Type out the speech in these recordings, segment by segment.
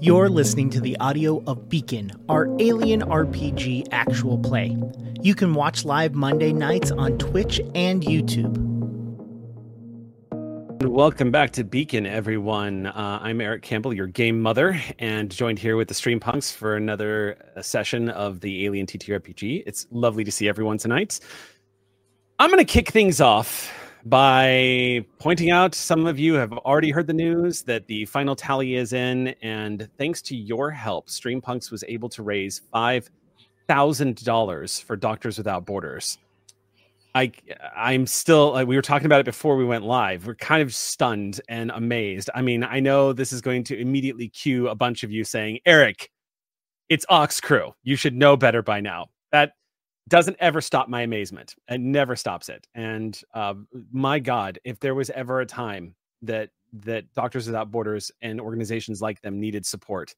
You're listening to the audio of Beacon, our alien RPG actual play. You can watch live Monday nights on Twitch and YouTube. Welcome back to Beacon, everyone. Uh, I'm Eric Campbell, your game mother, and joined here with the Streampunks for another session of the Alien TTRPG. It's lovely to see everyone tonight. I'm going to kick things off by pointing out some of you have already heard the news that the final tally is in, and thanks to your help, Streampunks was able to raise five thousand dollars for Doctors Without Borders. I I'm still like we were talking about it before we went live. We're kind of stunned and amazed. I mean, I know this is going to immediately cue a bunch of you saying, "Eric, it's Ox Crew. You should know better by now." That doesn't ever stop my amazement. It never stops it. And uh, my God, if there was ever a time that that Doctors Without Borders and organizations like them needed support,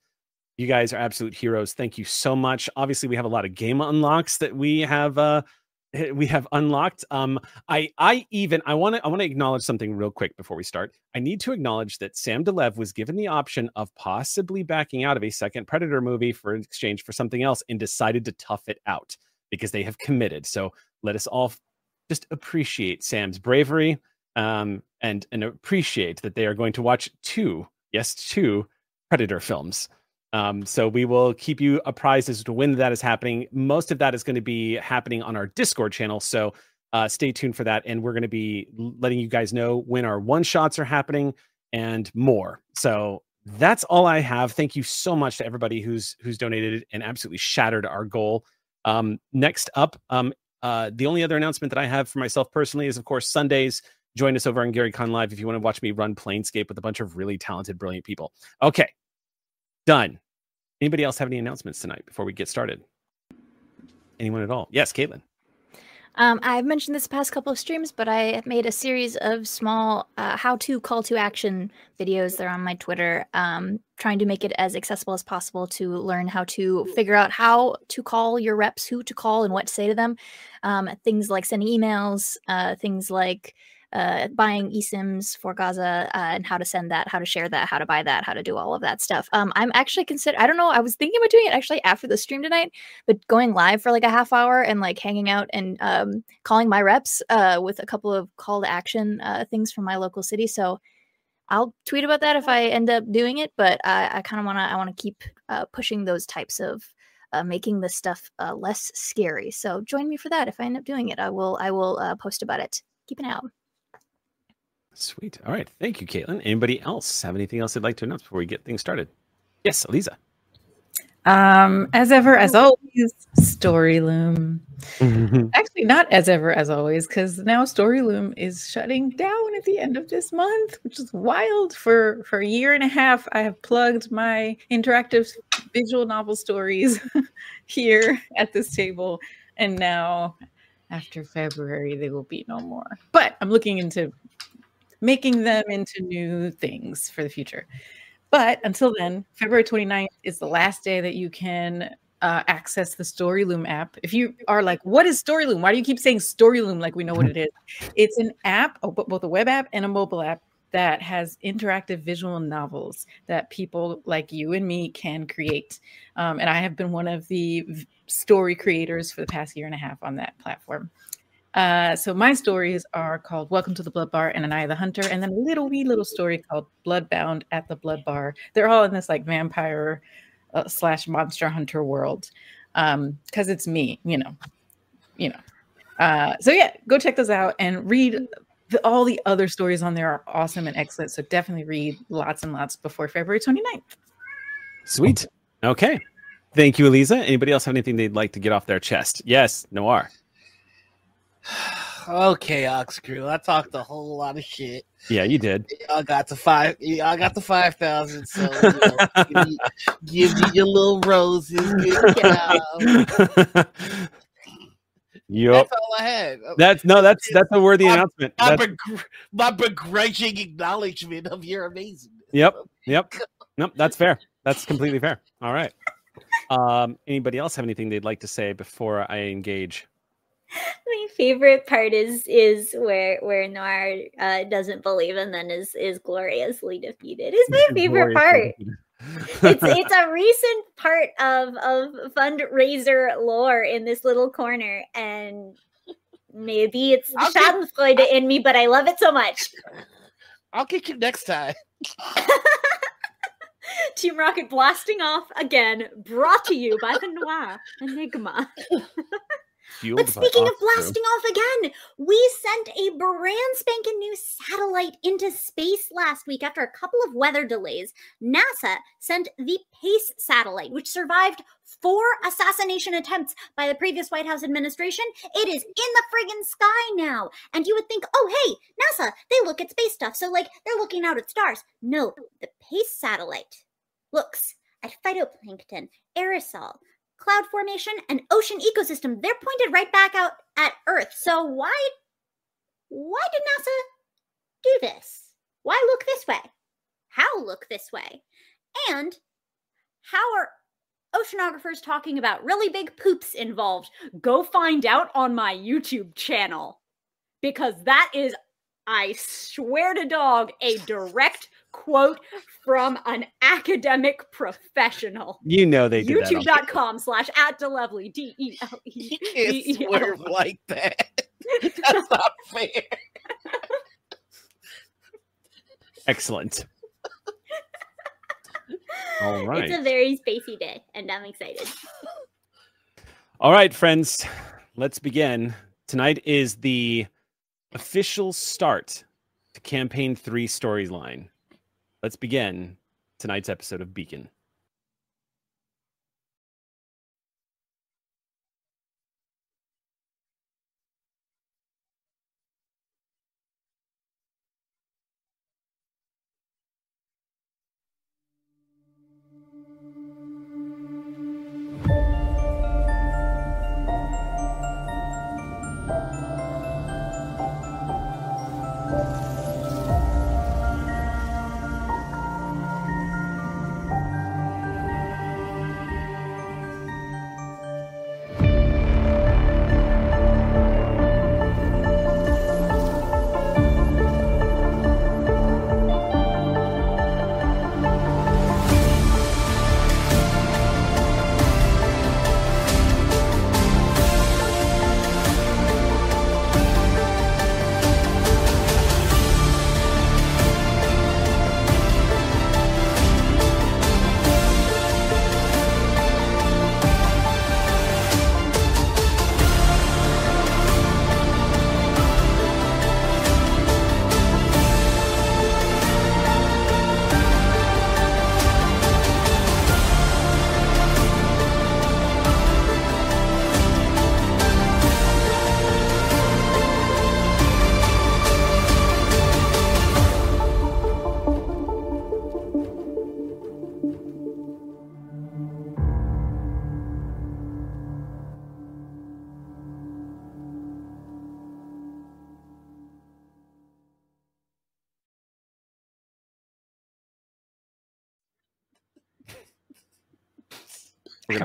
you guys are absolute heroes. Thank you so much. Obviously, we have a lot of game unlocks that we have uh, we have unlocked. Um, I I even I want to I want to acknowledge something real quick before we start. I need to acknowledge that Sam de Leve was given the option of possibly backing out of a second Predator movie for exchange for something else and decided to tough it out because they have committed. So let us all just appreciate Sam's bravery um, and and appreciate that they are going to watch two, yes, two Predator films. Um, so we will keep you apprised as to when that is happening. Most of that is going to be happening on our Discord channel. So uh, stay tuned for that, and we're going to be letting you guys know when our one shots are happening and more. So that's all I have. Thank you so much to everybody who's who's donated and absolutely shattered our goal. Um, next up, um, uh, the only other announcement that I have for myself personally is, of course, Sundays. Join us over on Gary Con Live if you want to watch me run Planescape with a bunch of really talented, brilliant people. Okay, done. Anybody else have any announcements tonight before we get started? Anyone at all? Yes, Kaitlin. Um, I've mentioned this past couple of streams, but I made a series of small uh, how-to call to action videos. They're on my Twitter, um, trying to make it as accessible as possible to learn how to figure out how to call your reps, who to call, and what to say to them. Um, things like sending emails, uh, things like uh, buying eSIMs for Gaza uh, and how to send that, how to share that, how to buy that, how to do all of that stuff. Um, I'm actually consider. I don't know. I was thinking about doing it actually after the stream tonight, but going live for like a half hour and like hanging out and um, calling my reps uh, with a couple of call to action uh, things from my local city. So I'll tweet about that if I end up doing it. But I, I kind of want to. I want to keep uh, pushing those types of. Uh, making this stuff uh, less scary. So join me for that. If I end up doing it, I will. I will uh, post about it. Keep an eye out. Sweet. All right. Thank you, Kaitlin. Anybody else have anything else they'd like to announce before we get things started? Yes, Aliza. Um, as ever, as always, Storyloom. Actually, not as ever, as always, because now Storyloom is shutting down at the end of this month, which is wild. For for a year and a half, I have plugged my interactive visual novel stories here at this table, and now after February, they will be no more. But I'm looking into making them into new things for the future. But until then, February 29th is the last day that you can uh, access the Storyloom app. If you are like, what is Storyloom? Why do you keep saying Storyloom like we know what it is? It's an app, both a web app and a mobile app that has interactive visual novels that people like you and me can create. Um, and I have been one of the story creators for the past year and a half on that platform. Uh, so my stories are called Welcome to the Blood Bar and An Eye of the Hunter, and then a little wee little story called Bloodbound at the Blood Bar. They're all in this like vampire uh, slash monster hunter world because um, it's me, you know, you know. Uh, so yeah, go check those out and read. The, all the other stories on there are awesome and excellent. So definitely read lots and lots before February 29th. Sweet. Okay. Thank you, Aliza. Anybody else have anything they'd like to get off their chest? Yes, Noir. okay, Ox Crew. I talked a whole lot of shit. Yeah, you did. I got to five. I got to five thousand. So you know, give, me, give, me, your little roses. Good. Yep. That's all I had. That's no. That's that's a worthy my, announcement. My, begr- my begrudging acknowledgement of your amazing. Yep. Yep. Nope. That's fair. That's completely fair. All right. Um, anybody else have anything they'd like to say before I engage? My favorite part is is where where Noir uh, doesn't believe and then is is gloriously defeated. Is my favorite part. it's it's a recent part of of fundraiser lore in this little corner, and maybe it's I'll get- Schadenfreude in me, but I love it so much. I'll kick you next time. Team Rocket blasting off again, brought to you by the Noir Enigma. But speaking of Crew. blasting off again, we sent a brand spanking new satellite into space last week after a couple of weather delays. NASA sent the PACE satellite, which survived four assassination attempts by the previous White House administration. It is in the friggin' sky now. And you would think, oh, hey, NASA, they look at space stuff. So, like, they're looking out at stars. No, the PACE satellite looks at phytoplankton, aerosol, cloud formation, and ocean ecosystem. They're pointed right back out at Earth. So why why did NASA do this? Why look this way? How look this way? And how are oceanographers talking about really big poops involved? Go find out on my YouTube channel. Because that is, I swear to dog, a direct quote from an academic professional You know they did that. on youtube.com slash at delovely d e l e You can't swear like that. That's not fair. Excellent. All right. it's a very spacey day and i'm excited All right, friends, let's begin. Tonight is the official start to campaign three storyline. Let's begin tonight's episode of Beacon.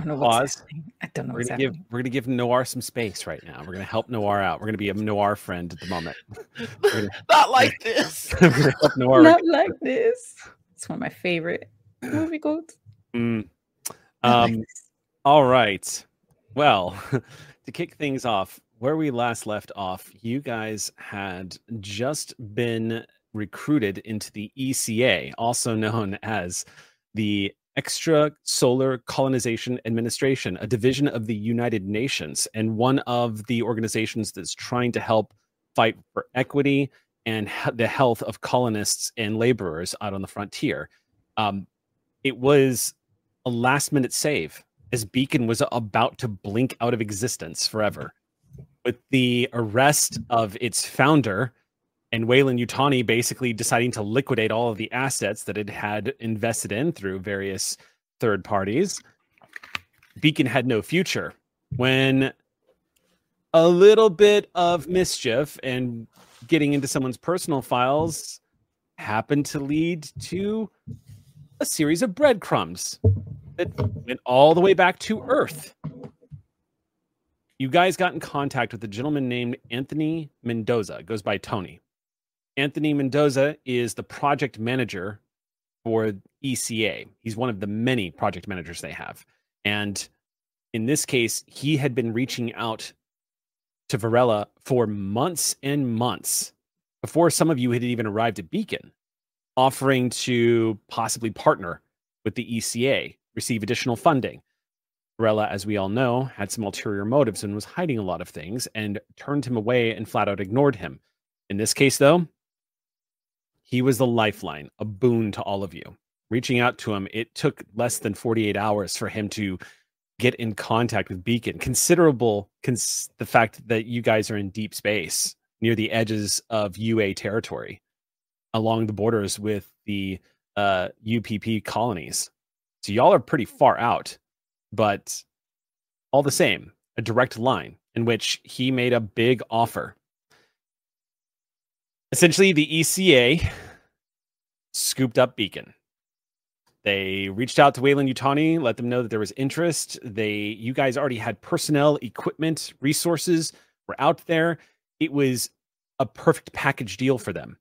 Don't know what's pause. happening. I don't know We're what's gonna give happening. we're gonna give Noir some space right now. We're gonna help Noir out. We're gonna be a Noir friend at the moment. We're gonna, Not like this. we're gonna help Noir. Not like this. It's one of my favorite movie quotes. Mm. Not like Um, this. All right. Well, to kick things off, where we last left off, you guys had just been recruited into the ECA, also known as the Extra Solar Colonization Administration, a division of the United Nations, and one of the organizations that's trying to help fight for equity and he- the health of colonists and laborers out on the frontier. Um, it was a last minute save as Beacon was about to blink out of existence forever. With the arrest of its founder and Weyland Yutani basically deciding to liquidate all of the assets that it had invested in through various third parties, Beacon had no future. When a little bit of mischief and getting into someone's personal files happened to lead to a series of breadcrumbs that went all the way back to Earth. You guys got in contact with a gentleman named Anthony Mendoza, goes by Tony. Anthony Mendoza is the project manager for ECA. He's one of the many project managers they have. And in this case, he had been reaching out to Varela for months and months before some of you had even arrived at Beacon, offering to possibly partner with the ECA, receive additional funding. Varela, as we all know, had some ulterior motives and was hiding a lot of things and turned him away and flat out ignored him. In this case, though, he was the lifeline, a boon to all of you. Reaching out to him, it took less than 48 hours for him to get in contact with Beacon. Considerable, cons- the fact that you guys are in deep space near the edges of UA territory, along the borders with the uh, UPP colonies. So y'all are pretty far out, but all the same, a direct line in which he made a big offer. Essentially, the ECA scooped up Beacon. They reached out to Weyland Yutani, let them know that there was interest. They, you guys already had personnel, equipment, resources were out there. It was a perfect package deal for them.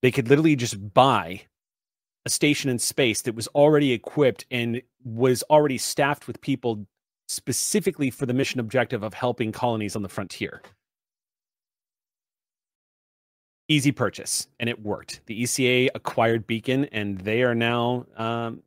They could literally just buy a station in space that was already equipped and was already staffed with people specifically for the mission objective of helping colonies on the frontier. Easy purchase, and it worked. The ECA acquired Beacon, and they are now um,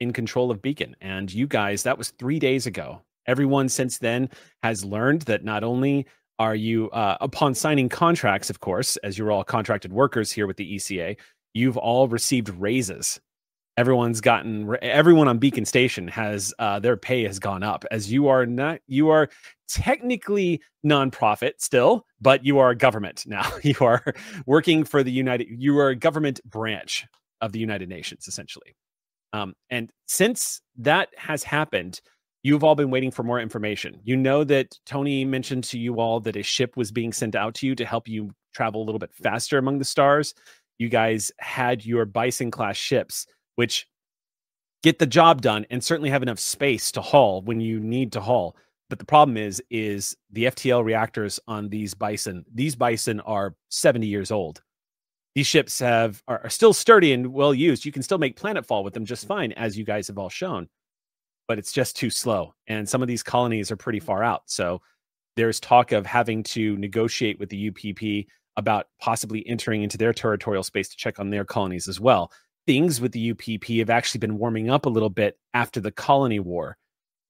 in control of Beacon. And you guys, that was three days ago. Everyone since then has learned that not only are you, uh, upon signing contracts, of course, as you're all contracted workers here with the ECA, you've all received raises. Everyone's gotten everyone on Beacon Station has uh, their pay has gone up as you are not you are technically nonprofit still, but you are a government now. You are working for the United. You are a government branch of the United Nations essentially. Um, and since that has happened, you've all been waiting for more information. You know that Tony mentioned to you all that a ship was being sent out to you to help you travel a little bit faster among the stars. You guys had your Bison class ships, which get the job done and certainly have enough space to haul when you need to haul. But the problem is, is the FTL reactors on these Bison. These Bison are 70 years old these ships have are, are still sturdy and well used. You can still make planetfall with them just fine, as you guys have all shown. But it's just too slow, and some of these colonies are pretty far out. So there's talk of having to negotiate with the UPP about possibly entering into their territorial space to check on their colonies as well. Things with the UPP have actually been warming up a little bit after the colony war.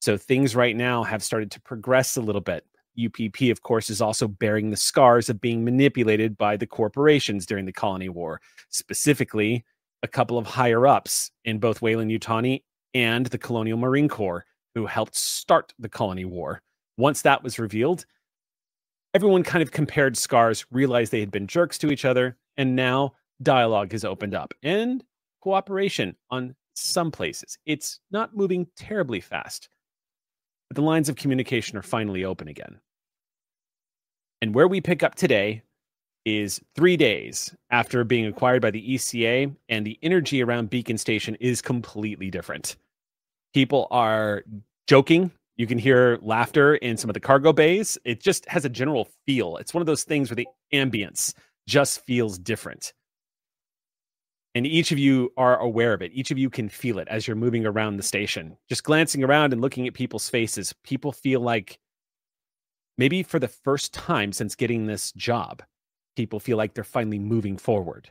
So things right now have started to progress a little bit. UPP, of course, is also bearing the scars of being manipulated by the corporations during the colony war, specifically a couple of higher ups in both Weyland Yutani and the Colonial Marine Corps who helped start the colony war. Once that was revealed, everyone kind of compared scars, realized they had been jerks to each other, and now dialogue has opened up and cooperation on some places. It's not moving terribly fast, the lines of communication are finally open again. And where we pick up today is three days after being acquired by the ECA, and the energy around Beacon Station is completely different. People are joking. You can hear laughter in some of the cargo bays. It just has a general feel. It's one of those things where the ambience just feels different. And each of you are aware of it. Each of you can feel it as you're moving around the station. Just glancing around and looking at people's faces, people feel like maybe for the first time since getting this job, people feel like they're finally moving forward.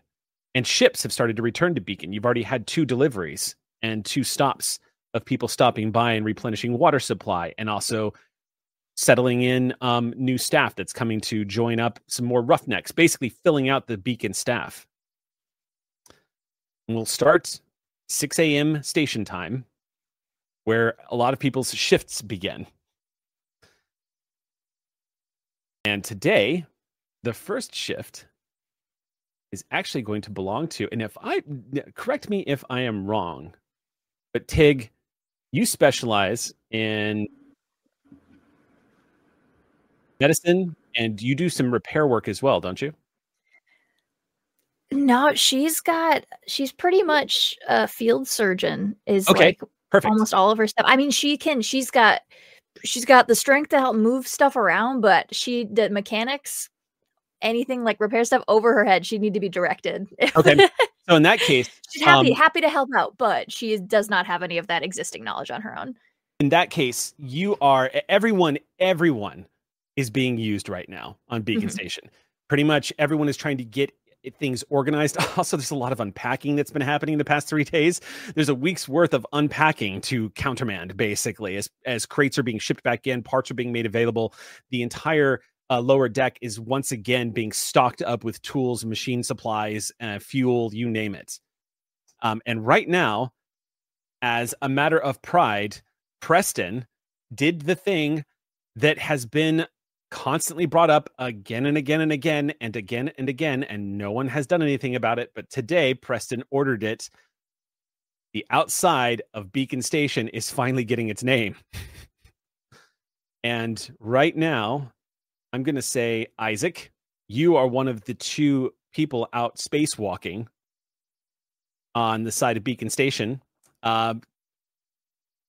And ships have started to return to Beacon. You've already had two deliveries and two stops of people stopping by and replenishing water supply and also settling in um, new staff that's coming to join up some more roughnecks, basically filling out the Beacon staff. We'll start 6 a.m. station time, where a lot of people's shifts begin. And today, the first shift is actually going to belong to, and if I correct me if I am wrong, but Tig, you specialize in medicine and you do some repair work as well, don't you? No, she's got she's pretty much a field surgeon is okay, like perfect. almost all of her stuff. I mean, she can she's got she's got the strength to help move stuff around, but she the mechanics, anything like repair stuff over her head, she'd need to be directed. Okay. So in that case, She's happy um, happy to help out, but she does not have any of that existing knowledge on her own. in that case, you are everyone. Everyone is being used right now on Beacon Mhm. Station. Pretty much everyone is trying to get things organized. Also, there's a lot of unpacking that's been happening the past three days. There's a week's worth of unpacking to countermand, basically, as as crates are being shipped back in, parts are being made available. The entire uh, lower deck is once again being stocked up with tools, machine supplies, uh, fuel, you name it. Um, and right now, as a matter of pride, Preston did the thing that has been constantly brought up again and again and again and again and again, and no one has done anything about it. But today, Preston ordered it. The outside of Beacon Station is finally getting its name. and right now, I'm going to say, Isaac, you are one of the two people out spacewalking on the side of Beacon Station. Uh,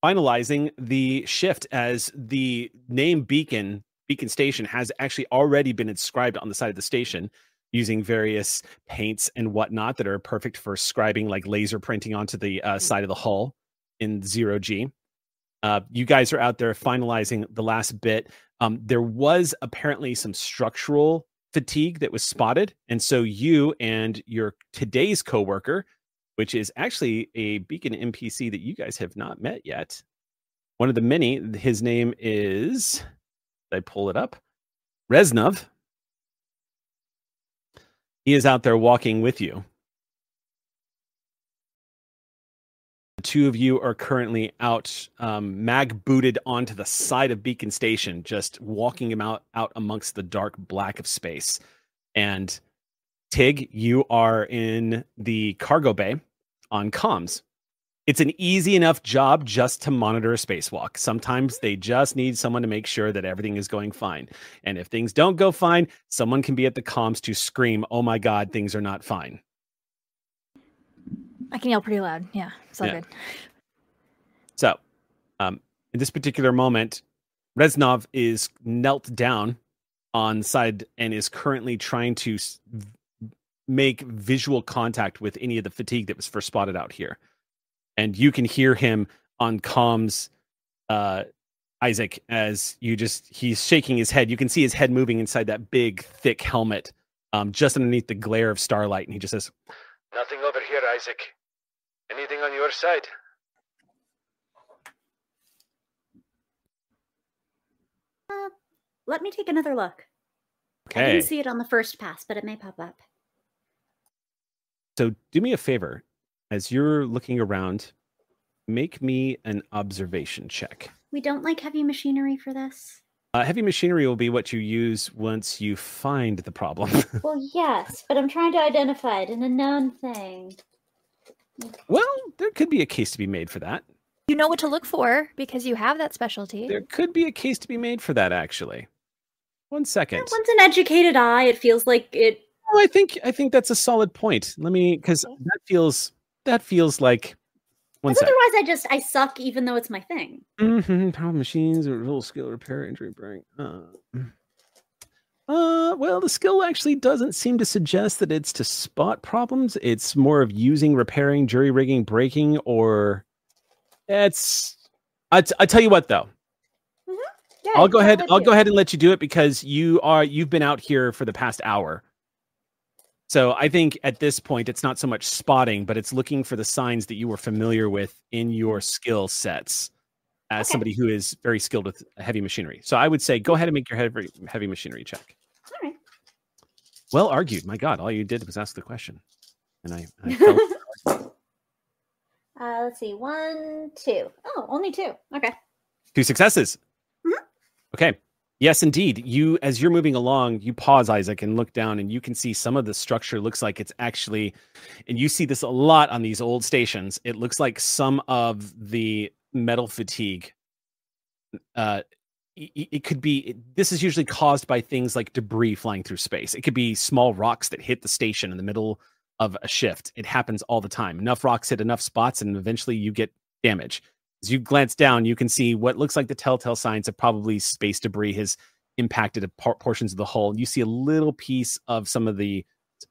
finalizing the shift as the name Beacon Beacon Station has actually already been inscribed on the side of the station using various paints and whatnot that are perfect for scribing like laser printing onto the uh, side of the hull in zero G. Uh, you guys are out there finalizing the last bit. Um, there was apparently some structural fatigue that was spotted, and so you and your today's coworker which is actually a Beacon NPC that you guys have not met yet. One of the many. His name is. I pull it up? Reznov. He is out there walking with you. The two of you are currently out, um, mag booted onto the side of Beacon Station, just walking him out, out amongst the dark black of space. And Tig, you are in the cargo bay on comms. It's an easy enough job just to monitor a spacewalk. Sometimes they just need someone to make sure that everything is going fine. And if things don't go fine, someone can be at the comms to scream, "Oh my god, things are not fine." I can yell pretty loud. Yeah, it's all Yeah. good. So, um, in this particular moment, Reznov is knelt down on side and is currently trying to make visual contact with any of the fatigue that was first spotted out here. And you can hear him on comms, uh, Isaac, as you just he's shaking his head. You can see his head moving inside that big, thick helmet, um, just underneath the glare of starlight. And he just says, Nothing over here, Isaac. Anything on your side? Uh, let me take another look. Okay. I didn't see it on the first pass, but it may pop up. So do me a favor as you're looking around, make me an observation check. We don't like heavy machinery for this. Uh, heavy machinery will be what you use once you find the problem. Well, yes, but I'm trying to identify it in a known thing. well, there could be a case to be made for that. You know what to look for because you have that specialty. There could be a case to be made for that, actually. One second. Once an educated eye, it feels like it. Oh, I think I think that's a solid point. Let me because that feels that feels like otherwise, I just I suck, even though it's my thing. Mm-hmm. Power machines or little skill repair injury break. Uh, uh, well, the skill actually doesn't seem to suggest that it's to spot problems. It's more of using, repairing, jury rigging, breaking, or it's. I, t- I tell you what though, Yeah, I'll go ahead. I'll you. go ahead and let you do it because you are you've been out here for the past hour. So I think at this point it's not so much spotting, but it's looking for the signs that you were familiar with in your skill sets as Okay. somebody who is very skilled with heavy machinery. So I would say go ahead and make your heavy heavy machinery check. All right. Well argued. My God, all you did was ask the question, and I. I felt Uh, let's see. One, two. Oh, only two. Okay. Two successes. Mhm. Okay. Yes, indeed. You, as you're moving along, you pause, Isaac, and look down, and you can see some of the structure looks like it's actually, and you see this a lot on these old stations. It looks like some of the metal fatigue. Uh, it could be. This is usually caused by things like debris flying through space. It could be small rocks that hit the station in the middle of a shift. It happens all the time. Enough rocks hit enough spots, and eventually you get damage. As you glance down, you can see what looks like the telltale signs of probably space debris has impacted portions of the hull. You see a little piece of some of the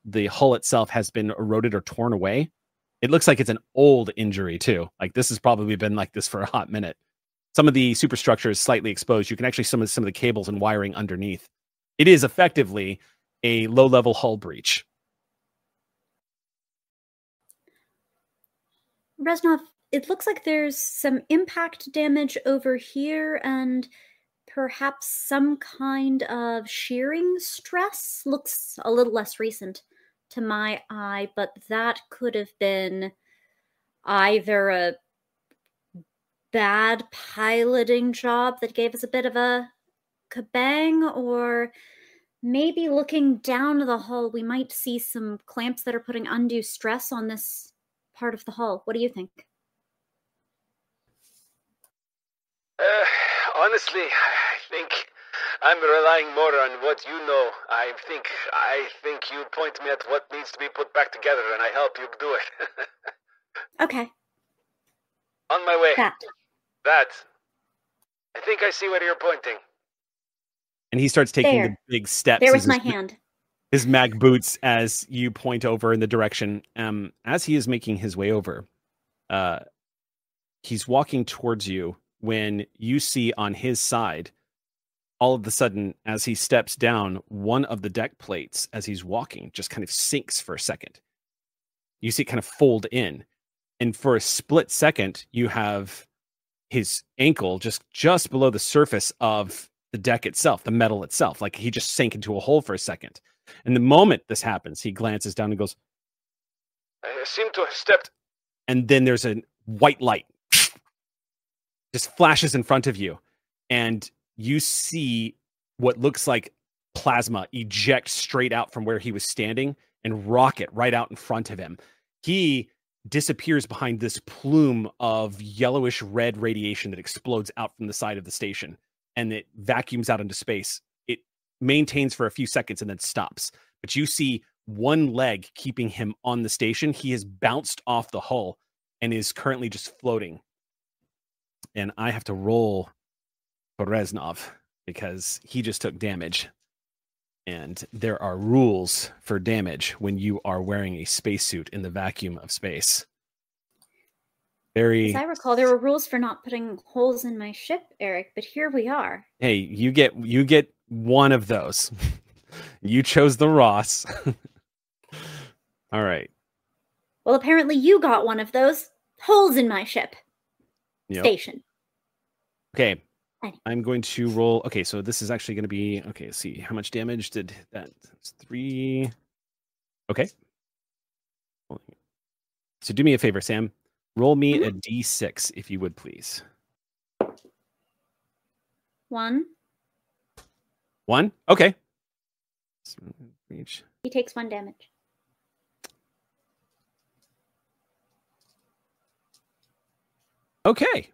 the hull itself has been eroded or torn away. It looks like it's an old injury too. Like this has probably been like this for a hot minute. Some of the superstructure is slightly exposed. You can actually some of some of the cables and wiring underneath. It is effectively a low level hull breach. Reznov, it looks like there's some impact damage over here and perhaps some kind of shearing stress. Looks a little less recent to my eye, but that could have been either a bad piloting job that gave us a bit of a kabang or maybe looking down the hull we might see some clamps that are putting undue stress on this part of the hull what do you think Uh, honestly, I think I'm relying more on what you know. I think I think you point me at what needs to be put back together, and I help you do it. okay on my way. that That. I think I see where you're pointing. And he starts taking There. the big steps. there was my his- hand his mag boots as you point over in the direction. Um, as he is making his way over, uh, he's walking towards you when you see on his side, all of a sudden, as he steps down, one of the deck plates as he's walking just kind of sinks for a second. You see it kind of fold in, and for a split second, you have his ankle just just below the surface of the deck itself, the metal itself. Like he just sank into a hole for a second. And the moment this happens, he glances down and goes, I seem to have stepped. and then there's a white light just flashes in front of you. And you see what looks like plasma eject straight out from where he was standing and rocket right out in front of him. He disappears behind this plume of yellowish red radiation that explodes out from the side of the station and it vacuums out into space. It maintains for a few seconds and then stops. But you see one leg keeping him on the station. He has bounced off the hull and is currently just floating. And I have to roll for Reznov because he just took damage. And there are rules for damage when you are wearing a spacesuit in the vacuum of space. Very as i recall there were rules for not putting holes in my ship eric but here we are hey, you get you get one of those. you chose the Ross. All right. well apparently you got one of those holes in my ship Yep. station Okay. I'm going to roll. Okay, so this is actually going to be okay. Let's see how much damage did that? That's three. Okay. So do me a favor, Sam. Roll me mm-hmm. a d6 if you would please. one One. Okay. He takes one damage Okay.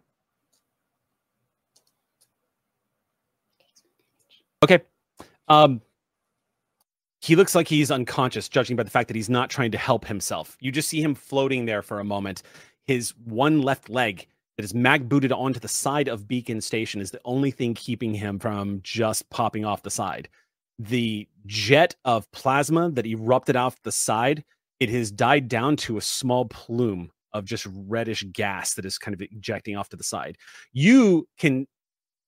Okay. Um he looks like he's unconscious judging by the fact that he's not trying to help himself. You just see him floating there for a moment. His one left leg that is mag booted onto the side of Beacon Station is the only thing keeping him from just popping off the side. The jet of plasma that erupted off the side, it has died down to a small plume of just reddish gas that is kind of ejecting off to the side. You can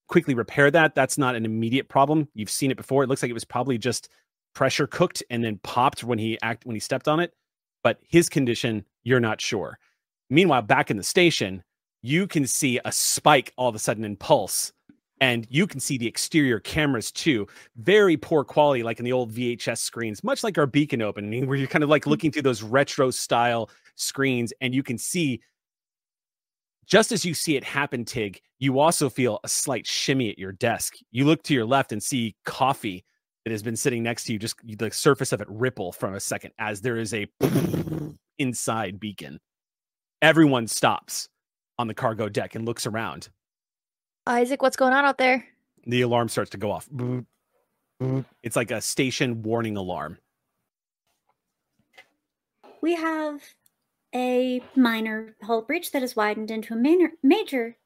quickly repair that. That's not an immediate problem. You've seen it before. It looks like it was probably just pressure cooked and then popped when he act when he stepped on it. But his condition, you're not sure. Meanwhile, back in the station, you can see a spike all of a sudden in pulse. And you can see the exterior cameras too. Very poor quality, like in the old VHS screens, much like our beacon opening, where you're kind of like mm. looking through those retro style screens and you can see just as you see it happen, Tig, you also feel a slight shimmy at your desk. You look to your left and see coffee that has been sitting next to you, just the surface of it ripple from a second as there is a inside beacon. Everyone stops on the cargo deck and looks around. Isaac, what's going on out there? The alarm starts to go off. Boop, boop. It's like a station warning alarm. We have a minor hull breach that has widened into a minor, major,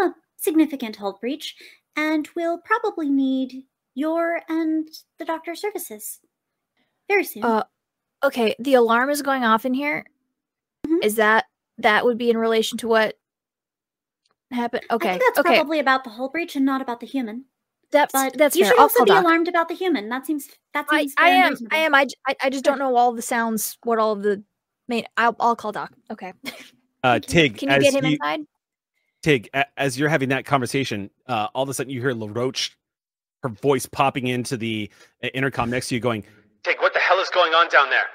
uh, significant hull breach, and we'll probably need your and the doctor's services very soon. Uh, Okay, the alarm is going off in here. Is Mhm. that that would be in relation to what happened? I Okay, think that's okay, probably about the whole breach and not about the human. that's But that's you fair. should I'll also be Doc. alarmed about the human. That seems that I, seems I fair and am. reasonable. I am. I, j- I, I just don't know all the sounds. What all the main? I'll I'll call Doc. Okay. Uh, Thank. Tig, Can you get him you, inside? Tig, as you're having that conversation, uh, all of a sudden you hear LaRoche, her voice popping into the uh, intercom next to you, going, Tig, what the hell is going on down there?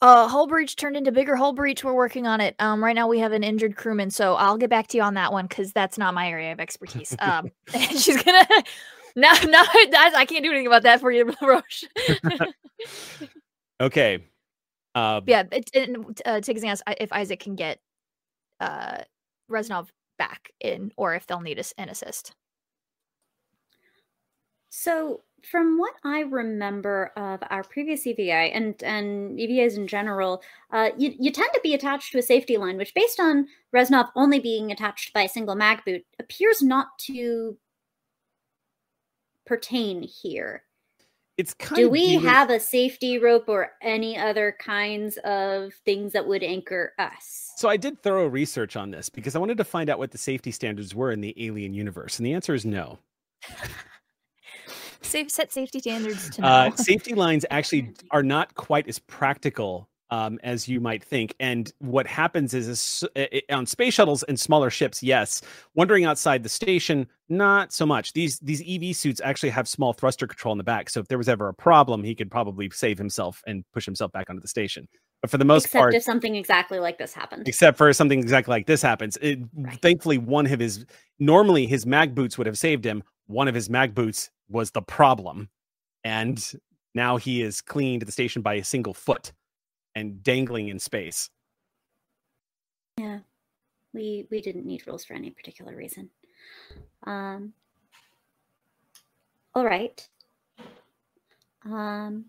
Uh, hull breach turned into bigger hull breach. We're working on it. Um, right now we have an injured crewman, so I'll get back to you on that one because that's not my area of expertise. Um, she's gonna. No, no, I I can't do anything about that for you, Roche. "Okay, uh, yeah, it, and, uh, Tiggs asked if Isaac can get uh Reznov back in, or if they'll need us an assist. So, from what I remember of our previous EVA and and EVAs in general, uh, you you tend to be attached to a safety line, which, based on Reznov only being attached by a single mag boot, appears not to pertain here. It's kind Do of we dealing- have a safety rope or any other kinds of things that would anchor us? So I did thorough research on this because I wanted to find out what the safety standards were in the alien universe, and the answer is no. Safe set safety standards to know. Uh, safety lines actually are not quite as practical um, as you might think. And what happens is, is on space shuttles and smaller ships, yes. Wandering outside the station, not so much. These these EV suits actually have small thruster control in the back, so if there was ever a problem, he could probably save himself and push himself back onto the station. But for the most Except part, if something exactly like this happened. except for something exactly like this happens. It, Right. Thankfully, one of his normally his mag boots would have saved him. One of his mag boots was the problem, and now he is clinging to the station by a single foot and dangling in space. Yeah, we we didn't need rules for any particular reason. Um. All right. Um.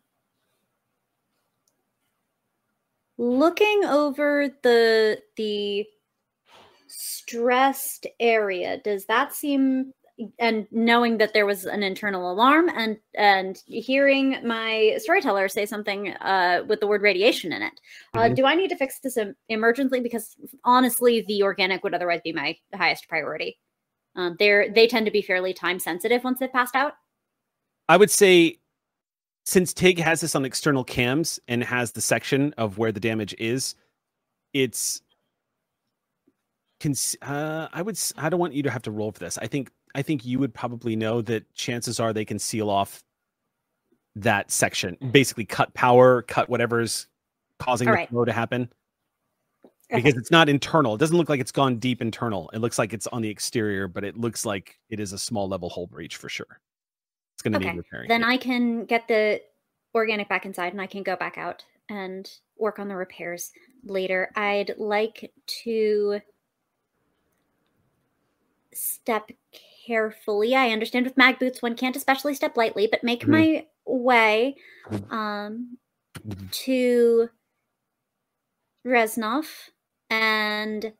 Looking over the the stressed area, does that seem and knowing that there was an internal alarm and and hearing my storyteller say something uh, with the word radiation in it uh, Mhm. do i need to fix this em- emergently because honestly the organic would otherwise be my highest priority um, they're they tend to be fairly time sensitive once they've passed out I would say since Tig has this on external cams and has the section of where the damage is, it's cons- uh, I would I don't want you to have to roll for this. I think I think you would probably know that chances are they can seal off that section. Mm-hmm. Basically cut power, cut whatever's causing All the right. flow to happen. Okay. Because it's not internal. It doesn't look like it's gone deep internal. It looks like it's on the exterior, but it looks like it is a small level hole breach for sure. It's going to Okay, need repairing. then i can get the organic back inside and i can go back out and work on the repairs later i'd like to step carefully i understand with mag boots one can't especially step lightly but make Mhm. my way um to Reznov and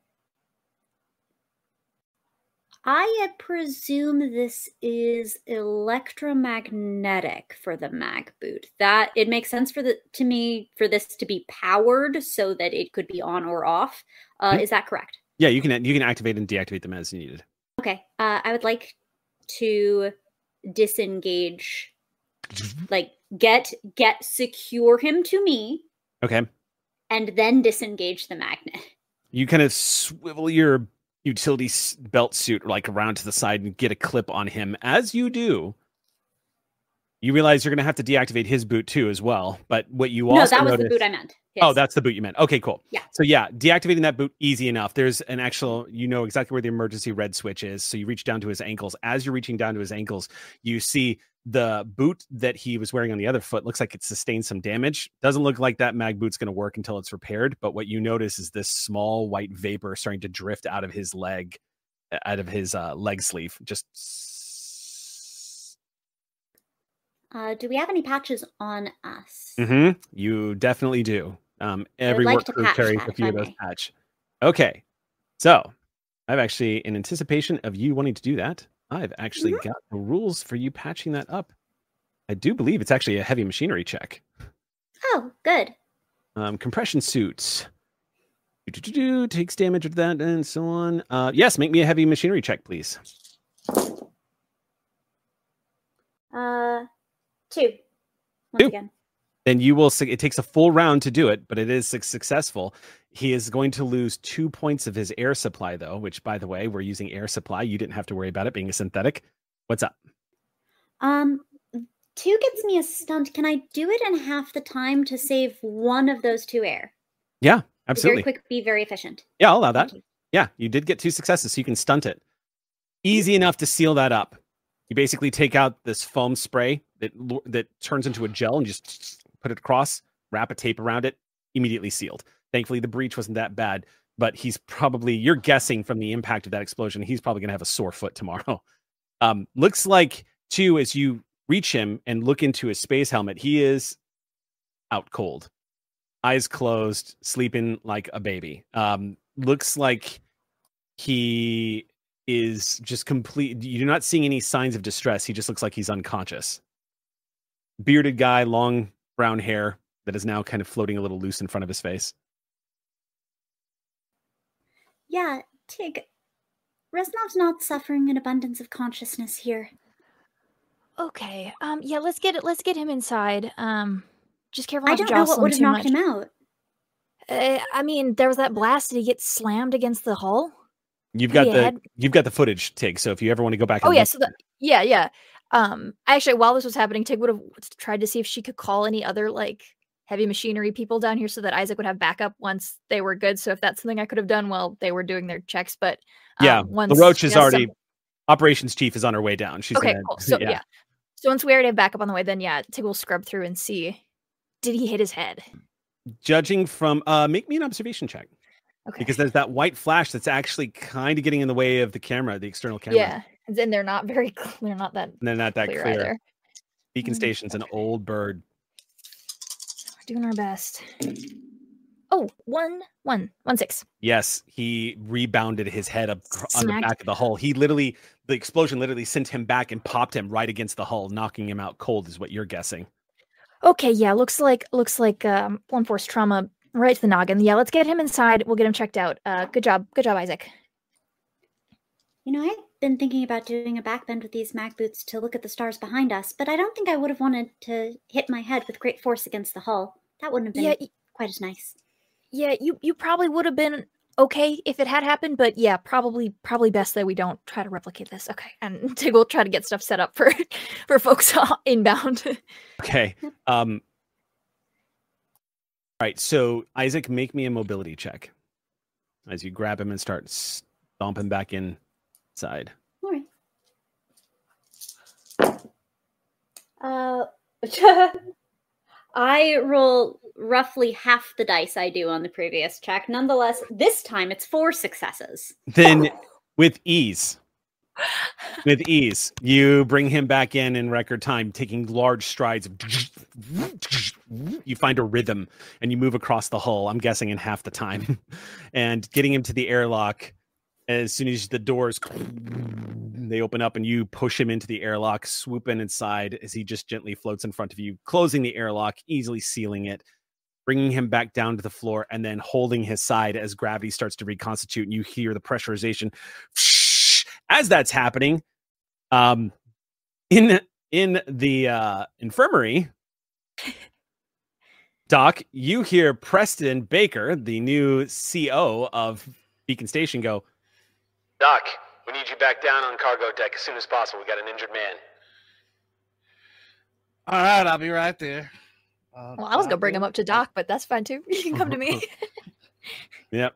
I presume this is electromagnetic for the mag boot. That it makes sense for the to me for this to be powered so that it could be on or off. Uh, Mhm. Is that correct? Yeah, you can you can activate and deactivate them as needed. Okay. Uh, I would like to disengage, like get get secure him to me, Okay. and then disengage the magnet. You kind of swivel your utility belt suit like around to the side and get a clip on him. As you do, you realize you're going to have to deactivate his boot too as well. But what you No, also that was notice, the boot I meant. Oh, that's the boot you meant. Okay, cool. Yeah. So yeah, deactivating that boot easy enough. There's an actual, you know exactly where the emergency red switch is. So you reach down to his ankles. As you're reaching down to his ankles, you see the boot that he was wearing on the other foot looks like it sustained some damage. Doesn't look like that mag boot's going to work until it's repaired. But what you notice is this small white vapor starting to drift out of his leg, out of his uh, leg sleeve. Just Uh, do we have any patches on us? Mm-hmm. You definitely do. Um, every like work to crew carries a few of those patch. Okay, so I've actually, in anticipation of you wanting to do that, I've actually Mm-hmm. got the rules for you patching that up. I do believe it's actually a heavy machinery check. Oh, good. Um, compression suits. Do-do-do-do, Takes damage of that and so on. Uh, yes, make me a heavy machinery check, please. Uh, two. Once Two. again. Then you will. It takes a full round to do it, but it is successful. He is going to lose two points of his air supply, though. Which, by the way, we're using air supply. You didn't have to worry about it being a synthetic. What's up? Um, two gets me a stunt. Can I do it in half the time to save one of those two air? Yeah, Be absolutely. Very quick, be very efficient. Yeah, I'll allow that. You. Yeah, you did get two successes, so you can stunt it. Easy enough to seal that up. You basically take out this foam spray that that turns into a gel and just put it across, wrap a tape around it, immediately sealed. Thankfully, the breach wasn't that bad, but he's probably you're guessing from the impact of that explosion, he's probably gonna have a sore foot tomorrow. Um, looks like too as you reach him and look into his space helmet, he is out cold, eyes closed, sleeping like a baby. Um, looks like he is just complete. You're not seeing any signs of distress. He just looks like he's unconscious. Bearded guy, long brown hair that is now kind of floating a little loose in front of his face. Yeah, Tig. Reznov's not suffering an abundance of consciousness here. Okay. Um. Yeah. Let's get it. Let's get him inside. Um. Just careful I not don't know what would have too knocked much. him out. Uh, I mean, there was that blast. Did he get slammed against the hull? You've got Yeah, the had- you've got the footage, Tig. So if you ever want to go back, Oh yeah. So the yeah yeah. Um. Actually, while this was happening, Tig would have tried to see if she could call any other like heavy machinery people down here so that Isaac would have backup once they were good. So if that's something I could have done while they were doing their checks, but yeah, um, the once roach she is has already some- operations chief is on her way down. She's okay. gonna, Cool. So yeah. So once we already have backup on the way, then yeah, Tig will scrub through and see. Did he hit his head? Judging from uh, make me an observation check Okay. because there's that white flash that's actually kind of getting in the way of the camera, the external camera. yeah, and then they're not very clear. They're not that and they're not that clear, clear. either. Beacon Mm. Station's an old bird. We're doing our best. Oh, one, one, one six. Yes, he rebounded his head up cr- on the back of the hull. He literally, the explosion literally sent him back and popped him right against the hull, knocking him out cold. Is what you're guessing. Okay, yeah, looks like looks like um one force trauma right to the noggin. Yeah, let's get him inside. We'll get him checked out. Uh, good job, good job, Isaac. You know, I've been thinking about doing a backbend with these mag boots to look at the stars behind us, but I don't think I would have wanted to hit my head with great force against the hull. That wouldn't have been Yeah, quite as nice. yeah, you you probably would have been okay if it had happened, but yeah, probably probably best that we don't try to replicate this. Okay, and Tig will try to get stuff set up for for folks inbound. Okay. Um. All right. So Isaac, make me a mobility check as you grab him and start stomping back inside. All right. Uh, I roll roughly half the dice I do on the previous check. Nonetheless, this time it's four successes. Then, with ease, with ease, you bring him back in in record time, taking large strides. You find a rhythm and you move across the hull. I'm guessing in half the time, and getting him to the airlock. As soon as the doors they open up and you push him into the airlock, swoop in inside as he just gently floats in front of you, closing the airlock, easily sealing it, bringing him back down to the floor, and then holding his side as gravity starts to reconstitute. And you hear the pressurization as that's happening. Um, in in the uh, infirmary, Doc, you hear Preston Baker, the new CO of Beacon Station, go. Doc, we need you back down on cargo deck as soon as possible. We got an injured man. All right, I'll be right there. Uh, well, I was gonna bring him up to Doc, but that's fine too. You can come to me. Yep.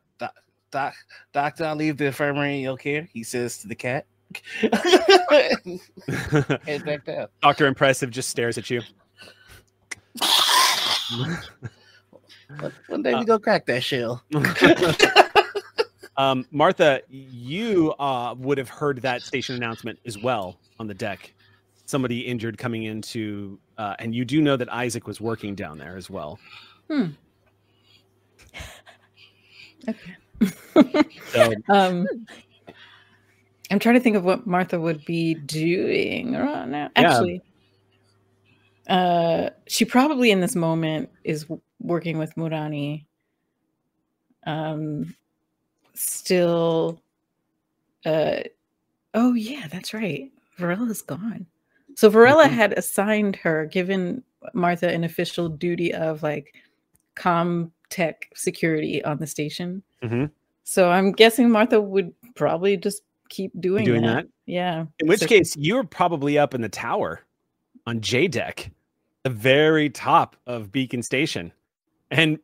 Doc, doctor, I'll leave the infirmary in your care. He says to the cat. Head back down. Doctor Impressive just stares at you. One- One day we go crack that shell. um, Martha, you uh, would have heard that station announcement as well on the deck. Somebody injured coming into, uh, and you do know that Isaac was working down there as well. Hmm. Okay. So Um, I'm trying to think of what Martha would be doing right now. Yeah. Actually, uh, she probably in this moment is working with Murani. Um, still, uh, oh yeah, that's right. Varela's gone. So Varela Mhm. had assigned her, given Martha an official duty of like com tech security on the station. Mhm. So I'm guessing Martha would probably just keep doing, doing that. that? Yeah. In which So- case, you're probably up in the tower on J deck, the very top of Beacon Station. And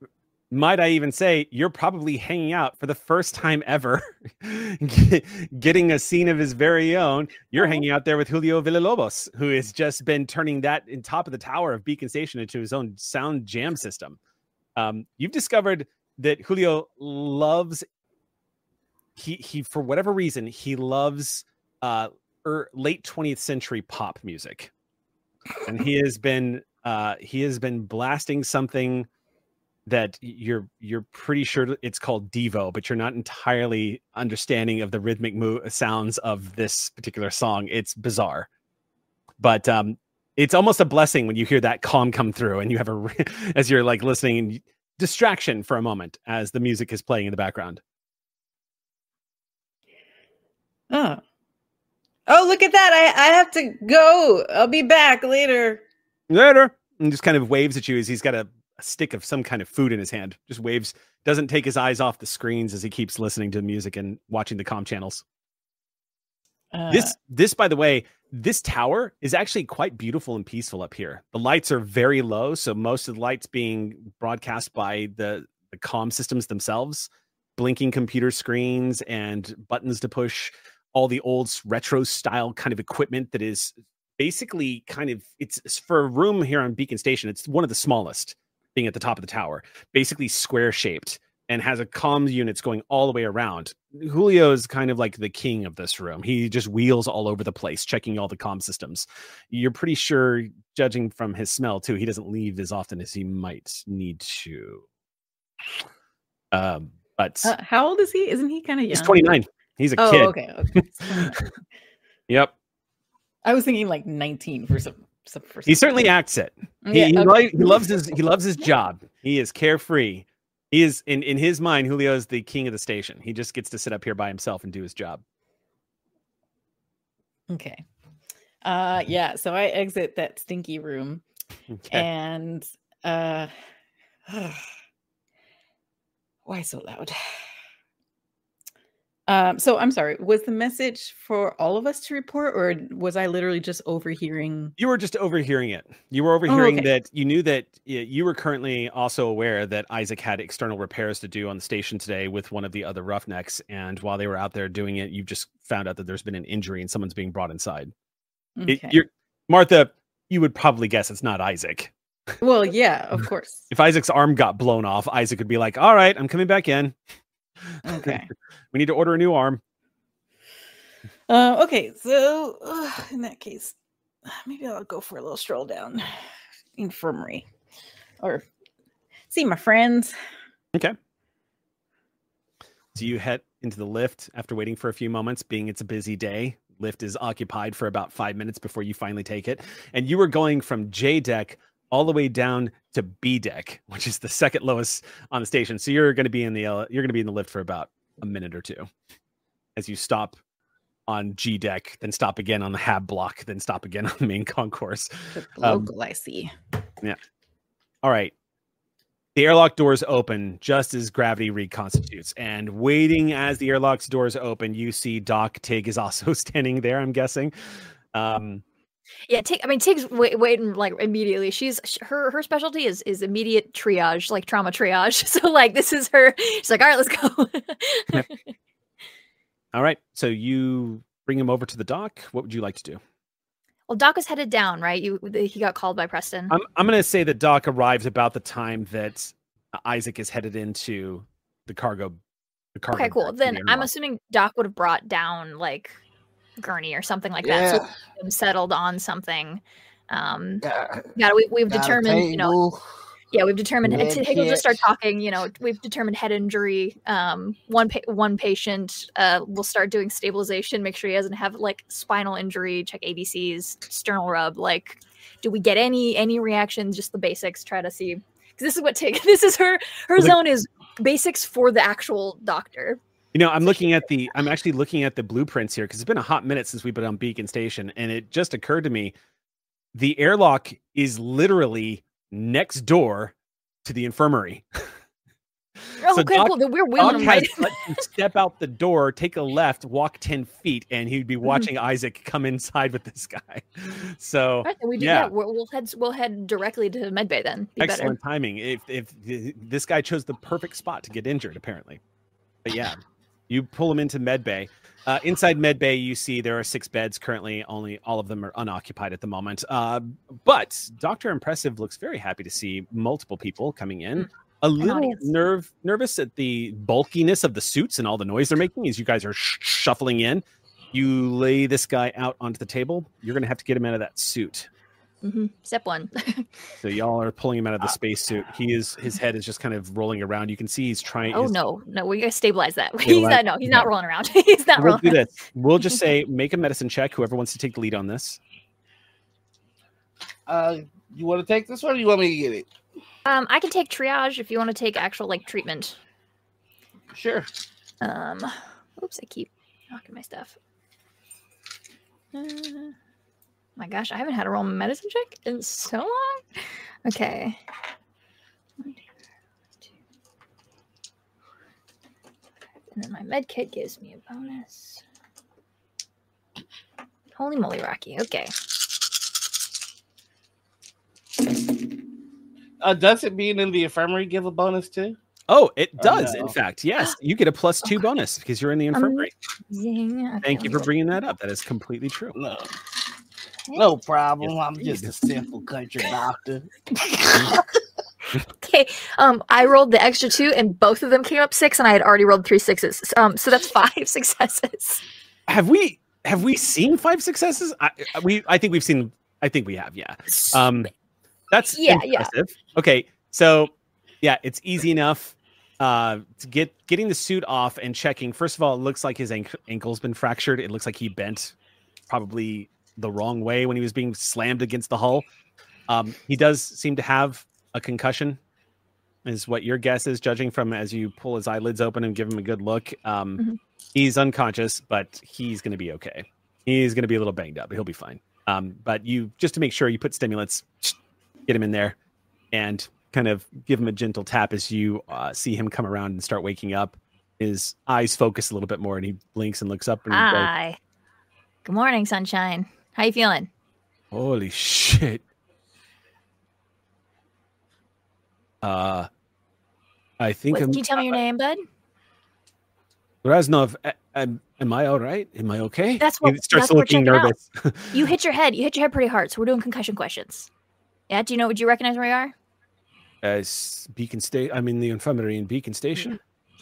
might I even say, you're probably hanging out for the first time ever, getting a scene of his very own. You're hanging out there with Julio Villalobos, who has just been turning that in top of the tower of Beacon Station into his own sound jam system. Um, you've discovered that Julio loves he he for whatever reason he loves uh er, late 20th century pop music. And he has been uh he has been blasting something that you're you're pretty sure it's called Devo but you're not entirely understanding of the rhythmic mo- sounds of this particular song. It's bizarre. But um it's almost a blessing when you hear that calm come through and you have a as you're like listening distraction for a moment as the music is playing in the background Oh. Oh, look at that. I, I have to go. I'll be back later. later and just kind of waves at you as he's got a, a stick of some kind of food in his hand just waves doesn't take his eyes off the screens as he keeps listening to the music and watching the com channels Uh, this this by the way this tower is actually quite beautiful and peaceful up here. The lights are very low so most of the lights being broadcast by the the com systems themselves blinking computer screens and buttons to push all the old retro style kind of equipment that is basically kind of it's it's for a room here on beacon station it's one of the smallest being at the top of the tower basically square shaped and has a comms units going all the way around. Julio is kind of like the king of this room. He just wheels all over the place, checking all the comm systems. You're pretty sure, judging from his smell too, he doesn't leave as often as he might need to. Um, but uh, how old is he? Isn't he kind of young? he's 29. He's a Oh, kid. okay. okay. Yep. I was thinking like 19 for some. some He certainly acts it. He, Yeah, he, okay. he loves his he loves his job. He is carefree. He is in in his mind. Julio is the king of the station. He just gets to sit up here by himself and do his job. Okay. Uh yeah, so I exit that stinky room Okay. and uh why so loud? Um so I'm sorry, was the message for all of us to report or was I literally just overhearing You were just overhearing it. You were overhearing Oh, okay. that you knew that you were currently also aware that Isaac had external repairs to do on the station today with one of the other roughnecks. And while they were out there doing it, you just found out that there's been an injury and someone's being brought inside. It- Okay. you're, Martha, you would probably guess it's not Isaac. Well, yeah, of course. If Isaac's arm got blown off, Isaac would be like, All right, I'm coming back in. Okay. We need to order a new arm. Uh, okay, so uh, in that case, maybe I'll go for a little stroll down infirmary or see my friends. Okay. So you head into the lift after waiting for a few moments, being it's a busy day. Lift is occupied for about five minutes before you finally take it. And you were going from J deck all the way down to B deck, which is the second lowest on the station. So you're going to be in the ele- you're going to be in the lift for about a minute or two as you stop on G deck, then stop again on the hab block, then stop again on the main concourse. The Um, local I see. Yeah. All right. The airlock doors open just as gravity reconstitutes. And waiting as the airlock's doors open, you see Doc Tig is also standing there, I'm guessing. Um, Yeah, Tig. I mean, Tig's wait, waiting like immediately. She's her her specialty is is immediate triage, like trauma triage. So like this is her. She's like, all right, let's go. all right. So you bring him over to the dock. What would you like to do? well, Doc is headed down, right? You he got called by Preston. I'm, I'm going to say that Doc arrives about the time that Isaac is headed into the cargo. The cargo okay, cool. Then the I'm assuming Doc would have brought down like Gurney or something like that. So Yeah. settled on something. Um, yeah, we, we've got determined, you know, yeah, we've determined. med To, just start talking. You know, we've determined head injury. Um, one pa- one patient. Uh, we'll start doing stabilization. Make sure he doesn't have like spinal injury. Check ABCs, sternal rub. Like do we get any any reactions? Just the basics. Try to see because this is what take. This is her her zone is basics for the actual doctor. You know, I'm looking at the I'm actually looking at the blueprints here because it's been a hot minute since we've been on Beacon Station, and it just occurred to me the airlock is literally next door to the infirmary. Oh, So okay, Doc- cool. We're wheeling right. step out the door, take a left, walk 10 feet, and he'd be mm-hmm. watching Isaac come inside with this guy. So right, we do, yeah, yeah. we'll, we'll head we'll head directly to medbay then. Be excellent timing. If if this guy chose the perfect spot to get injured, apparently. But yeah, you pull him into med bay. Uh, inside med bay, you see there are six beds currently. Only all of them are unoccupied at the moment. Uh, but Doctor Impressive looks very happy to see multiple people coming in. A little nerve nervous at the bulkiness of the suits and all the noise they're making as you guys are sh- shuffling in. You lay this guy out onto the table. You're going to have to get him out of that suit. Better. hmm Step one. So y'all are pulling him out of the spacesuit. He is his head is just kind of rolling around. You can see he's trying. oh his- no, no, we gotta stabilize that. He's Stabilize- not. No, he's yeah. not rolling around. he's not We'll rolling. do this. We'll just say make a medicine check. Whoever wants to take the lead on this. Uh, you want to take this one? or You want me to get it? Um, I can take triage if you want to take actual like treatment. Sure. Um, oops, I keep knocking my stuff. Uh, my gosh, I haven't had a roll medicine check in so long. Okay. One, two, two. And then my med kit gives me a bonus. Holy moly, Rocky. Okay. Uh, does it being in the infirmary give a bonus too? Oh, it Oh, does. In fact, yes, you get a plus two bonus because you're in the infirmary. Zing. Okay, Thank you for bringing that up. That is completely true. No. No problem. I'm just a simple country doctor. Okay, um, I rolled the extra two, and both of them came up six, and I had already rolled three sixes. Um, so that's five successes. Have we have we seen five successes? I, I- we I think we've seen. I think we have. Yeah. Um, that's Yeah, yeah. Okay, so yeah, it's easy enough. Uh, to get getting the suit off and checking. First of all, it looks like his ank- ankle's been fractured. It looks like he bent probably the wrong way when he was being slammed against the hull. Um, he does seem to have a concussion, is what your guess is, judging from as you pull his eyelids open and give him a good look. Um, Mhm. He's unconscious, but he's going to be okay. He's going to be a little banged up, but he'll be fine. Um, but you just to make sure you put stimulants, get him in there, and kind of give him a gentle tap as you uh, see him come around and start waking up. His eyes focus a little bit more, and he blinks and looks up and he goes, Hi. Good morning, sunshine. How you feeling? Holy shit. Uh I think What, I'm can you tell me your name, bud? Raznov, am, am I all right? Am I okay? That's what- he starts that's what we're looking nervous. You hit your head. You hit your head pretty hard. So we're doing concussion questions. Yeah. Do you know? Would you recognize where we are? As Beacon State, I'm in the infirmary in Beacon Station.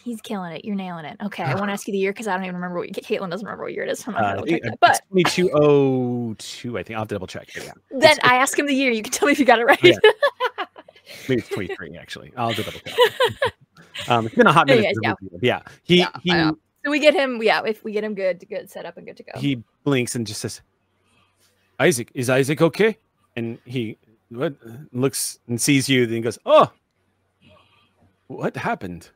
He's killing it. You're nailing it. Okay. I want to ask you the year because I don't even remember what Kaitlin doesn't remember what year it is. I'm not Uh, gonna I check think that. But it's 2202, I think. I'll double check. Yeah. then I ask him the year. You can tell me if you got it right. Yeah. Maybe it's 23, actually. I'll double check. um, it's been a hot minute. Yeah. Yeah. He, Yeah, he, so we get him. Yeah. If we get him good, good set up and good to go. he blinks and just says, Isaac, is Isaac okay? And he what, looks and sees you, then he goes, Oh, what happened?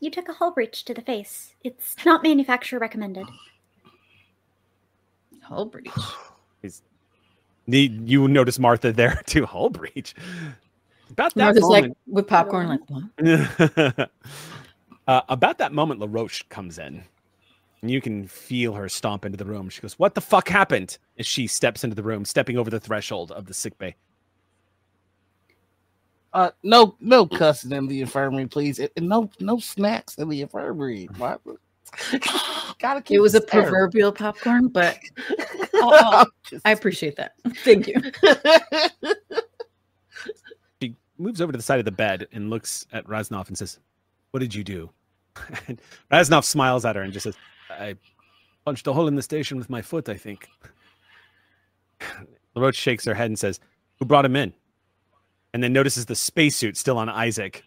You took a hull breach to the face. It's not manufacturer recommended. Hull breach. The, you notice Martha there too. Hull breach. About that Martha's like moment, with popcorn, like what? uh, about that moment, LaRoche comes in. And you can feel her stomp into the room. She goes, What the fuck happened? As she steps into the room, stepping over the threshold of the sick bay. Uh, no, no cussing in the infirmary, please, and and no, no snacks in the infirmary. Barbara. Gotta keep It was a fair. proverbial popcorn, but oh, Just- I appreciate that. Thank you. She moves over to the side of the bed and looks at Raznov and says, What did you do? And Raznov smiles at her and just says, I punched a hole in the station with my foot, I think. LaRoche shakes her head and says, Who brought him in? And then notices the spacesuit still on Isaac.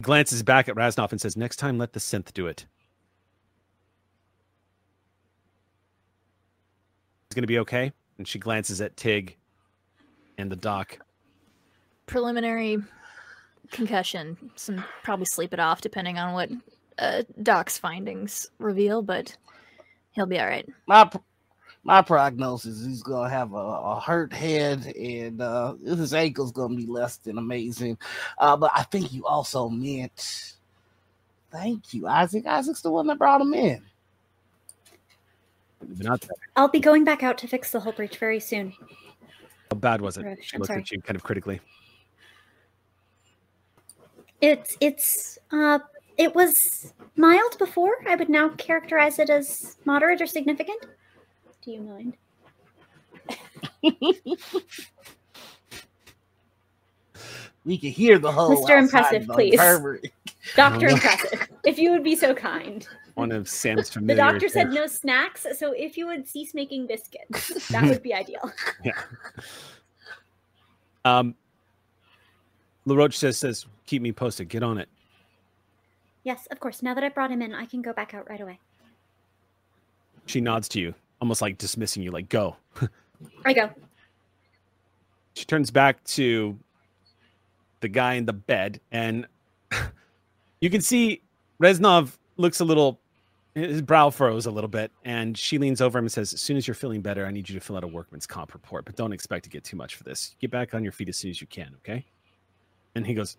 Glances back at Raznov and says, Next time, let the synth do it. He's going to be okay. And she glances at Tig and the doc. Preliminary concussion. Some probably sleep it off depending on what uh, Doc's findings reveal, but he'll be all right. My pr- my prognosis is he's gonna have a, a hurt head and uh, his ankle's gonna be less than amazing. Uh, but I think you also meant thank you, Isaac. Isaac's the one that brought him in. I'll be going back out to fix the whole breach very soon. how bad was it? She I'm looked sorry. at you kind of critically. It's it's uh it was mild before. I would now characterize it as moderate or significant. Do you mind? We can hear the whole Mr. Impressive, please. Pervert. Doctor. Impressive, if you would be so kind. One of Sam's familiar. The doctor said no snacks, so if you would cease making biscuits, that would be ideal. Yeah. Um, LaRoche says, says, keep me posted. Get on it. Yes, of course. Now that I brought him in, I can go back out right away. She nods to you, almost like dismissing you, like, go. I go. She turns back to the guy in the bed, and you can see Reznov looks a little, his brow furrows a little bit, and she leans over him and says, As soon as you're feeling better, I need you to fill out a workman's comp report, but don't expect to get too much for this. Get back on your feet as soon as you can, okay? And he goes,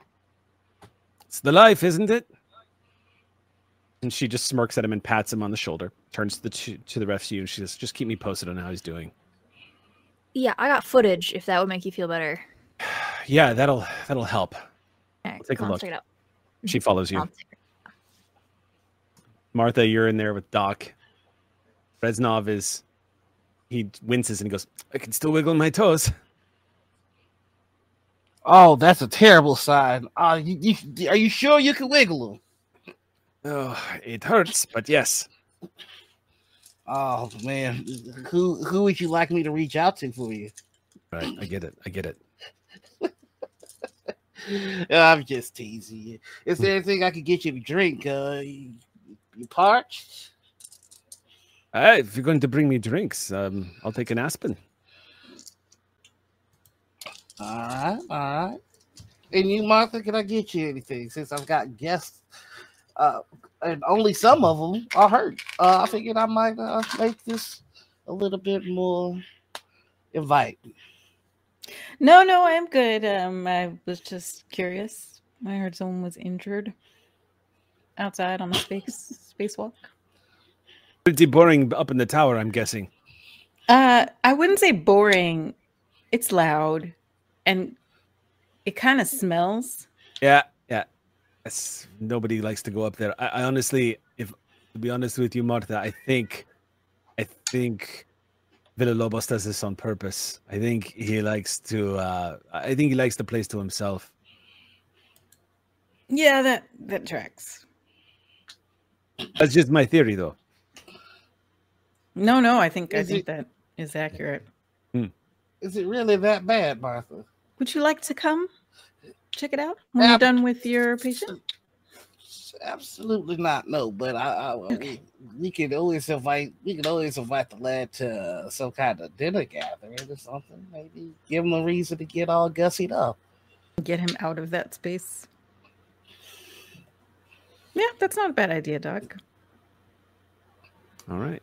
It's the life, isn't it? And she just smirks at him and pats him on the shoulder, turns to the, to, to the rest of you, and she says, Just keep me posted on how he's doing. Yeah, I got footage if that would make you feel better. Yeah, that'll that'll help. All right, take a I'll look. Check it out. She follows you. I'll take it. Martha, you're in there with Doc. Reznov is he winces and he goes, I can still wiggle my toes. Oh, that's a terrible sign. Uh, you, you, are you sure you can wiggle them? Oh, it hurts, but yes. Oh man, who who would you like me to reach out to for you? Right, I get it. I get it. I'm just teasing you. Is there anything I could get you to drink? Uh, you, you parched? Uh, if you're going to bring me drinks, um, I'll take an aspen. All right, all right. And you, Martha, can I get you anything since I've got guests? Uh, and only some of them are hurt. Uh, I figured I might uh, make this a little bit more inviting. No, no, I'm good. Um, I was just curious. I heard someone was injured outside on the space spacewalk. Pretty boring up in the tower, I'm guessing. Uh, I wouldn't say boring. It's loud, and it kind of smells. Yeah, yeah. It's, nobody likes to go up there. I, I honestly, if to be honest with you, Martha, I think, I think Villalobos does this on purpose. I think he likes to. Uh, I think he likes the place to himself. Yeah, that that tracks. That's just my theory, though. No, no, I think I think it- that is accurate. Is it really that bad, Martha? Would you like to come check it out when Ab- you're done with your patient? Absolutely not. No, but I, I we, we can always invite. We can always invite the lad to some kind of dinner gathering or something. Maybe give him a reason to get all gussied up. Get him out of that space. Yeah, that's not a bad idea, Doc. All right.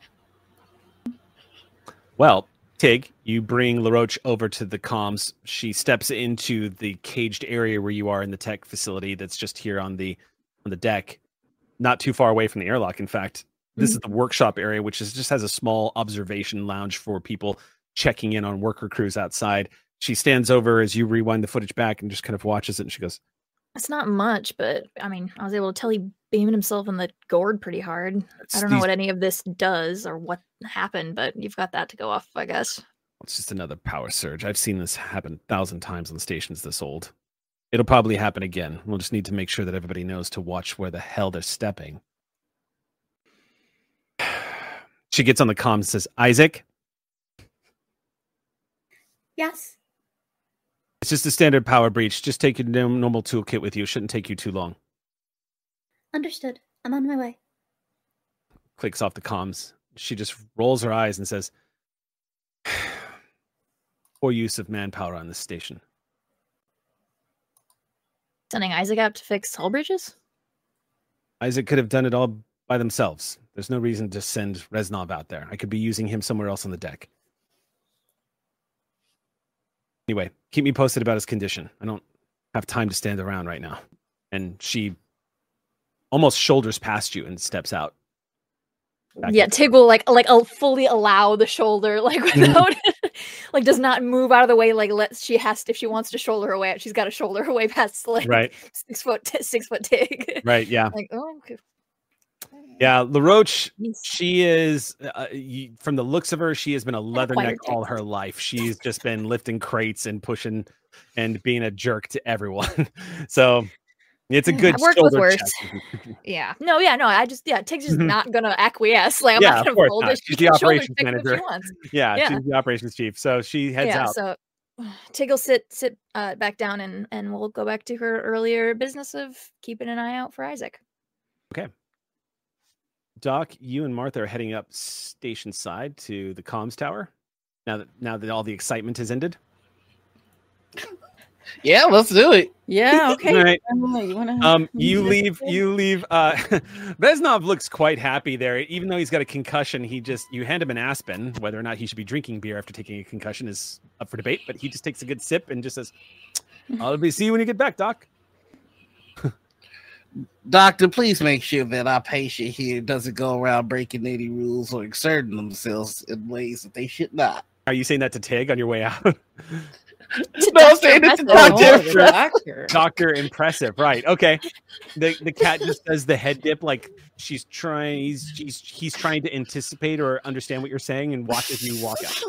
Well, Tig, you bring LaRoche over to the comms. She steps into the caged area where you are in the tech facility that's just here on the on the deck, not too far away from the airlock. In fact, this hmm. is the workshop area, which is just has a small observation lounge for people checking in on worker crews outside. She stands over as you rewind the footage back and just kind of watches it and she goes, It's not much, but I mean, I was able to tell he beamed himself in the gourd pretty hard. "It's I don't know these- what any of this does or what happened, but you've got that to go off, I guess. It's just another power surge. I've seen this happen a thousand times on stations this old. It'll probably happen again. We'll just need to make sure that everybody knows to watch where the hell they're stepping. She gets on the comms and says, Isaac, Yes. it's just a standard power breach. Just take your normal toolkit with you. It shouldn't take you too long. Understood. I'm on my way. Clicks off the comms. She just rolls her eyes and says, poor use of manpower on this station. Sending Isaac out to fix hull bridges? Isaac could have done it all by themselves. There's no reason to send Reznov out there. I could be using him somewhere else on the deck. Anyway, keep me posted about his condition. I don't have time to stand around right now. And she almost shoulders past you and steps out. Back yeah, Tig will like like fully allow the shoulder, like without like does not move out of the way. Like lets she has to, if she wants to shoulder her away, she's got to shoulder away past like Right, six foot t- six foot Tig. right, yeah. like oh, okay. Yeah, LaRoche, she is, uh, you, from the looks of her, she has been a leatherneck all her life. She's just been lifting crates and pushing and being a jerk to everyone. so it's a Mm, good worked with worse. Yeah. No, yeah, no. I just yeah, Tig's just not gonna acquiesce. Like I'm Yeah, not gonna fold not. She's the operations check it if manager. Yeah, Yeah. she's the operations chief. So she heads yeah. out. So Tig will sit sit uh, back down and and we'll go back to her earlier business of keeping an eye out for Isaac. Okay. Doc, you and Martha are heading up station side to the comms tower. Now that now that all the excitement has ended. Yeah, let's do it. Yeah, okay. All right. You wanna- Um, you leave. You leave. Uh, Vesnov looks quite happy there, even though he's got a concussion. He just you hand him an Aspen. Whether or not he should be drinking beer after taking a concussion is up for debate. But he just takes a good sip and just says, "I'll be see you when you get back, Doc." Doctor, please make sure that our patient here doesn't go around breaking any rules or exerting themselves in ways that they should not. Are you saying that to Tig on your way out? No, I'm saying it's Impressive. Doctor. Oh, the doctor. Doctor impressive, right? Okay. The the cat just does the head dip like she's trying. He's he's he's trying to anticipate or understand what you're saying and watch as you walk out.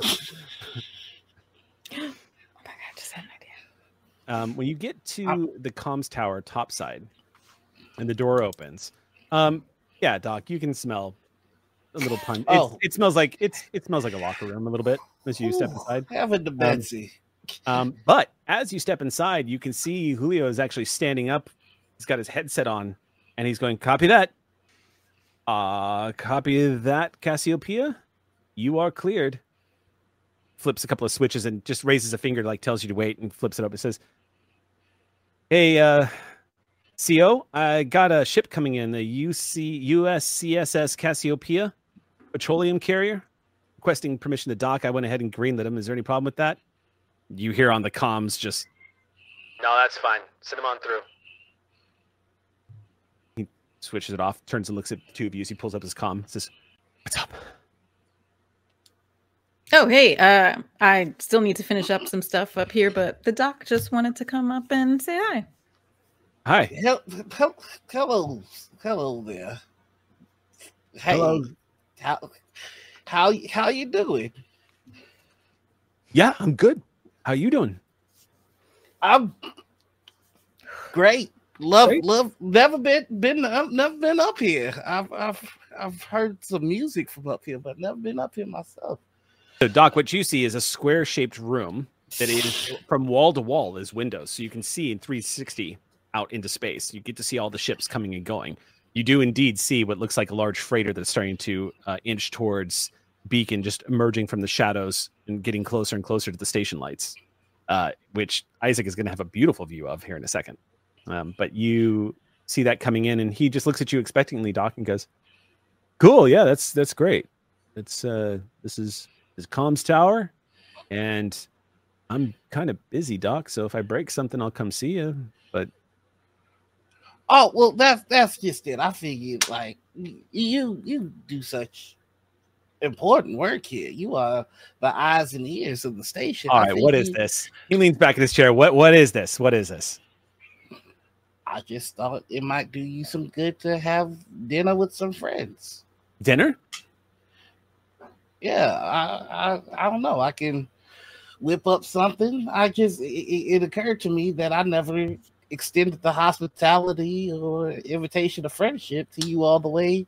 Oh my god, just had an idea. um, when you get to the comms tower top side and the door opens um yeah doc you can smell a little pun Oh. it smells like it's it smells like a locker room a little bit as you step inside Heaven to Betsy. um but as you step inside you can see Julio is actually standing up. He's got his headset on and he's going copy that. Uh copy that Cassiopeia. You are cleared. Flips a couple of switches and just raises a finger like tells you to wait and flips it up it says hey uh co i got a ship coming in the uc USCSS Cassiopeia petroleum carrier requesting permission to dock. I went ahead and greenlit him is there any problem with that you hear on the comms just No, that's fine. Send him on through. He switches it off turns and looks at the two of you as he pulls up his comm says what's up Oh, hey, uh, I still need to finish up some stuff up here, but the doc just wanted to come up and say hi. hi Hel- hel- Hello, hello there. Hey, Hello. How how how you doing? yeah i'm good how you doing I'm great. Love Great. love. Never been been I've never been up here. I've I've I've heard some music from up here, but never been up here myself. So, Doc, what you see is a square shaped room that is from wall to wall is windows. So you can see in 360 out into space. You get to see all the ships coming and going. You do indeed see what looks like a large freighter that's starting to uh, inch towards Beacon, just emerging from the shadows and getting closer and closer to the station lights, uh, which Isaac is going to have a beautiful view of here in a second. Um, but you see that coming in, and he just looks at you expectantly, Doc, and goes, "Cool, yeah, that's that's great. It's uh, this is is comms tower, and I'm kind of busy, Doc. So if I break something, I'll come see you. But Oh well, that's that's just it. I figured like you you do such important work here. You are the eyes and ears of the station. all right, what is figured- this? He leans back in his chair. What what is this? What is this? I just thought it might do you some good to have dinner with some friends. Dinner? Yeah, I I, I don't know. I can whip up something. I just it, it it occurred to me that I never extended the hospitality or invitation of friendship to you all the way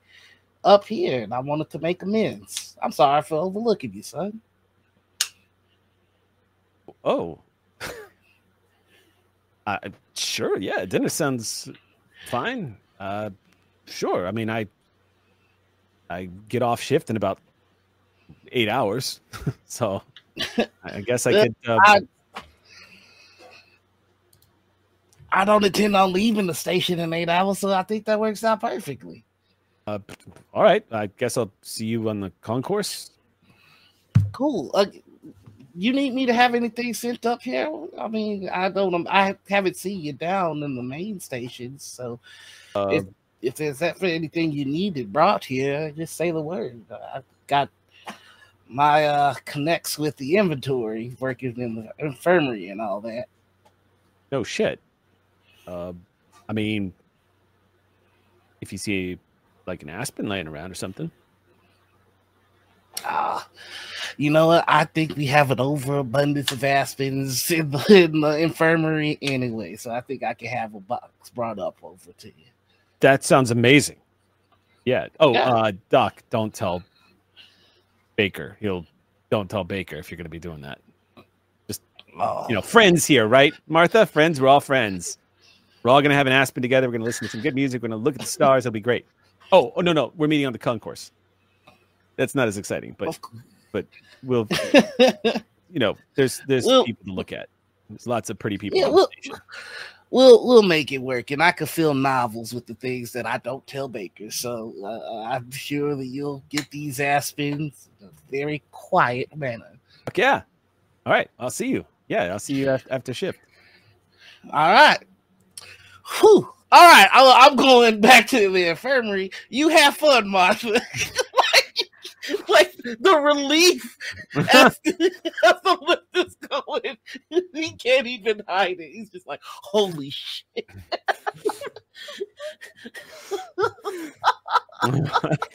up here, and I wanted to make amends. I'm sorry for overlooking you, son. Oh, uh, sure. Yeah, dinner sounds fine. Uh, sure. I mean, I I get off shift in about eight hours, so I guess I could. Uh, I, I don't intend on leaving the station in eight hours, so I think that works out perfectly. Uh, all right. I guess I'll see you on the concourse. Cool. Uh, you need me to have anything sent up here? I mean, I don't. I haven't seen you down in the main stations, so Uh, if if there's that for anything you needed brought here, just say the word. I got my uh connects with the inventory working in the infirmary and all that. no shit. Uh, I mean, if you see like an aspen laying around or something. Ah, you know what? I think we have an overabundance of aspens in the, in the infirmary anyway, so I think I can have a box brought up over to you. That sounds amazing. Yeah. Oh, Yeah. uh, Doc, don't tell Baker. He'll don't tell Baker if you're going to be doing that. Oh, You know, friends here, right, Martha? Friends. We're all friends. We're all going to have an aspen together. We're going to listen to some good music. We're going to look at the stars. It'll be great. Oh, oh no, no, we're meeting on the concourse. That's not as exciting, but but we'll, you know, there's there's Well- people to look at. There's lots of pretty people. Yeah, well- we'll we'll make it work, and I can fill novels with the things that I don't tell Baker. So uh, I'm sure that you'll get these aspens in a very quiet manner. Fuck yeah. All right. I'll see you. Yeah, I'll see you after shift. All right. Whew. All right, I, I'm going back to the infirmary. You have fun, Martha. like, like the relief as, as the lift is going, he can't even hide it. He's just like, "Holy shit!"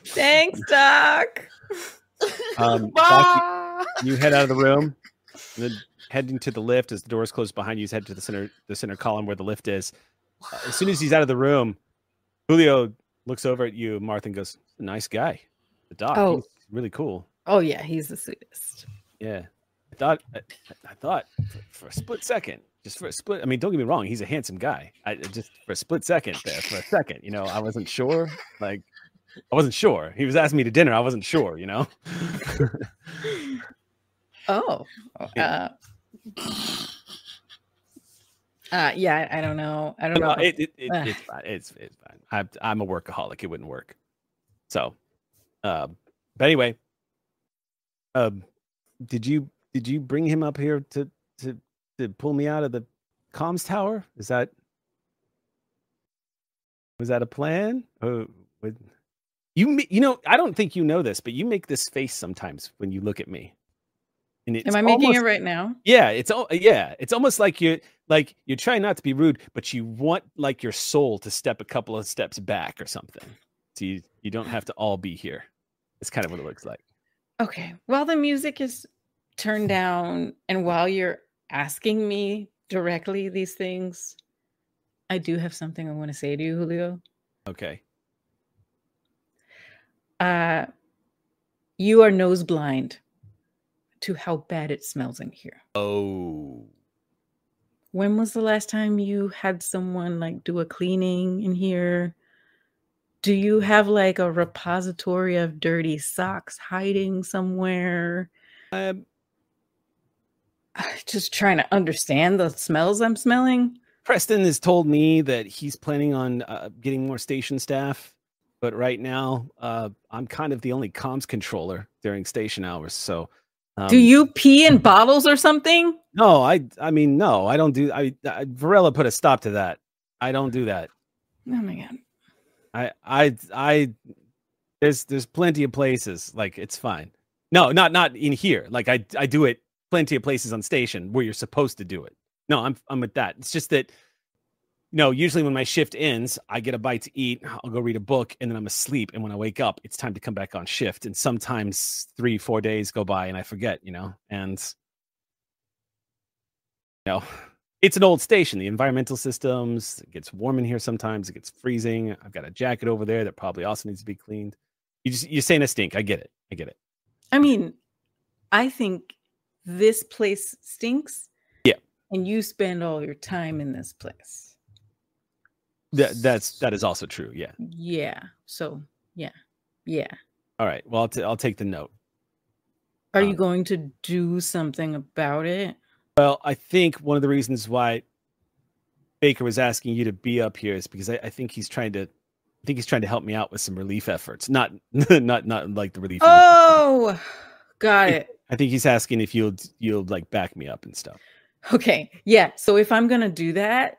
Thanks, Doc. um, Doc, Bye. you head out of the room, and then heading to the lift as the doors close behind you. You head to the center, the center column where the lift is. Uh, as soon as he's out of the room, Julio looks over at you, Martha, and goes, "Nice guy, the doc. Oh. He's really cool. Oh yeah, he's the sweetest. Yeah, I thought, I, I thought for, for a split second, just for a split. I mean, don't get me wrong, he's a handsome guy. I just for a split second there, for a second, you know, I wasn't sure. Like, I wasn't sure. He was asking me to dinner. I wasn't sure. You know. Oh. Uh, uh yeah, I don't know. I don't know. It, it, it, it's fine. It's it's fine. I'm I'm a workaholic. It wouldn't work. So, um, but anyway, um, did you did you bring him up here to to to pull me out of the comms tower? Is that was that a plan? Oh, would, you you know I don't think you know this, but you make this face sometimes when you look at me. And it's Am I making almost- it right now? yeah, it's all yeah, it's almost like you're like you're trying not to be rude, but you want like your soul to step a couple of steps back or something. So you you don't have to all be here. It's kind of what it looks like. Okay. While the music is turned down and while you're asking me directly these things, I do have something I want to say to you, Julio. Okay. Uh you are nose blind to how bad it smells in here. Oh. When was the last time you had someone like do a cleaning in here? Do you have like a repository of dirty socks hiding somewhere? Um, Just trying to understand the smells I'm smelling. Preston has told me that he's planning on uh, getting more station staff, but right now uh, I'm kind of the only comms controller during station hours. So, um, Do you pee in bottles or something? No, I I mean no, I don't do. I, I Varela put a stop to that. I don't do that. Oh my god. I I I there's there's plenty of places like it's fine. No, not not in here. Like I I do it plenty of places on station where you're supposed to do it. No, I'm I'm with that. It's just that know, usually when my shift ends, I get a bite to eat, I'll go read a book, and then I'm asleep. And when I wake up, it's time to come back on shift. And sometimes three, four days go by and I forget, you know, and you know, it's an old station. The environmental systems, it gets warm in here sometimes, it gets freezing. I've got a jacket over there that probably also needs to be cleaned. You just you're saying a stink. I get it. I get it. I mean, I think this place stinks. Yeah. And you spend all your time in this place. That that's that is also true. Yeah. Yeah. So, yeah. Yeah. All right. Well, I'll, t- I'll take the note. Are you Um, going to do something about it? Well, I think one of the reasons why Baker was asking you to be up here is because I, I think he's trying to, I think he's trying to help me out with some relief efforts. Not, not, not like the relief. Oh, got it. I think he's asking if you'll, you'll like back me up and stuff. Okay. Yeah. So if I'm going to do that.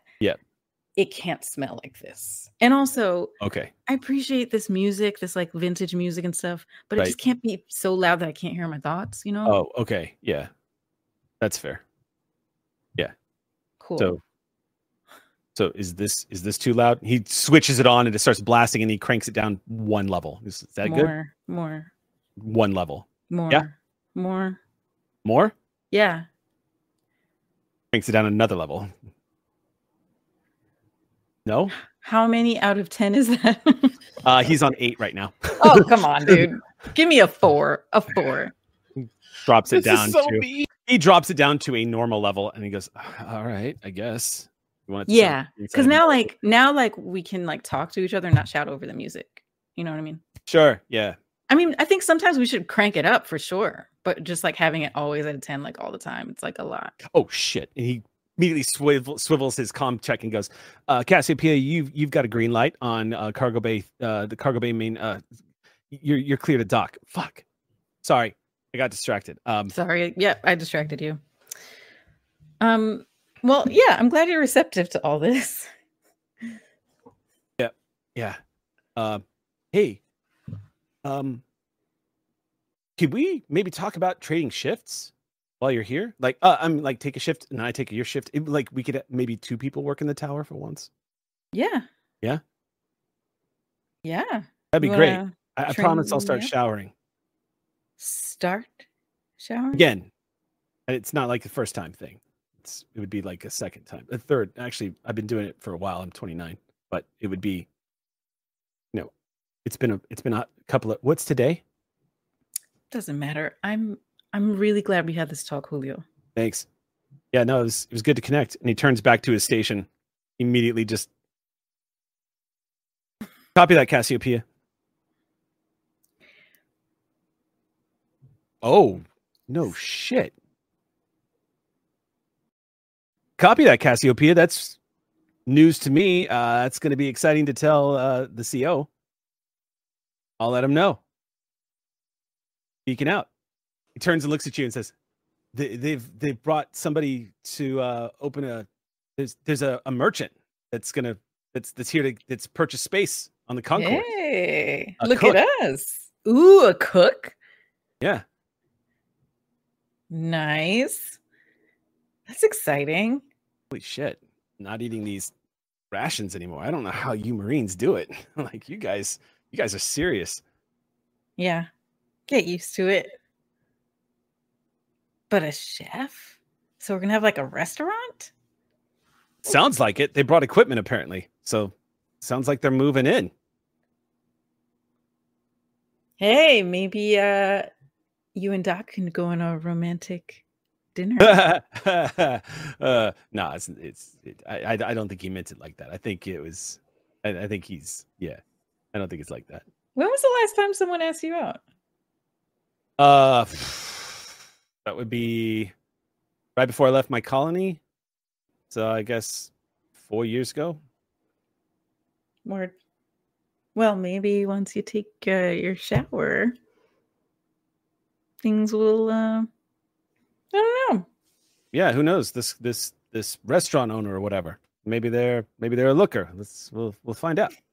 It can't smell like this. And also, Okay. I appreciate this music, this like vintage music and stuff, but it just can't be so loud that I can't hear my thoughts, you know? Oh, okay. Yeah, that's fair. Yeah. Cool. So, so is this is this too loud? He switches it on and it starts blasting, and he cranks it down one level. Is, is that good? more, more, One level. more, Yeah. more. More? Yeah. Cranks it down another level. No. How many out of 10 is that? Uh, he's on eight right now. oh, come on, dude. Give me a four. A four. drops it This down is so to mean. he drops it down to a normal level, and he goes, "All right, I guess." You want it to Yeah. Because now, like, now, like, we can like talk to each other and not shout over the music. You know what I mean? sure, yeah, I mean, I think sometimes we should crank it up for sure, but just like having it always at a 10, like all the time, it's like a lot. oh shit and he immediately swivel, swivels his comm check and goes uh cassiopeia you've you've got a green light on uh cargo bay uh the cargo bay main uh you're you're clear to dock fuck sorry i got distracted um Sorry. Yeah, I distracted you. Um, well, yeah, I'm glad you're receptive to all this. Yeah. Yeah uh hey um could we maybe talk about trading shifts while you're here? Like uh i'm like take a shift and i take your shift. It- like we could uh, maybe two people work in the tower for once. Yeah. Yeah? Yeah. that'd be You great. I, I promise i'll start showering. Start showering. again. It's not like the first time thing. It's it would be like a second time a third. Actually i've been doing it for a while. I'm 29 but it would be you know it's been a it's been a couple of what's today? Doesn't matter. I'm I'm really glad we had this talk, Julio. thanks. Yeah no it was it was good to connect and he turns back to his station. Immediately just copy that cassiopeia. Oh no shit. Copy that cassiopeia. That's news to me. Uh that's going to be exciting to tell uh the co i'll let him know. Speaking out he turns and looks at you and says they, they've they've brought somebody to uh open a there's there's a, a merchant that's gonna that's that's here to that's purchase space on the concourse Hey, A look cook. at us. Ooh, a cook. yeah Nice. That's exciting. holy shit not eating these rations anymore i don't know how you marines do it like you guys you guys are serious Yeah. Get used to it. But a chef? So we're gonna have like a restaurant? sounds like it they brought equipment apparently so sounds like they're moving in Hey, maybe uh you and Doc can go on a romantic dinner. uh, no, it's it's. It, I I I don't think he meant it like that. I think it was. I, I think he's. Yeah, I don't think it's like that. when was the last time someone asked you out? Uh, that would be right before I left my colony. So I guess four years ago. Or well, maybe once you take uh, your shower, things will uh I don't know. Yeah, who knows? This this this restaurant owner or whatever. Maybe they're maybe they're a looker. Let's we'll we'll find out.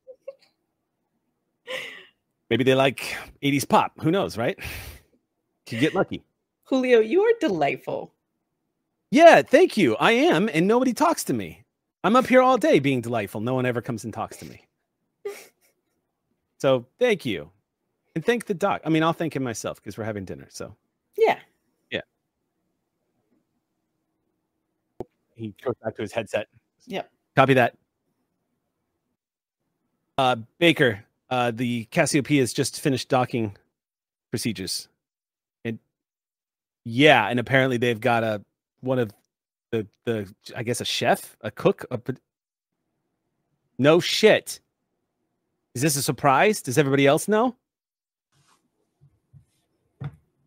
Maybe they like 80s pop. Who knows, right? Could get lucky. Julio, you are delightful. Yeah, thank you. I am, and nobody talks to me. I'm up here all day being delightful. No one ever comes and talks to me. So thank you. And thank the doc. I mean, I'll thank him myself because we're having dinner. So Yeah. Yeah. He goes back to his headset. Yep. Copy that. Uh, Baker, uh, the Cassiopeia has just finished docking procedures. Yeah, and apparently they've got a one of the the I guess a chef, a cook, a no shit. Is this a surprise? Does everybody else know?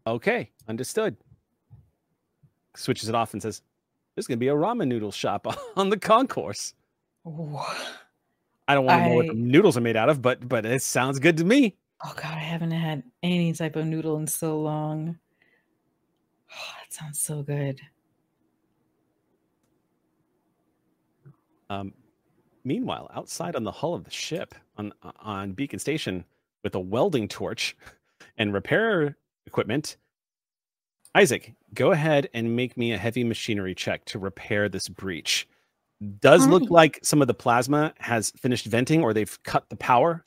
Okay, understood. Switches it off and says, "There's going to be a ramen noodle shop on the concourse." I don't want to know what the noodles are made out of, but but it sounds good to me. Oh god, I haven't had any type of noodle in so long. Oh, that sounds so good. Um, meanwhile, outside on the hull of the ship on on Beacon Station with a welding torch and repair equipment, Isaac, go ahead and make me a heavy machinery check to repair this breach. Does look like some of the plasma has finished venting or they've cut the power,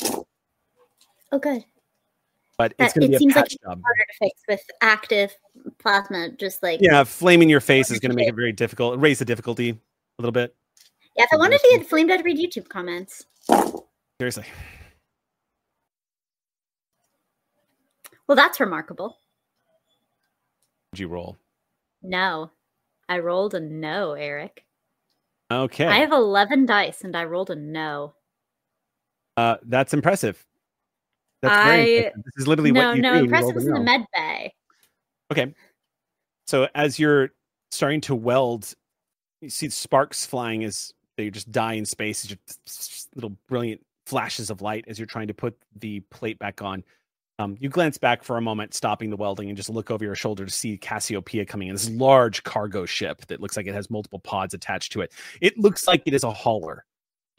Oh, good. But it's going to it be a seems like job. Harder to fix with active plasma, just like Yeah, flaming your face is going to make it very difficult. Raise the difficulty a little bit. Yeah, if I wanted to get flamed, I'd read YouTube comments. Seriously. Well, that's remarkable. Would you roll? No, I rolled a no, Eric. Okay. I have 11 dice and I rolled a no. Uh, that's impressive. That's very I- impressive. This is literally no, what you no, do. you impressive was in the med bay. Okay. So as you're starting to weld, you see sparks flying as they just die in space. It's Just little brilliant flashes of light as you're trying to put the plate back on. Um, you glance back for a moment, stopping the welding, and just look over your shoulder to see Cassiopeia coming in. This large cargo ship that looks like it has multiple pods attached to it. It looks like it is a hauler.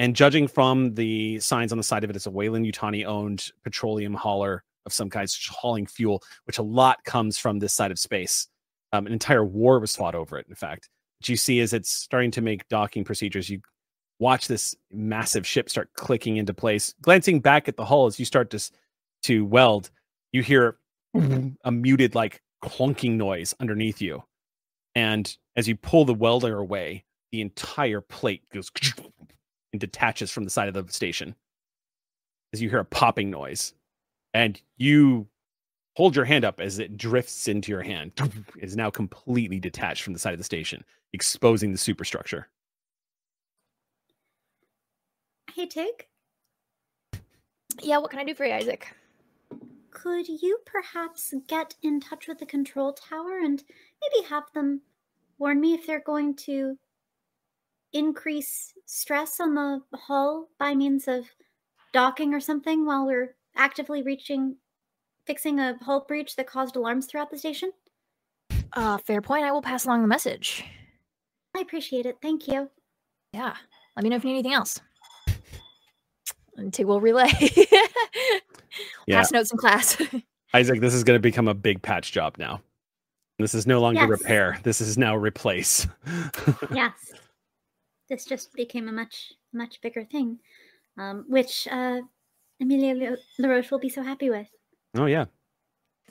And judging from the signs on the side of it, it's a Weyland Yutani owned petroleum hauler of some kind, just hauling fuel, which a lot comes from this side of space. Um, an entire war was fought over it, in fact. What you see is it's starting to make docking procedures. You watch this massive ship start clicking into place. Glancing back at the hull as you start to, to weld, you hear a muted, like clunking noise underneath you. And as you pull the welder away, the entire plate goes and detaches from the side of the station as you hear a popping noise. And you hold your hand up as it drifts into your hand. It is now completely detached from the side of the station, exposing the superstructure. Hey, Tig, Yeah, what can I do for you, Isaac? could you perhaps get in touch with the control tower and maybe have them warn me if they're going to increase stress on the hull by means of docking or something while we're actively reaching fixing a hull breach that caused alarms throughout the station? Uh, fair point. I will pass along the message. I appreciate it. Thank you. Yeah. Let me know if you need anything else. And Tig will relay. Yeah. Pass notes in class. Isaac, this is going to become a big patch job now. This is no longer Yes. repair. This is now replace. yes. This just became a much, much bigger thing, um, which uh, Amelia LaRoche will be so happy with. oh yeah,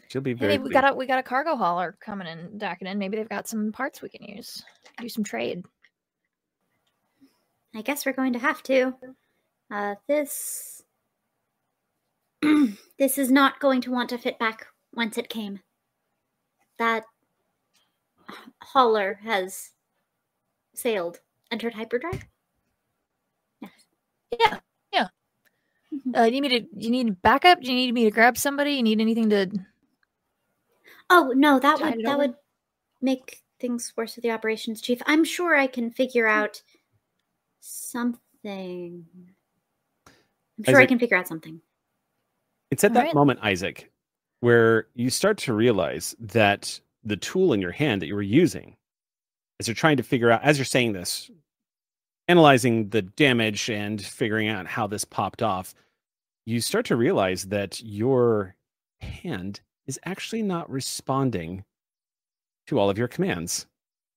she'll be hey, we pleased. got a we got a cargo hauler coming in, docking in. Maybe they've got some parts we can use. Do some trade. I guess we're going to have to. Uh, this. this is not going to want to fit back whence it came. That hauler has sailed, entered hyperdrive. Yes. Yeah, yeah. Mhm. Uh, do you need me to? Do you need backup? Do you need me to grab somebody? You need anything to? Oh no, that would that over? would make things worse with the operations chief. I'm sure I can figure out something. I'm sure I can figure out something. It's at that Alright. moment, Isaac, where you start to realize that the tool in your hand that you were using, as you're trying to figure out, as you're saying this, analyzing the damage and figuring out how this popped off, you start to realize that your hand is actually not responding to all of your commands.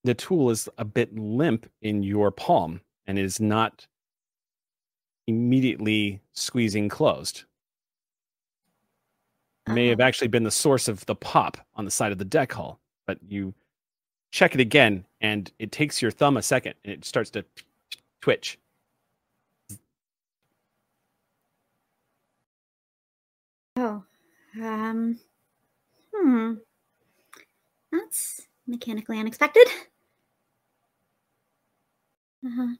The tool is a bit limp in your palm and is not immediately squeezing closed may have Uh-huh. actually been the source of the pop on the side of the deck hull. But you check it again, and it takes your thumb a second, and it starts to twitch. Oh, um, hmm. That's mechanically unexpected. Uh-huh.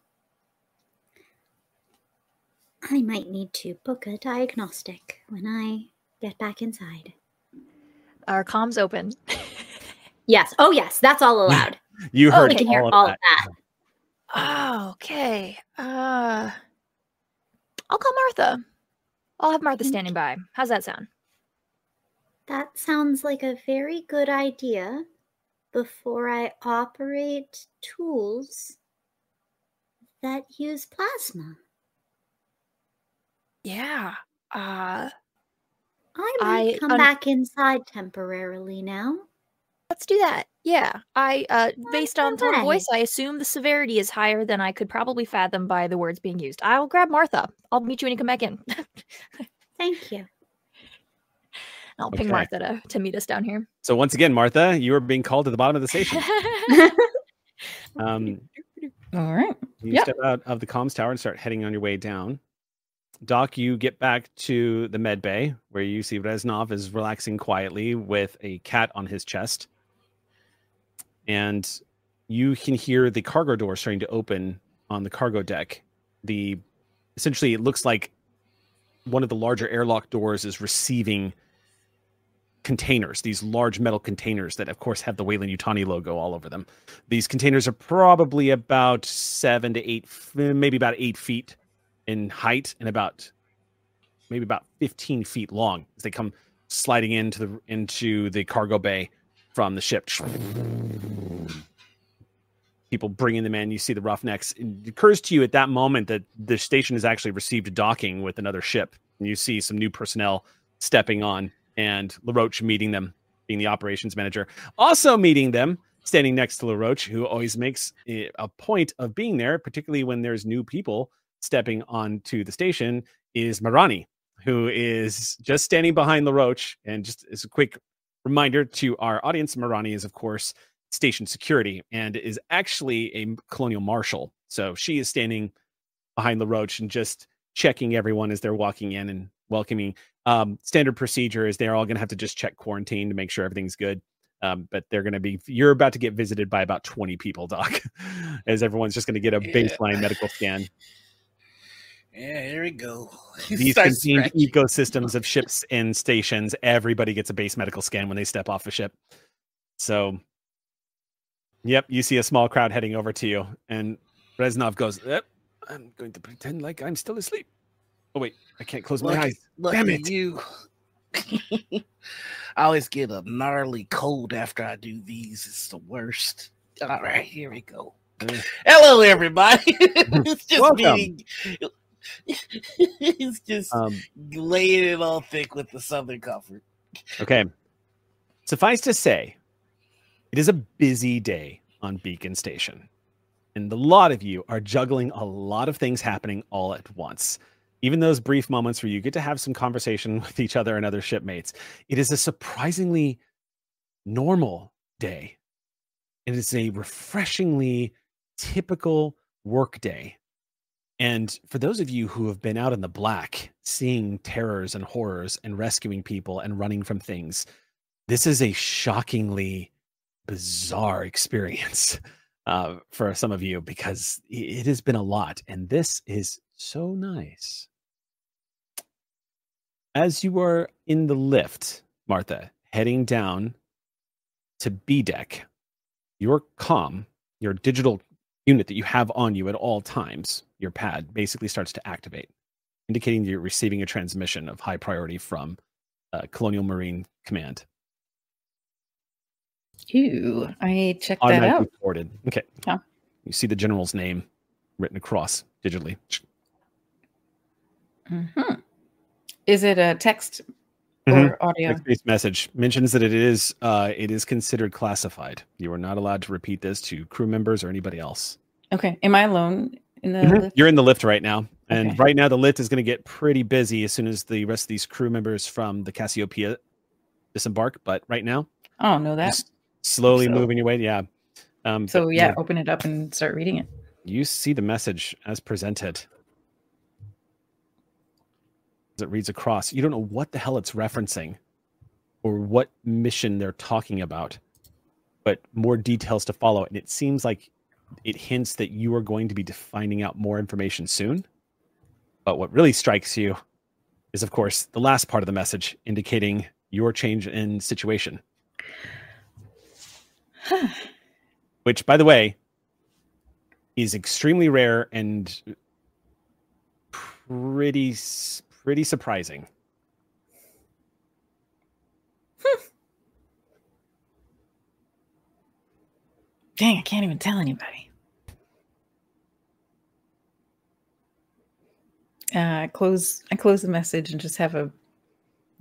I might need to book a diagnostic when I get back inside. Our comms open? Yes. Oh, yes. That's all allowed. You Oh, heard we can hear all of all that. of that. Oh, okay. Uh, I'll call Martha. I'll have Martha standing by. How's that sound? That sounds like a very good idea before I operate tools that use plasma. Yeah. Uh, I might I come un- back inside temporarily now. Let's do that. Yeah. I uh based on tone voice, I assume the severity is higher than I could probably fathom by the words being used. I'll grab Martha. I'll meet you when you come back in. Thank you. I'll ping Martha to, to meet us down here. So once again, Martha, you are being called to the bottom of the station. Um, All right. you Yep. step out of the comms tower and start heading on your way down. Doc, you get back to the med bay where you see Reznov is relaxing quietly with a cat on his chest. And you can hear the cargo door starting to open on the cargo deck. The essentially it looks like one of the larger airlock doors is receiving containers, these large metal containers that of course have the Weyland Yutani logo all over them. These containers are probably about seven to eight, maybe about eight feet in height and about maybe about 15 feet long as they come sliding into the into the cargo bay from the ship. People bringing them in. You see the roughnecks. It occurs to you at that moment that the station has actually received docking with another ship. And you see some new personnel stepping on, and LaRoche meeting them, being the operations manager. Also meeting them, standing next to LaRoche, who always makes a point of being there, particularly when there's new people stepping onto the station, is Marani, who is just standing behind LaRoche. And just as a quick reminder to our audience, Marani is, of course, station security and is actually a colonial marshal. So she is standing behind LaRoche and just checking everyone as they're walking in and welcoming. Um, standard procedure is they're all going to have to just check quarantine to make sure everything's good. Um, but they're going to be, you're about to get visited by about 20 people, Doc, as everyone's just going to get a Yeah. baseline medical scan. Yeah, here we go. These contained scratching. ecosystems of ships and stations, everybody gets a base medical scan when they step off a ship. So, yep, you see a small crowd heading over to you, and Reznov goes, yep, I'm going to pretend like I'm still asleep. Oh, wait, I can't close my Lucky- eyes. Lucky Damn it. you. I always get a gnarly cold after I do these. It's the worst. All right, here we go. Uh. Hello, everybody. it's just Welcome. me. it's just Um, laying it all thick with the Southern Comfort. Okay. Suffice to say, it is a busy day on Beacon Station. And a lot of you are juggling a lot of things happening all at once. Even those brief moments where you get to have some conversation with each other and other shipmates, it is a surprisingly normal day. And It is a refreshingly typical work day. And for those of you who have been out in the black, seeing terrors and horrors and rescuing people and running from things, this is a shockingly bizarre experience uh, for some of you because it has been a lot. And this is so nice. As you are in the lift, Martha, heading down to B deck, your com, your digital unit that you have on you at all times, your pad basically starts to activate, indicating you're receiving a transmission of high priority from uh, Colonial Marine Command. Ooh, I checked that out. forwarded. Okay. Yeah. You see the general's name written across digitally. Mhm. Is it a text or audio? Text-based message mentions that it is uh, it is considered classified. You are not allowed to repeat this to crew members or anybody else. Okay. Am I alone in the Mhm. lift? You're in the lift right now, and Okay. right now the lift is going to get pretty busy as soon as the rest of these crew members from the Cassiopeia disembark. But right now, I don't know that. Slowly so. moving your way. Yeah. Um, So but yeah, open it up and start reading it. you see the message as presented. As it reads across, you don't know what the hell it's referencing or what mission they're talking about, but more details to follow. And it seems like it hints that you are going to be finding out more information soon. But what really strikes you is, of course, the last part of the message indicating your change in situation. Which, by the way, is extremely rare and pretty pretty surprising. Dang, I can't even tell anybody. Uh, I close I close the message and just have a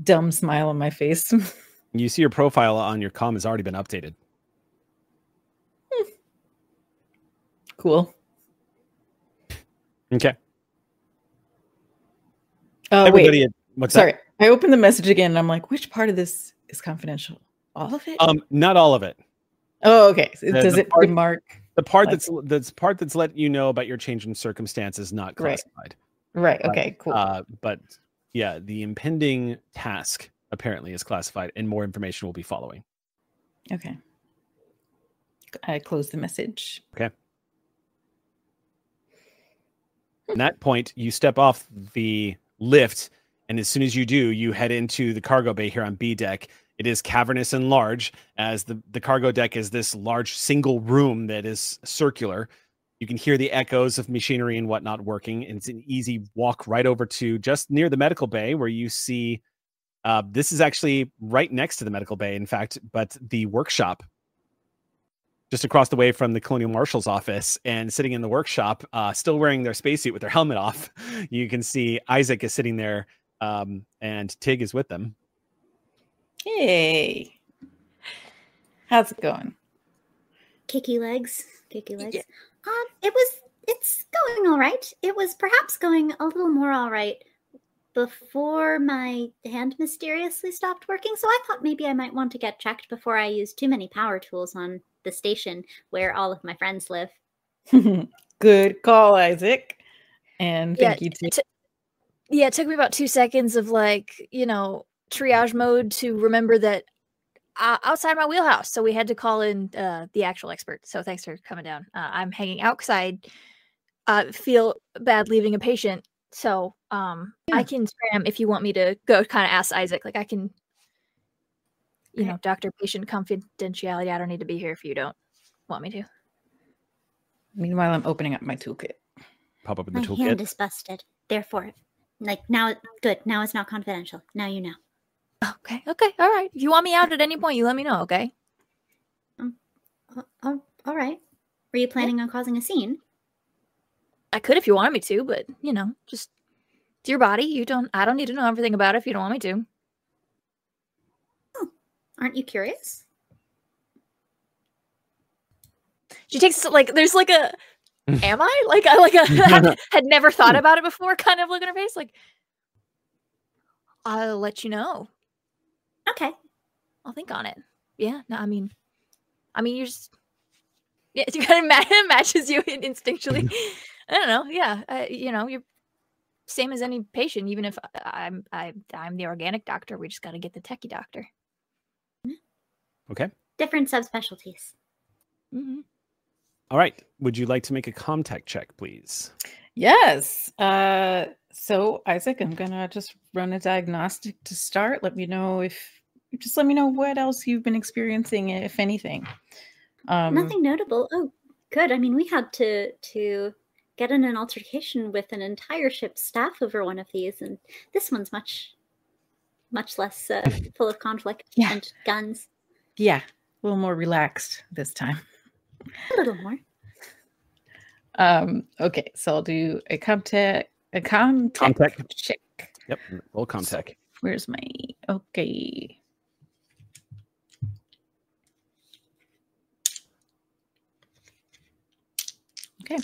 dumb smile on my face. You see your profile on your com has already been updated. Cool. Okay. Oh Everybody, wait, at- what's that? sorry. I opened the message again and I'm like, which part of this is confidential? All of it? Um, not all of it. oh, okay. So the- does the it part- mark? The part Like- that's that's part that's let you know about your change in circumstances not classified. Right. But, Okay. Cool. Uh, but yeah, the impending task apparently is classified, and more information will be following. okay. I close the message. At that point, you step off the lift, and as soon as you do, you head into the cargo bay here on B deck. It is cavernous and large, as the, the cargo deck is this large single room that is circular. You can hear the echoes of machinery and whatnot working, it's an easy walk right over to just near the medical bay where you see uh, this is actually right next to the medical bay, in fact, but the workshop just across the way from the colonial marshal's office and sitting in the workshop uh, still wearing their spacesuit with their helmet off you can see isaac is sitting there um, and tig is with them Hey. How's it going? Kicky legs. Kicky legs. Um, it was it's going all right. It was perhaps going a little more all right before my hand mysteriously stopped working. So I thought maybe I might want to get checked before I use too many power tools on the station where all of my friends live. Good call, Isaac. And Yeah, thank you too. t- yeah, it took me about two seconds of like, you know, triage mode to remember that uh, outside my wheelhouse. So we had to call in uh, the actual expert. So thanks for coming down. Uh, I'm hanging out because I uh, feel bad leaving a patient. So um, I can spam if you want me to go kind of ask Isaac. Like I can, you know, doctor patient confidentiality. I don't need to be here if you don't want me to. Meanwhile, I'm opening up my toolkit. pop up in the My hand toolkit is busted. Therefore, like now, good. Now it's not confidential. Now you know. Okay. Okay. All right. If you want me out at any point, you let me know. Okay. Oh, oh, all right. Were you planning on causing a scene? I could if you wanted me to, but you know, just it's your body. You don't. I don't need to know everything about it if you don't want me to. Aren't you curious? She takes like there's like a. am I like I like a had, had never thought about it before? Kind of look in her face like. I'll let you know. Okay. I'll think on it. Yeah. No, I mean, I mean, you're just. Yeah, it kind of ma- matches you instinctually. I don't know. Yeah, uh, you know, you're same as any patient. Even if I- I'm I, I'm the organic doctor, we just got to get the techie doctor. Okay Different subspecialties. hmm all right would you like to make a contact check please Yes. Uh, so Isaac, I'm gonna just run a diagnostic to start. Let me know if just let me know what else you've been experiencing, if anything. Um, Nothing notable. Oh, good. I mean, we had to to get in an altercation with an entire ship's staff over one of these, and this one's much much less uh, full of conflict Yeah. and guns. Yeah, a little more relaxed this time. A little more. Um, okay, so I'll do a contact a contact, Contact. check. yep roll contact Where's my okay? Okay.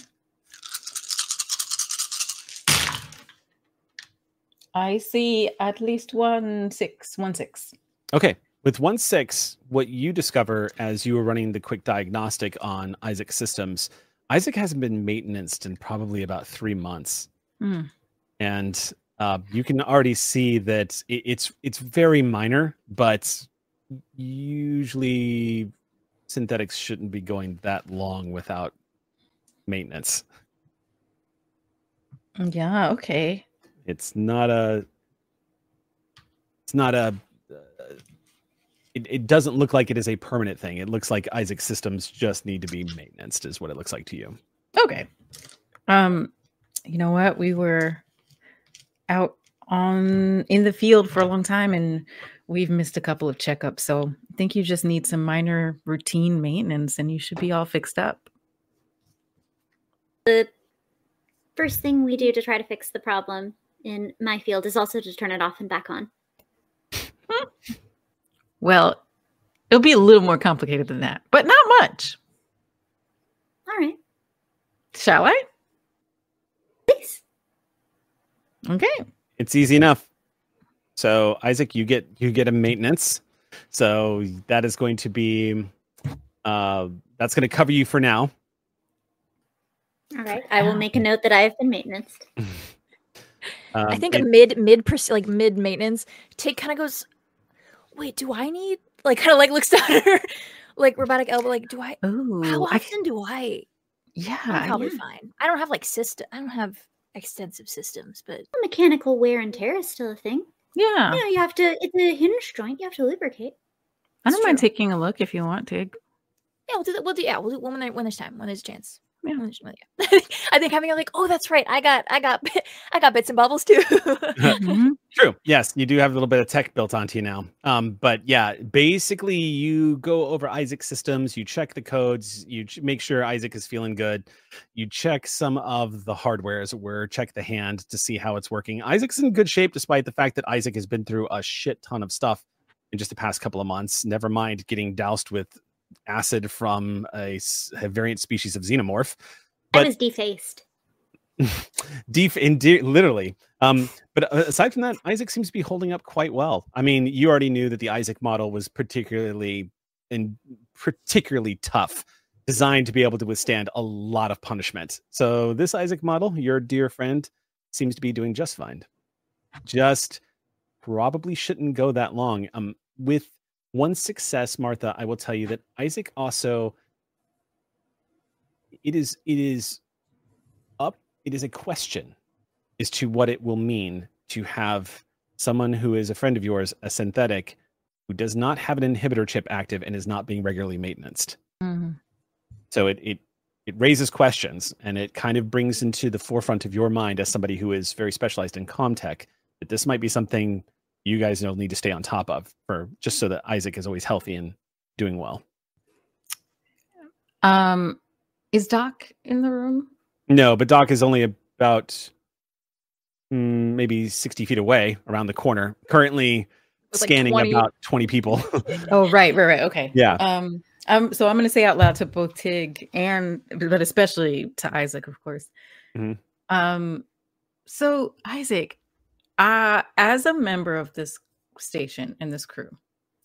I see at least one six, one six. Okay. With one six, what you discover as you were running the quick diagnostic on Isaac's systems, Isaac hasn't been maintenanced in probably about three months, Hmm. and uh, you can already see that it, it's it's very minor, but usually synthetics shouldn't be going that long without maintenance. Yeah, okay. It's not a it's not a it, it doesn't look like it is a permanent thing. It looks like Isaac's systems just need to be maintenance, is what it looks like to you. Okay. Um, you know what? We were out on in the field for a long time and we've missed a couple of checkups. So I think you just need some minor routine maintenance and you should be all fixed up. The first thing we do to try to fix the problem in my field is also to turn it off and back on. Well, it'll be a little more complicated than that, but not much. All right, Shall I? please. Okay. It's easy enough. So Isaac, you get you get a maintenance. So that is going to be uh that's going to cover you for now. All right, I will make a note that I have been maintenance. I Um, think it- mid mid pers- like mid maintenance. Tig kind of goes, wait, do I need like kind of like looks down at her like robotic elbow like do I Oh, how I, often do I yeah. I'm probably yeah. fine. I don't have like system I don't have extensive systems, but Mechanical wear and tear is still a thing. Yeah. You know, you have to. It's a hinge joint. You have to lubricate. I don't It's mind true. taking a look if you want to. yeah, we'll do that. We'll do yeah, we'll do when there, when there's time, when there's a chance. Yeah. When. I think having a like, oh, that's right. I got, I got, I got bits and bubbles too. Mhm. True. Yes, you do have a little bit of tech built onto you now. Um, but yeah, basically, you go over Isaac's systems, you check the codes, you ch- make sure Isaac is feeling good, you check some of the hardware, as it were, check the hand to see how it's working. Isaac's in good shape, despite the fact that Isaac has been through a shit ton of stuff in just the past couple of months. Never mind getting doused with acid from a variant species of xenomorph I But- was defaced. deep in de- literally. Um but uh, aside from that isaac seems to be holding up quite well. I mean you already knew that the isaac model was particularly and particularly tough designed to be able to withstand a lot of punishment. So this isaac model your dear friend seems to be doing just fine. Just probably shouldn't go that long. Um with one success martha i will tell you that isaac also it is it is up it is a question as to what it will mean to have someone who is a friend of yours, a synthetic, who does not have an inhibitor chip active and is not being regularly maintained. Mhm. So it it it raises questions and it kind of brings into the forefront of your mind as somebody who is very specialized in comtech that this might be something you guys will need to stay on top of for just so that Isaac is always healthy and doing well. Um, is Doc in the room? No, but Doc is only about mm, maybe 60 feet away around the corner, currently With, like, scanning 20 about 20 people. Oh, right, right, right. Okay. yeah. Um, um, so I'm going to say out loud to both Tig and, but especially to Isaac, of course. Mhm. Um, so Isaac, uh, as a member of this station and this crew,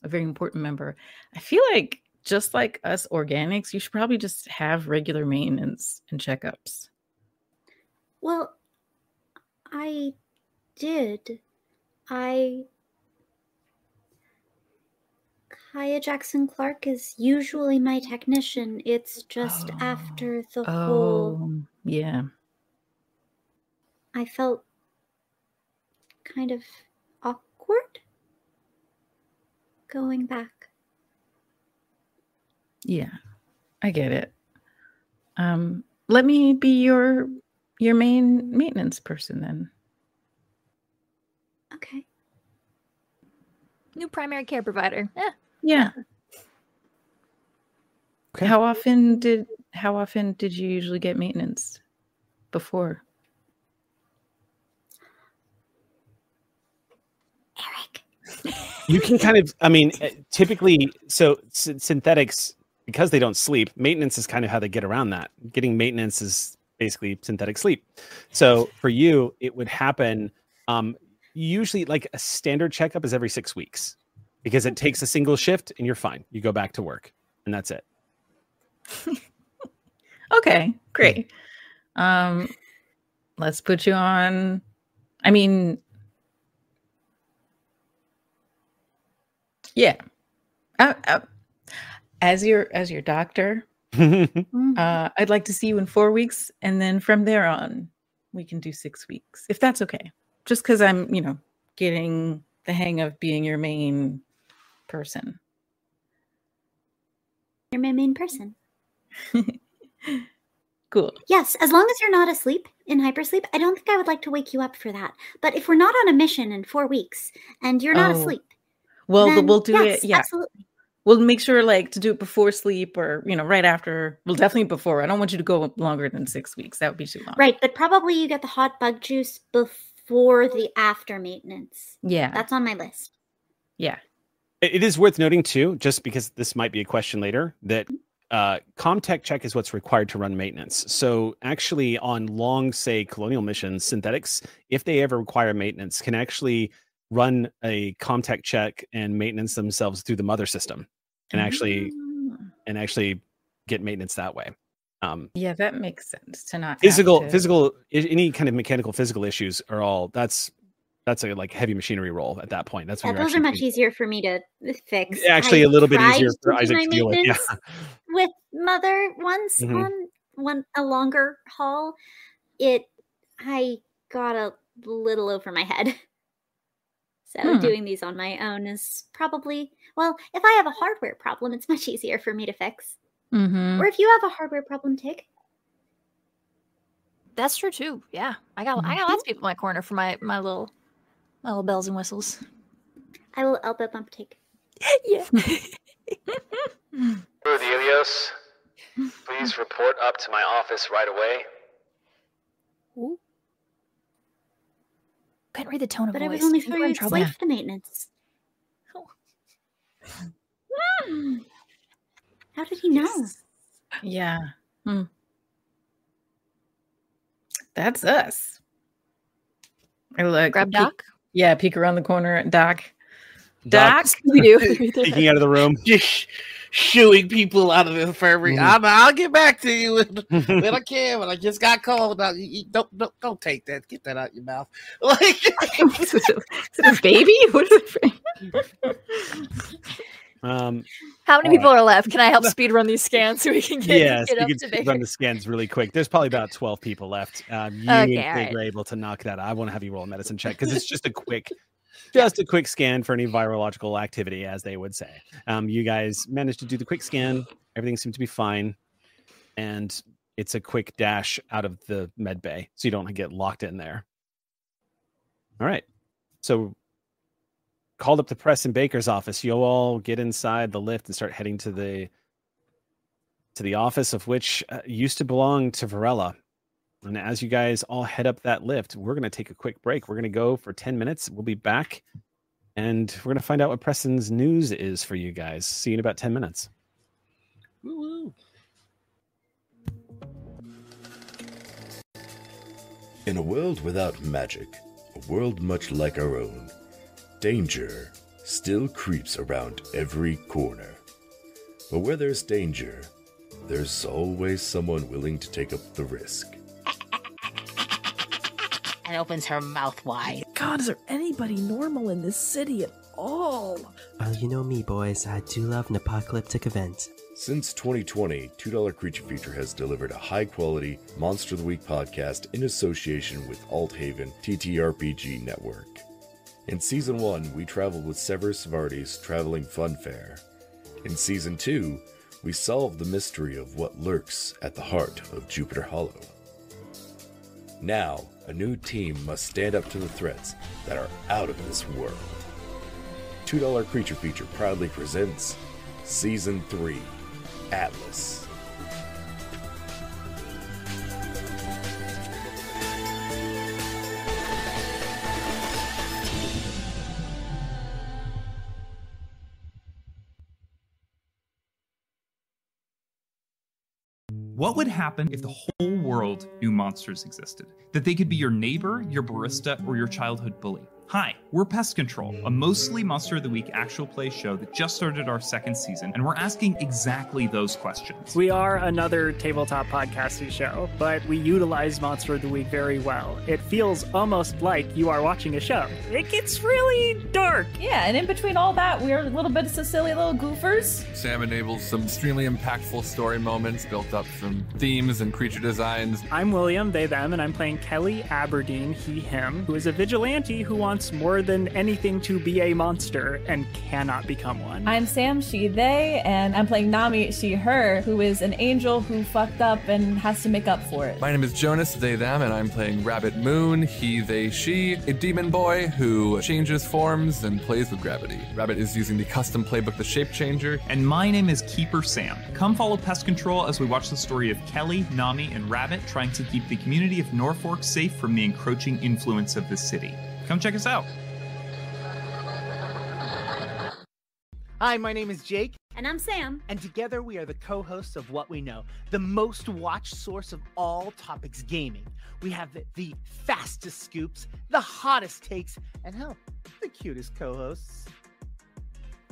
a very important member, I feel like just like us organics, you should probably just have regular maintenance and checkups. Well, I did. I. Kaya Jackson Clark is usually my technician. It's just Oh. after the whole. Oh, yeah. I felt kind of awkward going back. Yeah, I get it. Um, let me be your your main maintenance person then. Okay. New primary care provider. Eh, Yeah. Okay. How often did how often did you usually get maintenance before? You can kind of, I mean, uh, typically, so synthetics, because they don't sleep, maintenance is kind of how they get around that. Getting maintenance is basically synthetic sleep. So for you, it would happen um, usually like a standard checkup is every six weeks because it takes a single shift and you're fine. You go back to work and that's it. Okay, great. Um, let's put you on. I mean, yeah. Uh, uh, as your as your doctor, Mm. uh, I'd like to see you in four weeks, and then from there on, we can do six weeks, if that's okay. Just because I'm, you know, getting the hang of being your main person. You're my main person. Cool. Yes, as long as you're not asleep in hypersleep, I don't think I would like to wake you up for that. But if we're not on a mission in four weeks and you're not Oh, asleep, Well, then we'll do yes, it. Yeah, absolutely. we'll make sure like to do it before sleep or you know right after. Well, definitely before. I don't want you to go longer than six weeks. That would be too long. Right, but probably you get the hot bug juice before the after maintenance. Yeah. That's on my list. yeah. It it is worth noting too, just because this might be a question later, that uh, Comtech check is what's required to run maintenance. So actually, on long, say, colonial missions, synthetics, if they ever require maintenance, can actually run a Comtech check and maintenance themselves through the mother system, and actually Mm. and actually get maintenance that way. Um, Yeah, that makes sense to not physical, to- physical, any kind of mechanical, physical issues are all that's that's a like heavy machinery role at that point. That's Yeah, when you're those are actually much easier for me to fix. actually I a little bit easier for do Isaac to deal with. Yeah. with mother once Mhm. on one a longer haul. It I got a little over my head. So Hmm. doing these on my own is probably well, if I have a hardware problem, it's much easier for me to fix. Mhm. Or if you have a hardware problem, Tig. That's true too. Yeah, I got I got lots of people in my corner for my my little my little bells and whistles. I will elbow bump Tig. yeah. Ruth Elios, please report up to my office right away. Ooh. Couldn't read the tone of But I voice. was only Think for we're in your trouble. slave to maintenance. Oh. How did he know? Yeah. Hmm. That's us. I look. Grab peek- Doc. Yeah, peek around the corner at Doc. Doc Doc. We do. peeking out of the room. Just shooing people out of the infirmary. Mhm. I'm, I'll get back to you when, when I can. But I just got cold. Now, you, you don't, don't don't take that. Get that out of your mouth. Like is, it a, is it a baby? What is it? um, How many All people are left? Can I help speed run these scans so we can get, yes, get you up can to speed run the scans really quick. There's probably about 12 people left. Um, you Okay, and Craig alright. are able to knock that out. I want to have you roll a medicine check because it's just a quick, just a quick scan for any virological activity, as they would say. Um, you guys managed to do the quick scan. Everything seemed to be fine, and it's a quick dash out of the med bay, so you don't get locked in there. All right, so called up the Preston Baker's office. You all get inside the lift and start heading to the to the office of which uh, used to belong to Varela. And as you guys all head up that lift, we're going to take a quick break. We're going to go for 10 minutes. We'll be back and we're going to find out what Preston's news is for you guys. See you in about 10 minutes. Woo-woo. In a world without magic, a world much like our own, danger still creeps around every corner. But where there's danger, there's always someone willing to take up the risk. And opens her mouth wide. God, is there anybody normal in this city at all? Well, you know me, boys. I do love an apocalyptic event. Since 2020, $2 Creature Feature has delivered a high quality Monster of the Week podcast in association with Alt Haven TTRPG Network. In Season 1, we traveled with Severus Vardy's Traveling Fun Fair. In Season 2, we solved the mystery of what lurks at the heart of Jupiter Hollow. Now, a new team must stand up to the threats that are out of this world. $2 Creature Feature proudly presents Season 3 Atlas. What would happen if the whole world knew monsters existed? That they could be your neighbor, your barista, or your childhood bully? Hi, we're Pest Control, a mostly Monster of the Week actual play show that just started our second season, and we're asking exactly those questions. We are another tabletop podcasting show, but we utilize Monster of the Week very well. It feels almost like you are watching a show. It gets really dark. Yeah, and in between all that, we're a little bit of silly little goofers. Sam enables some extremely impactful story moments built up from themes and creature designs. I'm William, they, them, and I'm playing Kelly Aberdeen, he, him, who is a vigilante who wants more than anything to be a monster and cannot become one. I'm Sam, she, they, and I'm playing Nami, she, her, who is an angel who fucked up and has to make up for it. My name is Jonas, they, them, and I'm playing Rabbit Moon, he, they, she, a demon boy who changes forms and plays with gravity. Rabbit is using the custom playbook, The Shape Changer. And my name is Keeper Sam. Come follow Pest Control as we watch the story of Kelly, Nami, and Rabbit trying to keep the community of Norfolk safe from the encroaching influence of the city. Come check us out. Hi, my name is Jake. And I'm Sam. And together we are the co hosts of What We Know, the most watched source of all topics gaming. We have the, the fastest scoops, the hottest takes, and hell, the cutest co hosts.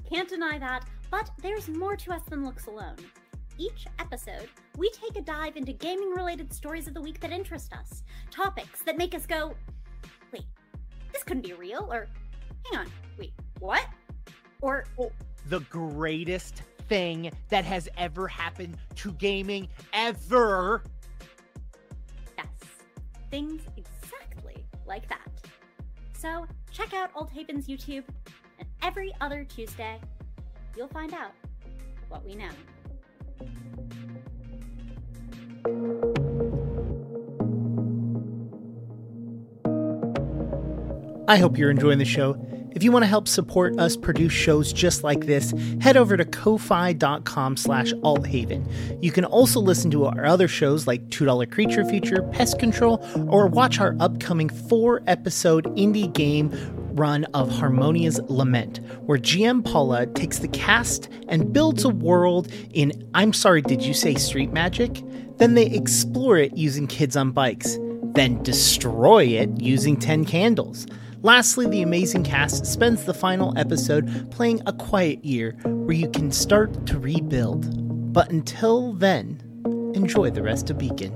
Can't deny that, but there's more to us than looks alone. Each episode, we take a dive into gaming related stories of the week that interest us, topics that make us go, wait, this couldn't be real, or hang on, wait, what? Or, The greatest thing that has ever happened to gaming ever. yes, things exactly like that. So, check out Althaven's YouTube, and every other Tuesday, you'll find out what we know. I hope you're enjoying the show. If you want to help support us produce shows just like this, head over to ko-fi.com slash althaven. You can also listen to our other shows like $2 Creature Feature, Pest Control, or watch our upcoming four-episode indie game run of Harmonia's Lament, where GM Paula takes the cast and builds a world in I'm sorry, did you say street magic? Then they explore it using kids on bikes, then destroy it using 10 candles. Lastly, the amazing cast spends the final episode playing A Quiet Year, where you can start to rebuild. But until then, enjoy the rest of Beacon.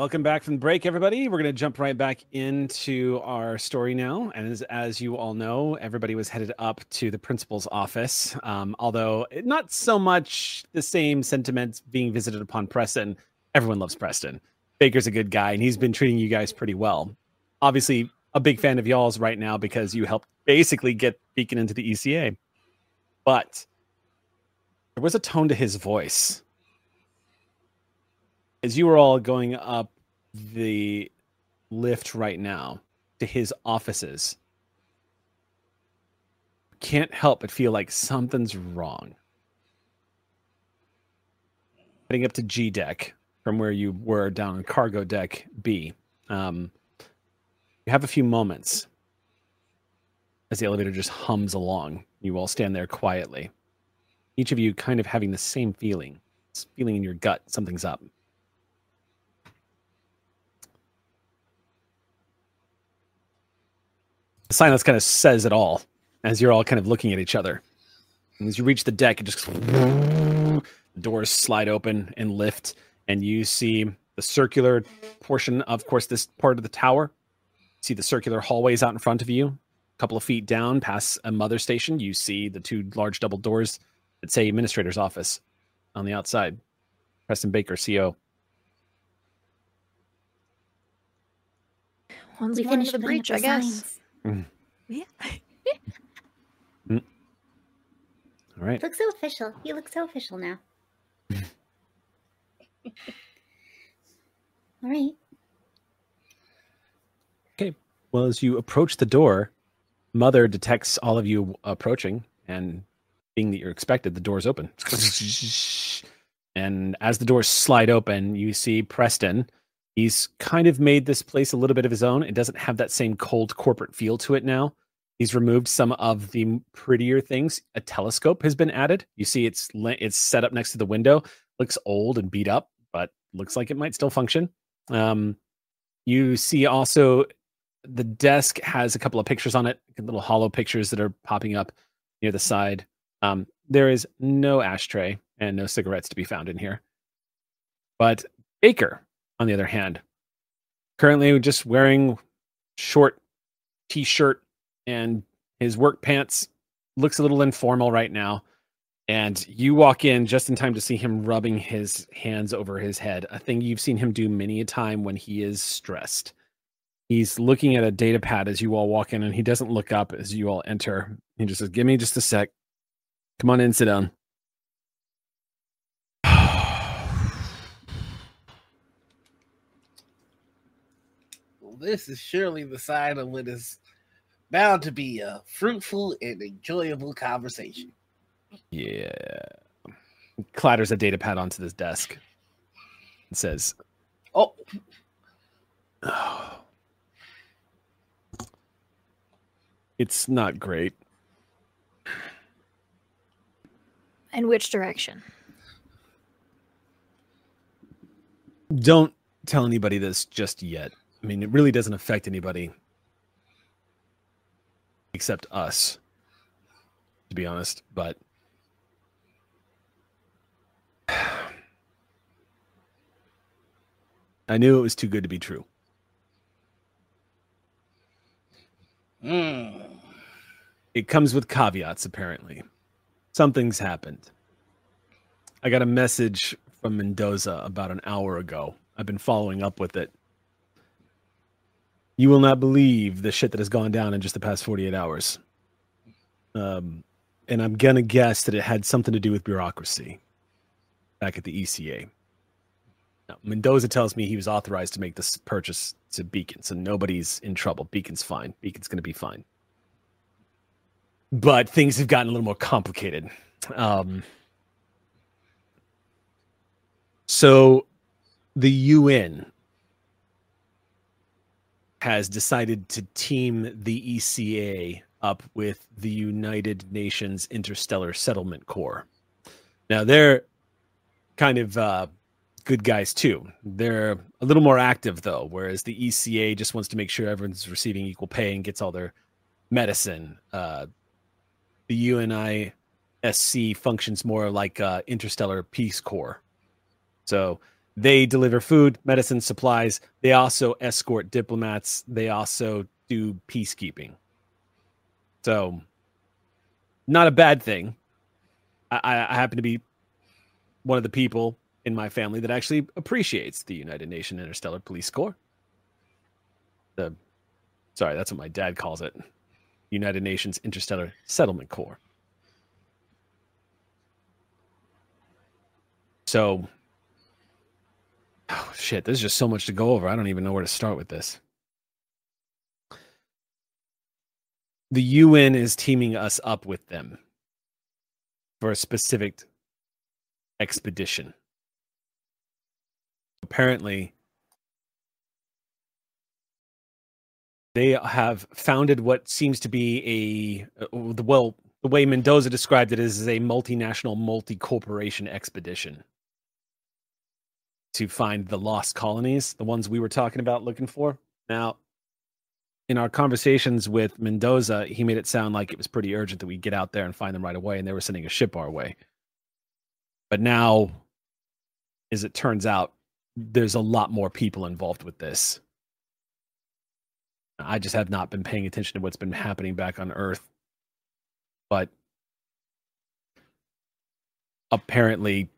Welcome back from the break, everybody. We're going to jump right back into our story now. And as, as you all know, everybody was headed up to the principal's office. Um, although not so much the same sentiments being visited upon Preston. Everyone loves Preston. Baker's a good guy, and he's been treating you guys pretty well. Obviously, a big fan of y'all's right now because you helped basically get Beacon into the ECA. But there was a tone to his voice as you were all going up the lift right now to his offices, can't help but feel like something's wrong. Heading up to G deck from where you were down on cargo deck B. Um, you have a few moments as the elevator just hums along. You all stand there quietly, each of you kind of having the same feeling. This feeling in your gut, something's up. Silence kind of says it all as you're all kind of looking at each other. And as you reach the deck, it just the doors slide open and lift, and you see the circular portion of course this part of the tower. See the circular hallways out in front of you. A couple of feet down past a mother station, you see the two large double doors that say administrator's office on the outside. Preston Baker, CO. One's We more into finished the breach, I guess. signs. Mm. Yeah. All right. Looks so official. You look so official now. All right. Okay. Well, as you approach the door, Mother detects all of you approaching, and being that you're expected, the doors open. And as the doors slide open, you see Preston. He's kind of made this place a little bit of his own. It doesn't have that same cold corporate feel to it now. He's removed some of the prettier things. A telescope has been added. You see, it's it's set up next to the window. Looks old and beat up, but looks like it might still function. Um, you see also the desk has a couple of pictures on it, little hollow pictures that are popping up near the side. Um, there is no ashtray and no cigarettes to be found in here. But Baker, on the other hand, currently just wearing short t-shirt and his work pants looks a little informal right now And you walk in just in time to see him rubbing his hands over his head, a thing you've seen him do many a time when he is stressed. He's looking at a data pad as you all walk in, and he doesn't look up as you all enter. He just says, Give me just a sec. Come on in, sit down. This is surely the sign of what is bound to be a fruitful and enjoyable conversation. Yeah. Clatters a data pad onto this desk. It says, Oh, It's not great. In which direction? Don't tell anybody this just yet. I mean, it really doesn't affect anybody except us, to be honest. But I knew it was too good to be true. mm. It comes with caveats, apparently. Something's happened. I got a message from Mendoza about an hour ago. I've been following up with it. You will not believe the shit that has gone down in just the past 48 hours. Um, and I'm going to guess that it had something to do with bureaucracy back at the ECA. Now, Mendoza tells me he was authorized to make this purchase to Beacon, so nobody's in trouble. Beacon's fine. Beacon's going to be fine. But things have gotten a little more complicated. Um, so the UN has decided to team the ECA up with the United Nations Interstellar Settlement Corps. Now they're kind of uh, good guys too. They're a little more active though, whereas the ECA just wants to make sure everyone's receiving equal pay and gets all their medicine. Uh, the UNISC functions more like uh, Interstellar Peace Corps. So they deliver food, medicine, supplies. They also escort diplomats. They also do peacekeeping. So, not a bad thing. I, I happen to be one of the people in my family that actually appreciates the United Nations Interstellar Police Corps. The, sorry, that's what my dad calls it. United Nations Interstellar Settlement Corps. So, oh shit, there's just so much to go over. I don't even know where to start with this. The UN is teaming us up with them for a specific expedition. Apparently, they have founded what seems to be a uh, well the way Mendoza described it is a multinational multi-corporation expedition to find the lost colonies, the ones we were talking about looking for. Now, in our conversations with Mendoza, he made it sound like it was pretty urgent that we get out there and find them right away, and they were sending a ship our way. But now, as it turns out, there's a lot more people involved with this. I just have not been paying attention to what's been happening back on Earth. But apparently,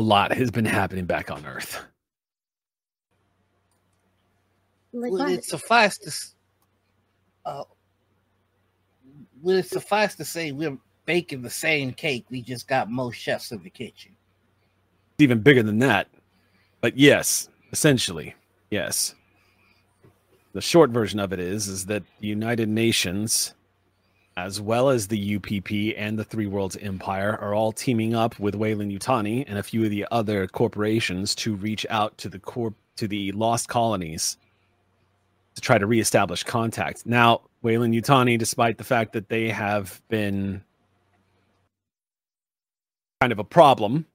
a lot has been happening back on Earth. Like Would it suffice to s- uh, would it suffice to say we're baking the same cake? We just got more chefs in the kitchen. It's even bigger than that. But yes, essentially, yes. The short version of it is is that the United Nations as well as the UPP and the Three Worlds Empire are all teaming up with Weyland Yutani and a few of the other corporations to reach out to the corp to the lost colonies to try to reestablish contact. Now, Weyland Yutani, despite the fact that they have been kind of a problem,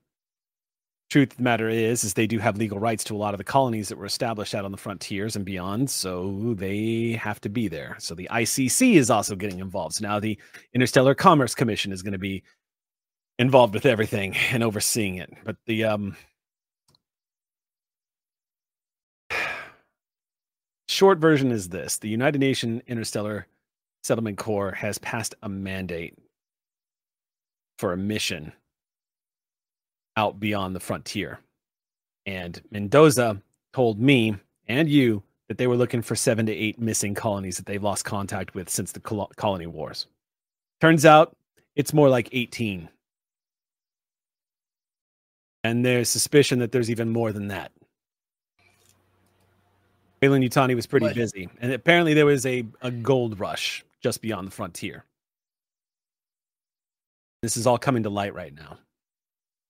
truth of the matter is is they do have legal rights to a lot of the colonies that were established out on the frontiers and beyond so they have to be there. So the icc is also getting involved. So now the interstellar commerce commission is going to be involved with everything and overseeing it. But the um short version is this. The united nation interstellar settlement corps has passed a mandate for a mission out beyond the frontier. And Mendoza told me and you that they were looking for seven to eight missing colonies that they've lost contact with since the col- colony wars. Turns out it's more like 18. And there's suspicion that there's even more than that. Weyland Yutani was pretty What? busy, and apparently there was a, a gold rush just beyond the frontier. This is all coming to light right now.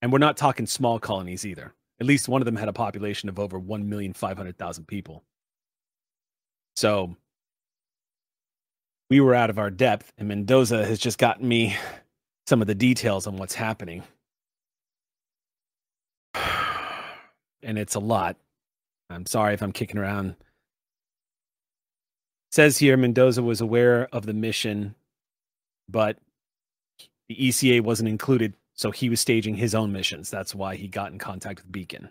And we're not talking small colonies either. At least one of them had a population of over 1,500,000 people. So we were out of our depth, and Mendoza has just gotten me some of the details on what's happening. And it's a lot. I'm sorry if I'm kicking around. says here Mendoza was aware of the mission, but the ECA wasn't included, so he was staging his own missions. That's why he got in contact with Beacon.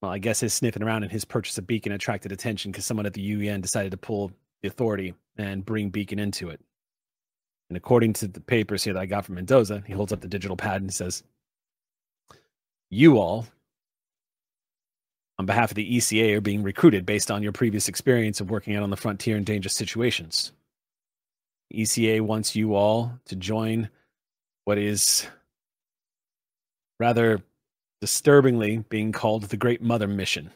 Well, I guess his sniffing around and his purchase of Beacon attracted attention because someone at the UN decided to pull the authority and bring Beacon into it. And according to the papers here that I got from Mendoza, he holds up the digital pad and says, You all, on behalf of the ECA, are being recruited based on your previous experience of working out on the frontier in dangerous situations. ECA wants you all to join what is rather disturbingly being called the Great Mother Mission.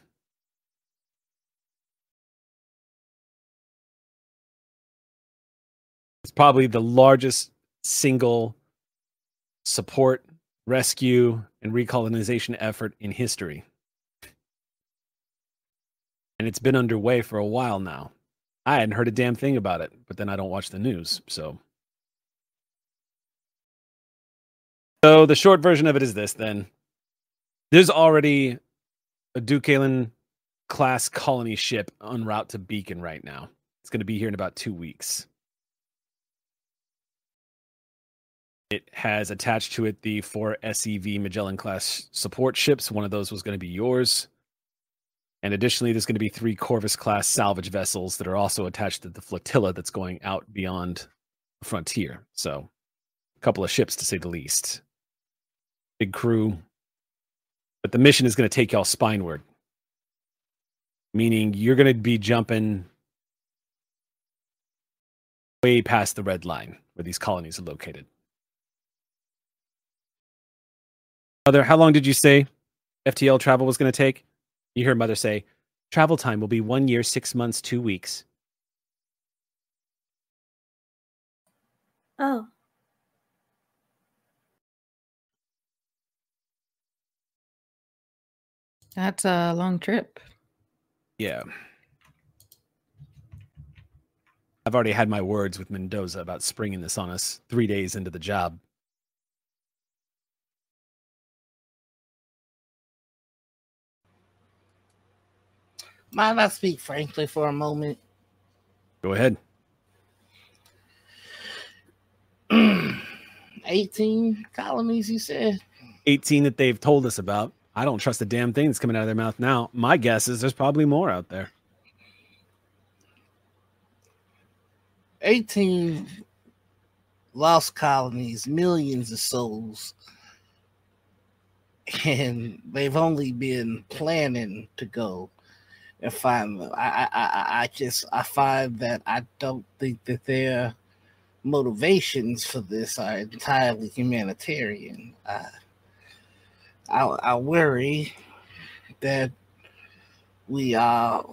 It's probably the largest single support, rescue, and recolonization effort in history. And it's been underway for a while now. I hadn't heard a damn thing about it, but then I don't watch the news, so. So the short version of it is this then. There's already a Dukalin class colony ship en route to Beacon right now. It's going to be here in about two weeks. It has attached to it the four SEV Magellan class support ships. One of those was going to be yours. And additionally, there's going to be three Corvus class salvage vessels that are also attached to the flotilla that's going out beyond the frontier. So, a couple of ships to say the least. Big crew. But the mission is going to take y'all spineward, meaning you're going to be jumping way past the red line where these colonies are located. Mother, how long did you say FTL travel was going to take? You hear Mother say, travel time will be one year, six months, two weeks. Oh. That's a long trip. Yeah. I've already had my words with Mendoza about springing this on us three days into the job. Mind I speak frankly for a moment? Go ahead. 18 colonies, you said? 18 that they've told us about. I don't trust a damn thing that's coming out of their mouth now. My guess is there's probably more out there. 18 lost colonies, millions of souls. And they've only been planning to go and find them. I, I, I, just I find that I don't think that their motivations for this are entirely humanitarian. I, I worry that we are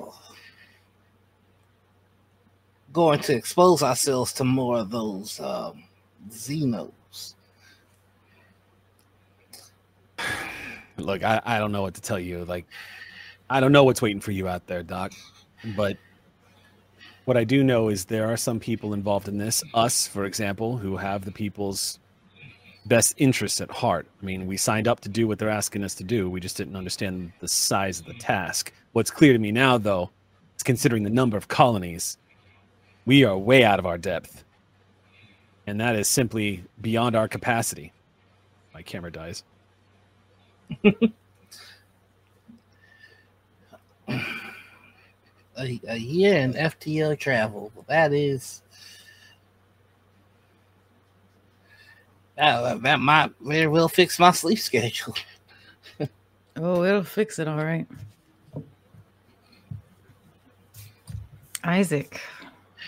going to expose ourselves to more of those um, xenos. Look, I, I don't know what to tell you. Like, I don't know what's waiting for you out there, Doc. But what I do know is there are some people involved in this, us, for example, who have the people's best interests at heart. I mean, we signed up to do what they're asking us to do. We just didn't understand the size of the task. What's clear to me now, though, is considering the number of colonies, we are way out of our depth. And that is simply beyond our capacity. My camera dies. a, a year in FTL travel. That is That, that might very well fix my sleep schedule. Oh, it'll fix it all right. Isaac,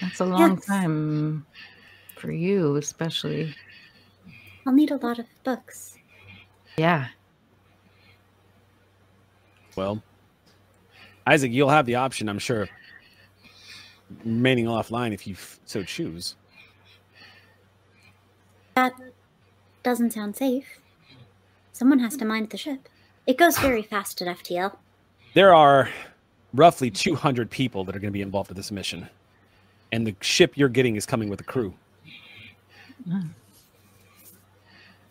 that's a long Yes. time for you, especially. I'll need a lot of books. Yeah. Well, Isaac, you'll have the option, I'm sure, remaining offline if you f- so choose. That doesn't sound safe. Someone has to mind the ship. It goes very fast at FTL. There are roughly 200 people that are going to be involved with this mission, and the ship you're getting is coming with a crew. Hmm.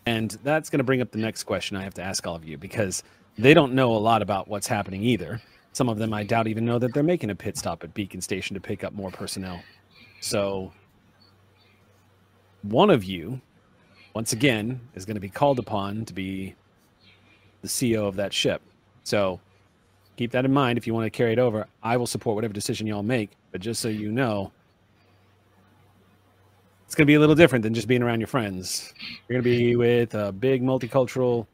And that's going to bring up the next question I have to ask all of you because they don't know a lot about what's happening either. Some of them, I doubt, even know that they're making a pit stop at Beacon Station to pick up more personnel. So, one of you, once again, is going to be called upon to be the CEO of that ship. So, keep that in mind if you want to carry it over. I will support whatever decision y'all make, but just so you know, it's going to be a little different than just being around your friends. You're going to be with a big multicultural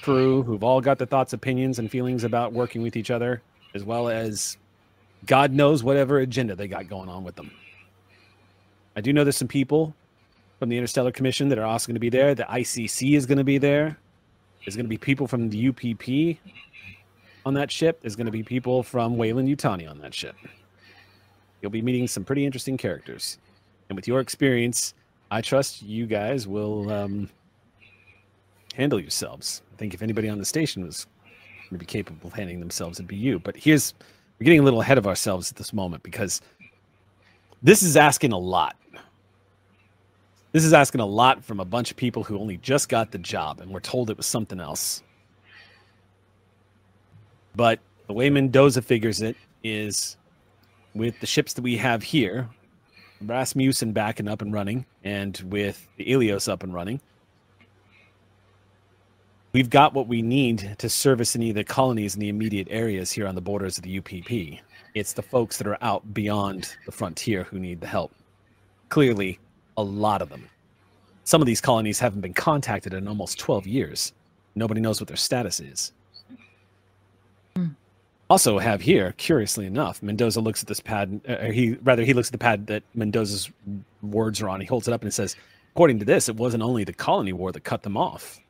crew who've all got their thoughts, opinions, and feelings about working with each other, as well as God knows whatever agenda they got going on with them. I do know there's some people from the Interstellar Commission that are also going to be there. The ICC is going to be there. There's going to be people from the UPP on that ship. There's going to be people from Weyland Yutani on that ship. You'll be meeting some pretty interesting characters. And with your experience, I trust you guys will um, handle yourselves. I think if anybody on the station was going to be capable of handling themselves, it'd be you. But here's, we're getting a little ahead of ourselves at this moment because this is asking a lot. This is asking a lot from a bunch of people who only just got the job and were told it was something else. But the way Mendoza figures it is with the ships that we have here, Rasmussen back and up and running, and with the Ilios up and running, we've got what we need to service any of the colonies in the immediate areas here on the borders of the UPP. It's the folks that are out beyond the frontier who need the help. Clearly, a lot of them. Some of these colonies haven't been contacted in almost 12 years. Nobody knows what their status is. Also, have here, curiously enough, Mendoza looks at this pad. Uh, he rather he looks at the pad that Mendoza's words are on. He holds it up and says, "According to this, it wasn't only the colony war that cut them off.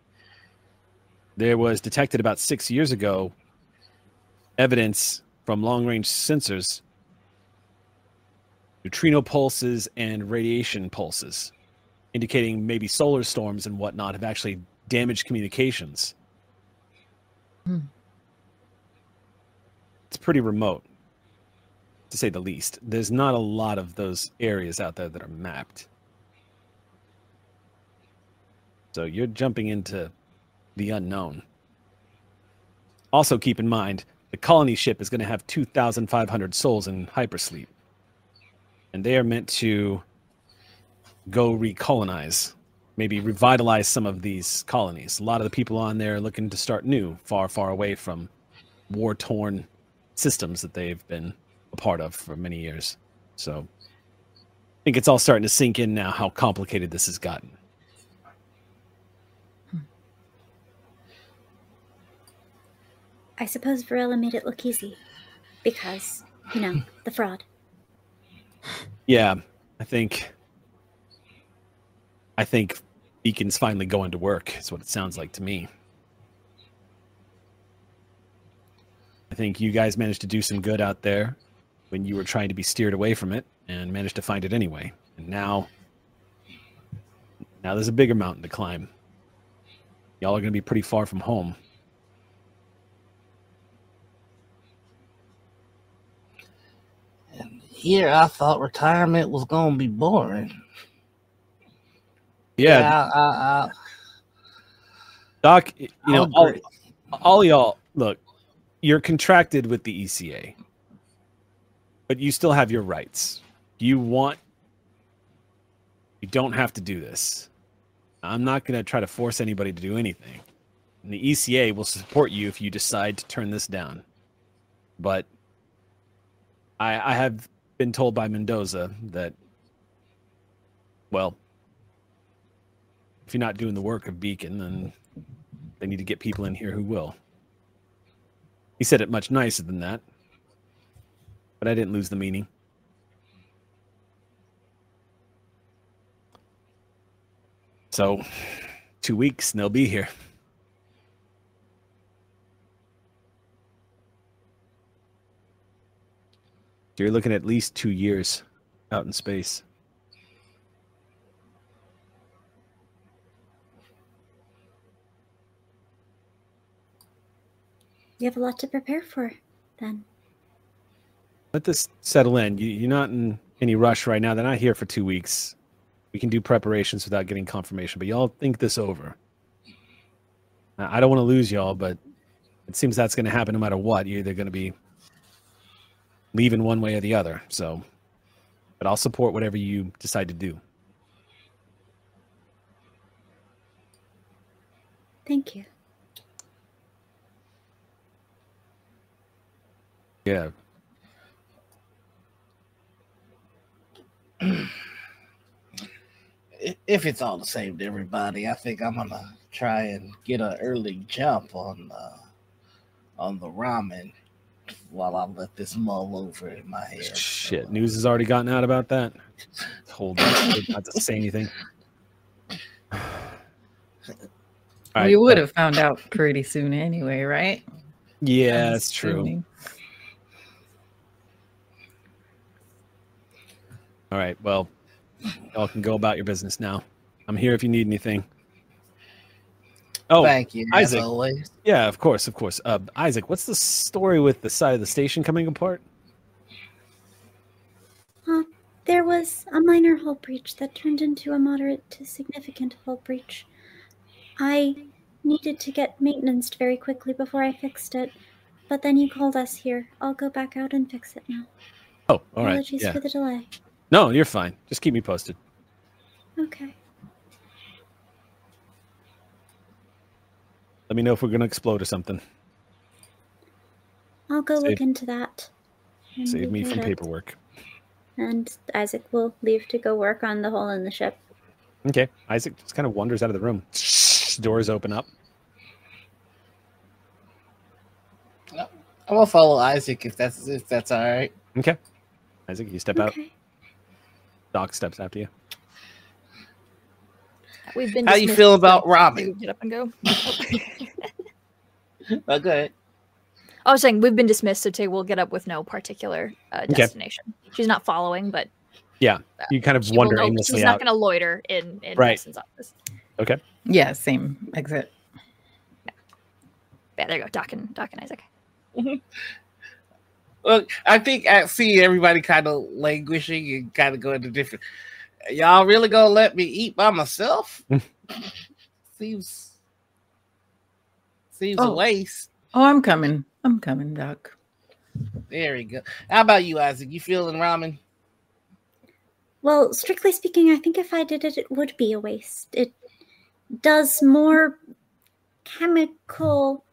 There was detected about six years ago evidence from long-range sensors, neutrino pulses and radiation pulses, indicating maybe solar storms and whatnot have actually damaged communications." Hmm. it's pretty remote to say the least. There's not a lot of those areas out there that are mapped. So you're jumping into the unknown. Also keep in mind the colony ship is going to have 2500 souls in hypersleep and they are meant to go recolonize maybe revitalize some of these colonies a lot of the people on there are looking to start new far far away from war torn systems that they've been a part of for many years. So I think it's all starting to sink in now how complicated this has gotten. I suppose Varela made it look easy. Because, you know, the fraud. Yeah, I think I think Beacon's finally going to work, is what it sounds like to me. I think you guys managed to do some good out there when you were trying to be steered away from it and managed to find it anyway. And now now there's a bigger mountain to climb. Y'all are going to be pretty far from home. Here, I thought retirement was going to be boring. Yeah, I, I, I, Doc, you know, all, all y'all, look, you're contracted with the ECA, but you still have your rights. You want, you don't have to do this. I'm not going to try to force anybody to do anything. And the ECA will support you if you decide to turn this down. But I, I have been told by Mendoza that, well, if you're not doing the work of Beacon, then they need to get people in here who will. He said it much nicer than that, but I didn't lose the meaning. So, two weeks and they'll be here. You're looking at least two years out in space. You have a lot to prepare for, then. Let this settle in. You, you're not in any rush right now. They're not here for two weeks. We can do preparations without getting confirmation, but y'all think this over. I I don't want to lose y'all, but it seems that's going to happen no matter what. You're either going to be leaving one way or the other. So, but I'll support whatever you decide to do. Thank you. Yeah. If it's all the same to everybody, I think I'm gonna try and get an early jump on uh, on the ramen while I let this mull over in my head. Shit, news has already gotten out about that. Hold on, not to say anything. All we would uh, have found out pretty soon anyway, right? Yeah, I'm that's true. All right. Well, y'all can go about your business now. I'm here if you need anything. Oh, Thank you, Isaac. always. Yeah, of course, of course. Uh, Isaac, what's the story with the side of the station coming apart? Uh, there was a minor hull breach that turned into a moderate to significant hull breach. I needed to get maintenance very quickly before I fixed it, but then you called us here. I'll go back out and fix it now. Oh, all right. Apologies Yeah. for the delay. No, you're fine. Just keep me posted. Okay. Let me know if we're gonna explode or something. I'll go Save- look into that. Save me from it. paperwork. And Isaac will leave to go work on the hole in the ship. Okay. Isaac just kind of wanders out of the room. Doors open up. I'm gonna follow Isaac if that's if that's all right. Okay. Isaac, you step out. Doc steps after you. We've been. How you feel about we ramen? Get up and go. Okay. I was saying we've been dismissed, so Tay will get up with no particular uh, Okay. destination. She's not following, but Yeah. You kind of she will wander know- aimlessly She's out. not going to loiter in in Right. Mason's office. Okay. Yeah, same exit. Yeah, there you go. Doc and Doc and Isaac. Look, I think I see everybody kind of languishing and kind of going to different. Y'all really gonna let me eat by myself? seems seems a Oh. waste. Oh, I'm coming. I'm coming, Doc. There you go. How about you, Isaac? You feeling ramen? Well, strictly speaking, I think if I did it, it would be a waste. It does more chemical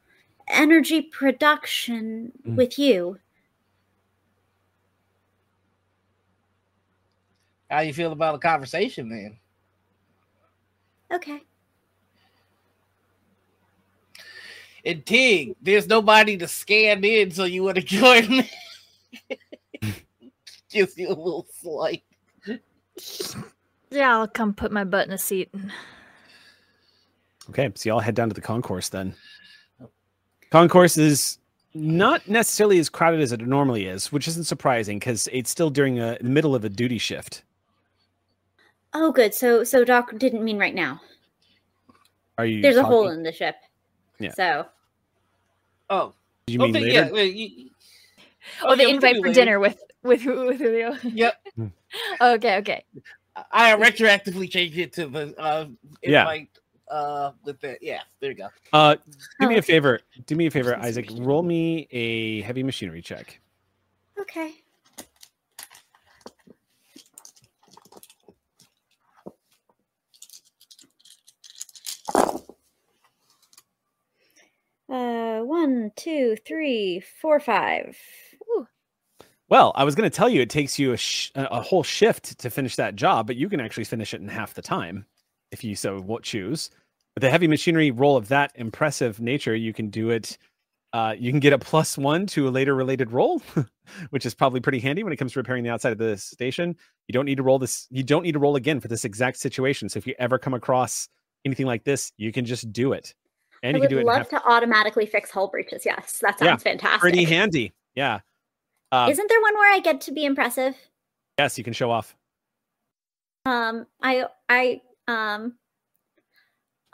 energy production Mm. with you. How you feel about a conversation then? Okay. And Tig, there's nobody to scan in, so you want to join me? Gives you a little slight. Yeah, I'll come put my butt in a seat. Okay, so y'all head down to the concourse then. Concourse is not necessarily as crowded as it normally is, which isn't surprising because it's still during a, the middle of a duty shift. Oh, good. So, so Doc didn't mean right now. Are you? There's a hole in the ship. Yeah. So, Oh, Do you mean okay, later? yeah, well, you- Oh, the yeah, we invite for later. dinner with with with Julio. Yep. okay, okay. I retroactively changed it to the uh Yeah. invite uh with the yeah, there you go. Uh, do me Oh. a favor. Do me a favor, Isaac. Roll me a heavy machinery check. okay. Uh, one, two, three, four, five. Well, I was going to tell you it takes you a, sh- a a whole shift to finish that job, but you can actually finish it in half the time. if you so what choose. With the heavy machinery roll of that impressive nature, you can do it. Uh, you can get a plus one to a later related roll, which is probably pretty handy when it comes to repairing the outside of the station. You don't need to roll this. You don't need to roll again for this exact situation. So if you ever come across anything like this, you can just do it, and I you would can do it. love to automatically fix hull breaches. Yes, that sounds fantastic. Pretty handy. Yeah. Um, Isn't there one where I get to be impressive? yes, you can show off. Um, I, I, um,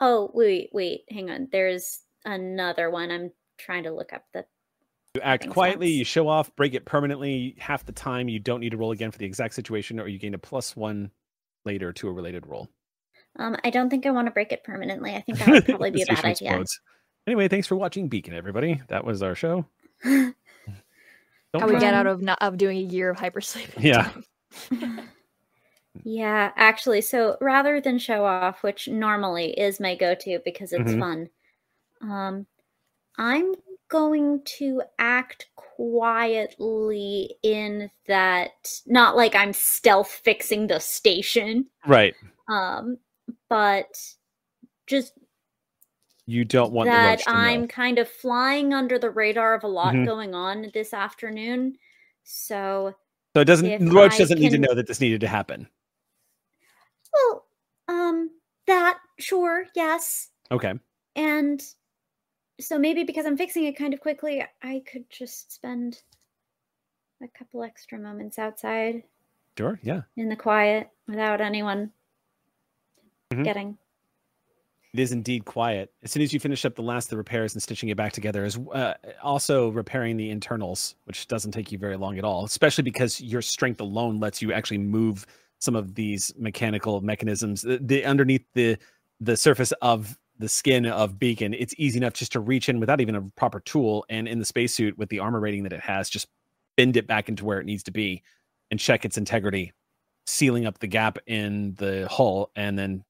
oh wait, wait, hang on. There's another one. I'm trying to look up the. You act quietly, you show off, break it permanently. Half the time, you don't need to roll again for the exact situation, or you gain a plus one later to a related roll. Um, I don't think I want to break it permanently. I think that would probably be a bad station idea. explodes. Anyway, thanks for watching Beacon, everybody. That was our show. Don't How we get out of not of doing a year of hypersleep. Yeah. Yeah, actually, so rather than show off, which normally is my go-to because it's Mhm. fun, um, I'm going to act quietly in that not like I'm stealth fixing the station, Right. um, but just You don't want that to know. I'm kind of flying under the radar of a lot Mhm. going on this afternoon. So, So it doesn't. Roach doesn't need to know that this needed to happen. well, um, that sure, yes. Okay. And so maybe because I'm fixing it kind of quickly, I could just spend a couple extra moments outside Sure. Yeah. in the quiet without anyone Mhm. getting. It is indeed quiet. As soon as you finish up the last of the repairs and stitching it back together, is uh, also repairing the internals, which doesn't take you very long at all. Especially because your strength alone lets you actually move some of these mechanical mechanisms. The, the underneath the the surface of the skin of Beacon, it's easy enough just to reach in without even a proper tool, and in the spacesuit with the armor rating that it has, just bend it back into where it needs to be and check its integrity, sealing up the gap in the hull, and then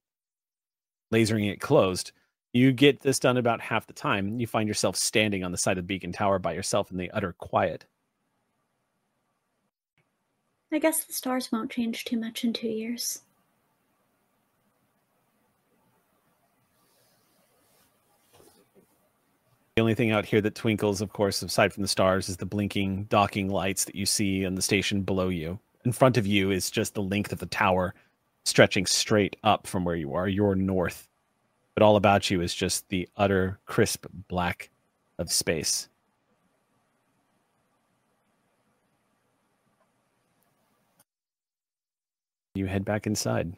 lasering it closed. You get this done about half the time. You find yourself standing on the side of the beacon tower by yourself in the utter quiet. I guess the stars won't change too much in two years. The only thing out here that twinkles, of course, aside from the stars, is the blinking docking lights that you see on the station below you. In front of you is just the length of the tower stretching straight up from where you are. You're north. But all about you is just the utter crisp black of space. You head back inside.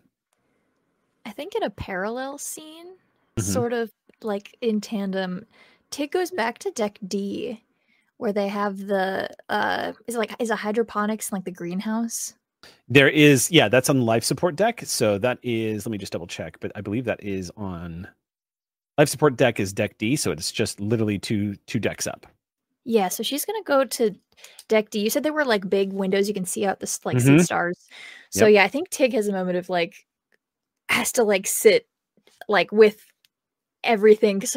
I think in a parallel scene, Mhm. sort of like in tandem, Tig goes back to deck D where they have the uh is it like is a hydroponics like the greenhouse? There is, yeah, that's on the life support deck. So that is, let me just double check, but I believe that is on life support deck is deck D. So it's just literally two two decks up. Yeah, so she's gonna go to deck D. You said there were like big windows you can see out the like Mhm. stars. So Yep. yeah, I think Tig has a moment of like has to like sit like with everything because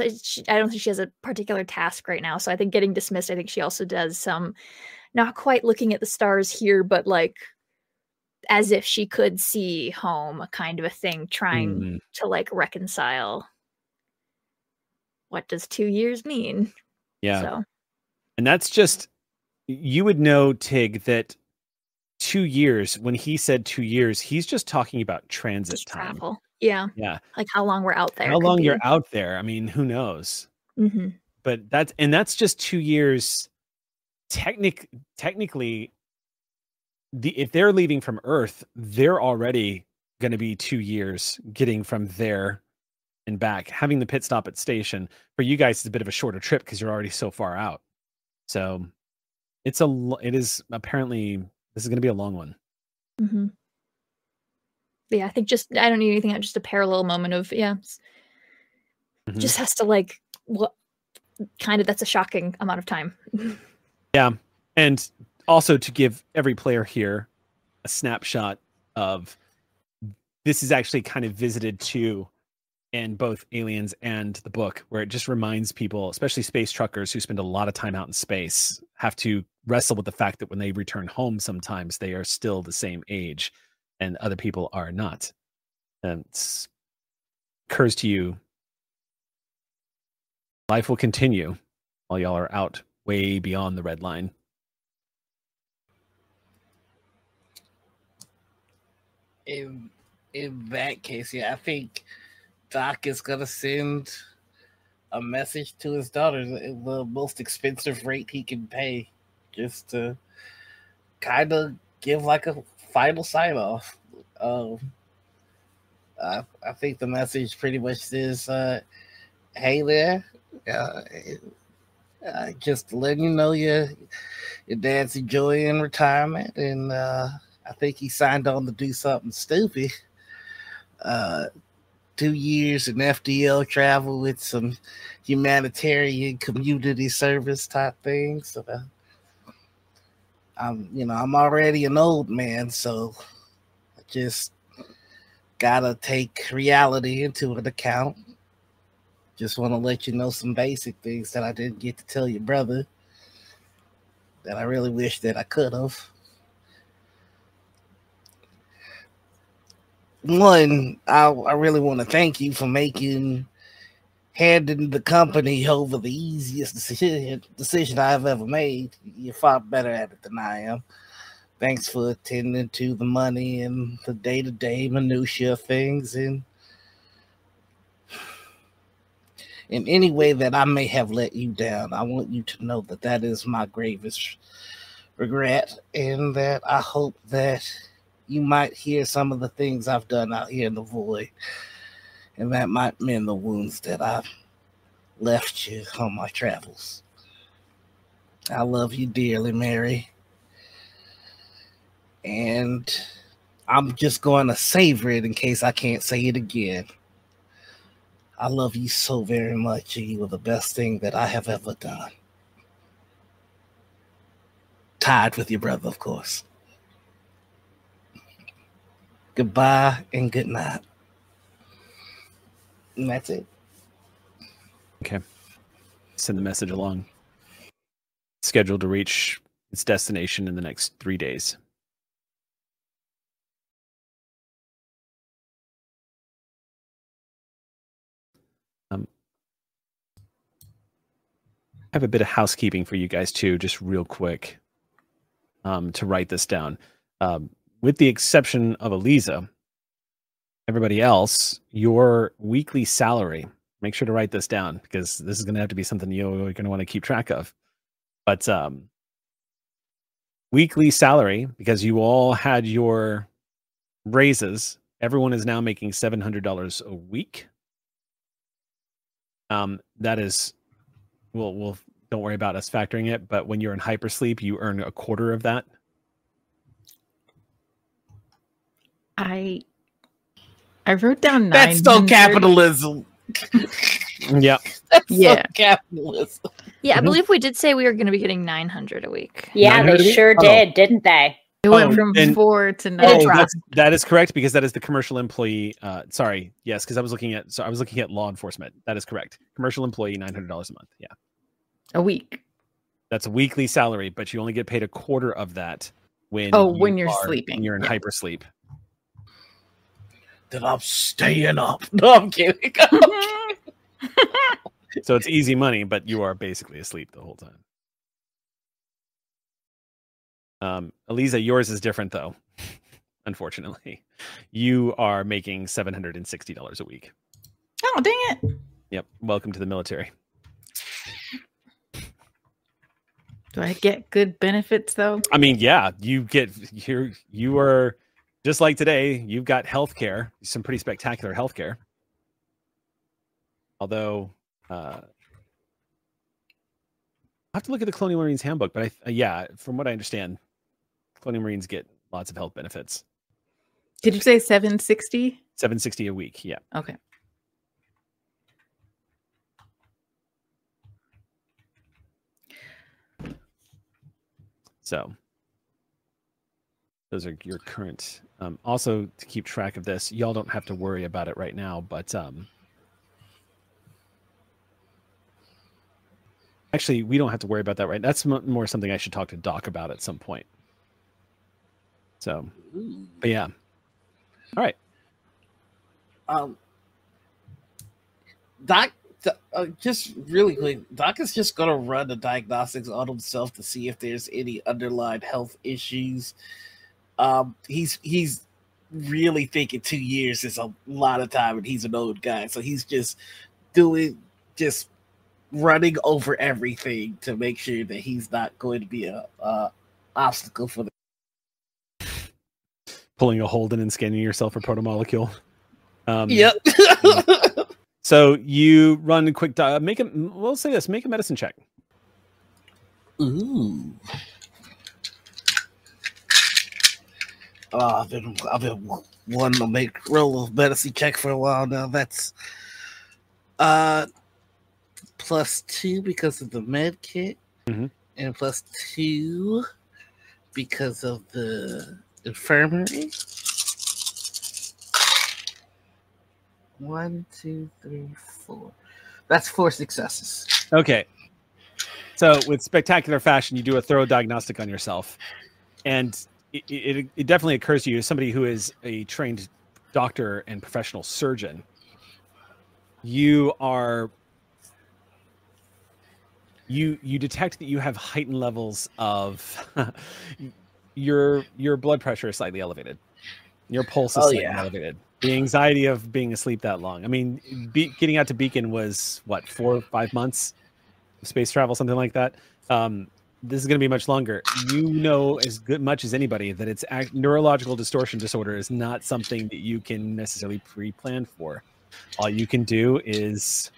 I don't think she has a particular task right now. So I think getting dismissed. I think she also does some not quite looking at the stars here, but like as if she could see home, a kind of a thing, trying Mm. to like reconcile. What does two years mean? Yeah. So And that's just you would know, Tig, that two years, when he said two years, he's just talking about transit time. travel. Yeah. Yeah. Like how long we're out there. How long you're out there. I mean, who knows? hmm But that's and that's just two years. Technic technically, the if they're leaving from Earth, they're already going to be two years getting from there and back. Having the pit stop at station for you guys is a bit of a shorter trip because you're already so far out. So it's a it is apparently this is going to be a long one. hmm Yeah, I think just I don't need anything. Just a parallel moment of yeah, Mhm. just has to like what kind of that's a shocking amount of time. Yeah. And also to give every player here a snapshot of this is actually kind of visited to in both aliens and the book where it just reminds people especially space truckers who spend a lot of time out in space have to wrestle with the fact that when they return home sometimes they are still the same age and other people are not and it's occurs to you life will continue while y'all are out way beyond the red line. In in that case, yeah, I think Doc is gonna send a message to his daughter, the the most expensive rate he can pay, just to kind of give like a final sign off. Um, I, I think the message pretty much is, uh, "Hey there, uh, uh, just letting you know your your dad's enjoying retirement, and uh, I think he signed on to do something stupid. Uh, two years in FTL travel with some humanitarian community service type thing. So, uh, I'm you know I'm already an old man, so I just gotta take reality into an account. Just want to let you know some basic things that I didn't get to tell your brother that I really wish that I could have. One, I, I really want to thank you for making handing the company over the easiest decision, decision I've ever made. You're far better at it than I am. Thanks for attending to the money and the day to day minutia of things. And in any way that I may have let you down, I want you to know that that is my gravest regret, and that I hope that you might hear some of the things I've done out here in the void, and that might mend the wounds that I've left you on my travels. I love you dearly, Mary. And I'm just going to savor it in case I can't say it again. I love you so very much. You are the best thing that I have ever done. Tied with your brother, of course. Goodbye and good night. And that's it. Okay. Send the message along. Scheduled to reach its destination in the next three days. Um, I have a bit of housekeeping for you guys too, just real quick, um, to write this down. Um, with the exception of Aliza, everybody else, your weekly salary. Make sure to write this down because this is going to have to be something you're going to want to keep track of. But um, weekly salary, because you all had your raises, everyone is now making seven hundred dollars a week. Um, that is, we'll we'll don't worry about us factoring it. But when you're in hypersleep, you earn a quarter of that. I I wrote down That's so capitalism. yeah. That's Yeah. so capitalism. Yeah, I Mhm. believe we did say we were going to be getting 900 a week. Yeah, 900 a they week? sure Oh. did, didn't they? It went Oh, from and- four to It nine. dropped. that's, that is correct because that is the commercial employee. Uh, sorry, yes, because I was looking at so I was looking at law enforcement. That is correct. Commercial employee, nine hundred dollars a month. Yeah, A week. that's a weekly salary, but you only get paid a quarter of that when Oh, you when you're are- sleeping. When you're in Yeah. hypersleep. That I'm staying up. No, I'm kidding. So it's easy money, but you are basically asleep the whole time. Um, Aliza, yours is different though. Unfortunately, you are making seven hundred and sixty dollars a week. Oh, dang it. Yep. Welcome to the military. Do I get good benefits though? I mean, yeah, you get you you are just like today. You've got healthcare, some pretty spectacular healthcare. Although, uh, I have to look at the Colonial Marines handbook, but I uh, yeah, from what I understand, Colonial Marines get lots of health benefits. Did you say 760? Seven sixty a week. Yeah. Okay. So those are your current. Um, also, to keep track of this, y'all don't have to worry about it right now, but um, actually, we don't have to worry about that right. That's mo- more something I should talk to Doc about at some point. So, but yeah. All right. Um, Doc, uh, just really quick, Doc is just gonna run the diagnostics on himself to see if there's any underlying health issues. Um, he's he's really thinking two years is a lot of time, and he's an old guy, so he's just doing just running over everything to make sure that he's not going to be a, a obstacle for the Pulling a Holden and scanning yourself for protomolecule. Um, Yep. so you run a quick. Di- make a. We'll say this. Make a medicine check. Ooh. Oh, I've been I've been wanting to make roll of medicine check for a while now. That's uh plus two because of the med kit, Mhm. and plus two because of the infirmary. One, two, three, four. That's four successes. Okay. So with spectacular fashion, you do a thorough diagnostic on yourself, and it, it, it definitely occurs to you as somebody who is a trained doctor and professional surgeon. You are you you detect that you have heightened levels of your your blood pressure is slightly elevated. Your pulse is Oh, slightly yeah. elevated. The anxiety of being asleep that long. I mean, be, getting out to Beacon was what four five months space travel, something like that. Um, this is going to be much longer. You know as good much as anybody that it's act, neurological distortion disorder is not something that you can necessarily pre-plan for. All you can do is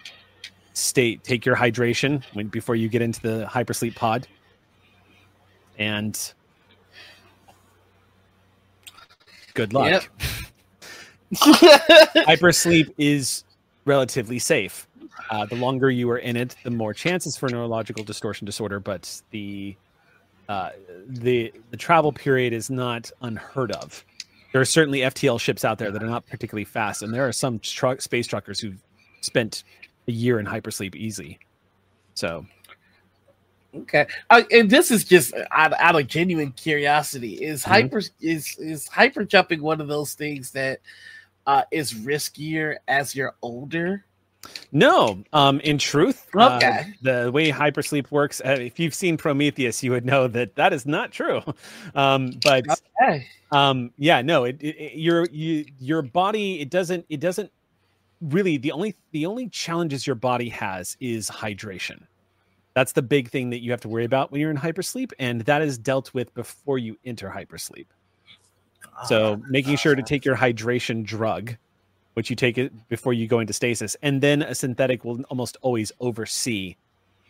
state take your hydration when before you get into the hypersleep pod, and good luck. Yep. hypersleep is relatively safe. Uh, the longer you are in it, the more chances for neurological distortion disorder. But the uh, the the travel period is not unheard of. There are certainly FTL ships out there that are not particularly fast, and there are some truck space truckers who've spent a year in hypersleep easy. So Okay, uh, and this is just out, out of genuine curiosity. Is Mhm. hyper is is hyper jumping one of those things that uh, is riskier as you're older? No, um, in truth, uh, the way hypersleep works, uh, if you've seen Prometheus, you would know that that is not true. Um, but Okay. um, yeah, no, it, it, it- your you, your body it doesn't it doesn't really the only the only challenges your body has is hydration. That's the big thing that you have to worry about when you're in hypersleep, and that is dealt with before you enter hypersleep. So making sure to take your hydration drug, which you take it before you go into stasis, and then a synthetic will almost always oversee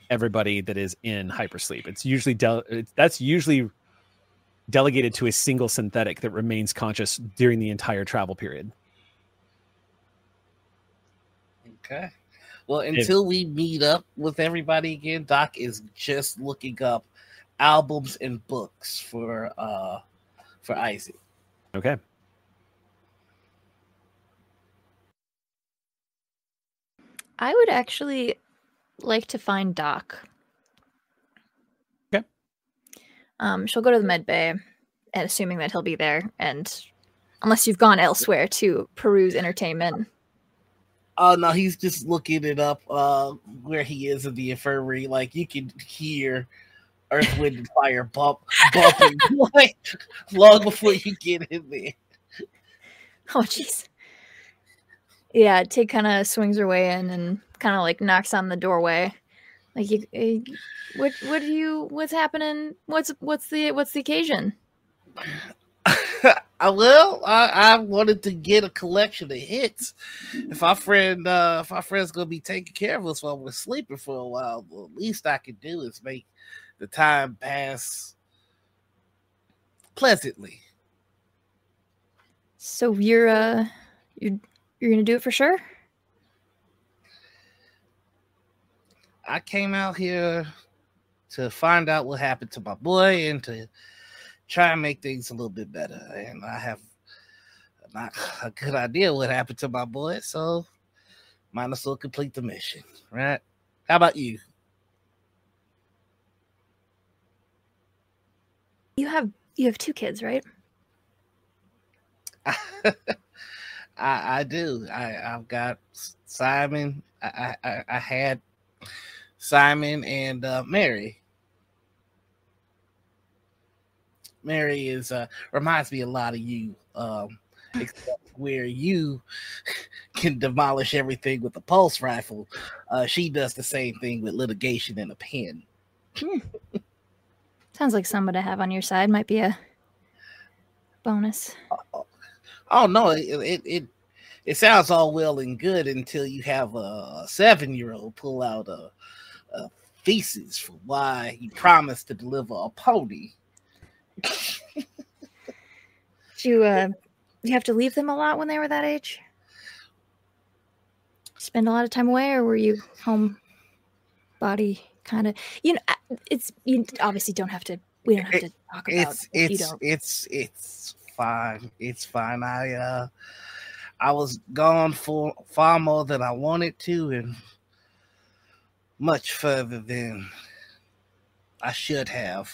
everybody that is in hypersleep. It's usually del- it's, that's usually delegated to a single synthetic that remains conscious during the entire travel period. Okay. Well, until we meet up with everybody again, Doc is just looking up albums and books for uh for Isaac. Okay. I would actually like to find Doc. Okay. Um, she'll go to the med bay, and assuming that he'll be there, and unless you've gone elsewhere to peruse entertainment. Oh no, he's just looking it up uh where he is in the infirmary. Like you can hear Earth, Wind, and Fire bump bumping like long before you get in there. Oh, jeez. Yeah, Tig kind of swings her way in and kind of like knocks on the doorway. Like, you, eh, what, what do you, what's happening? What's, what's the, what's the occasion? I will. I, I wanted to get a collection of hits. If our friend, uh, if our friend's gonna be taking care of us while we're sleeping for a while, the least I can do is make the time pass pleasantly. So you're, uh, you're, you're gonna do it for sure? I came out here to find out what happened to my boy and to try and make things a little bit better. And I have not a good idea what happened to my boy, so might as well complete the mission, right? How about you? You have, you have two kids, right? I, I do. I, I've got Simon I, I, I had Simon and uh, Mary. Mary is uh, reminds me a lot of you, um, except where you can demolish everything with a pulse rifle. Uh, she does the same thing with litigation and a pen. Sounds like someone to have on your side might be a bonus. Oh no, it it it, it sounds all well and good until you have a seven year old pull out a, a thesis for why he promised to deliver a pony. Did you uh you have to leave them a lot when they were that age? Spend a lot of time away, or were you home body kind of? You know, it's you obviously don't have to. We don't have to talk about it's if you it's don't. it's it's fine. It's fine. I uh I was gone for far more than I wanted to and much further than I should have.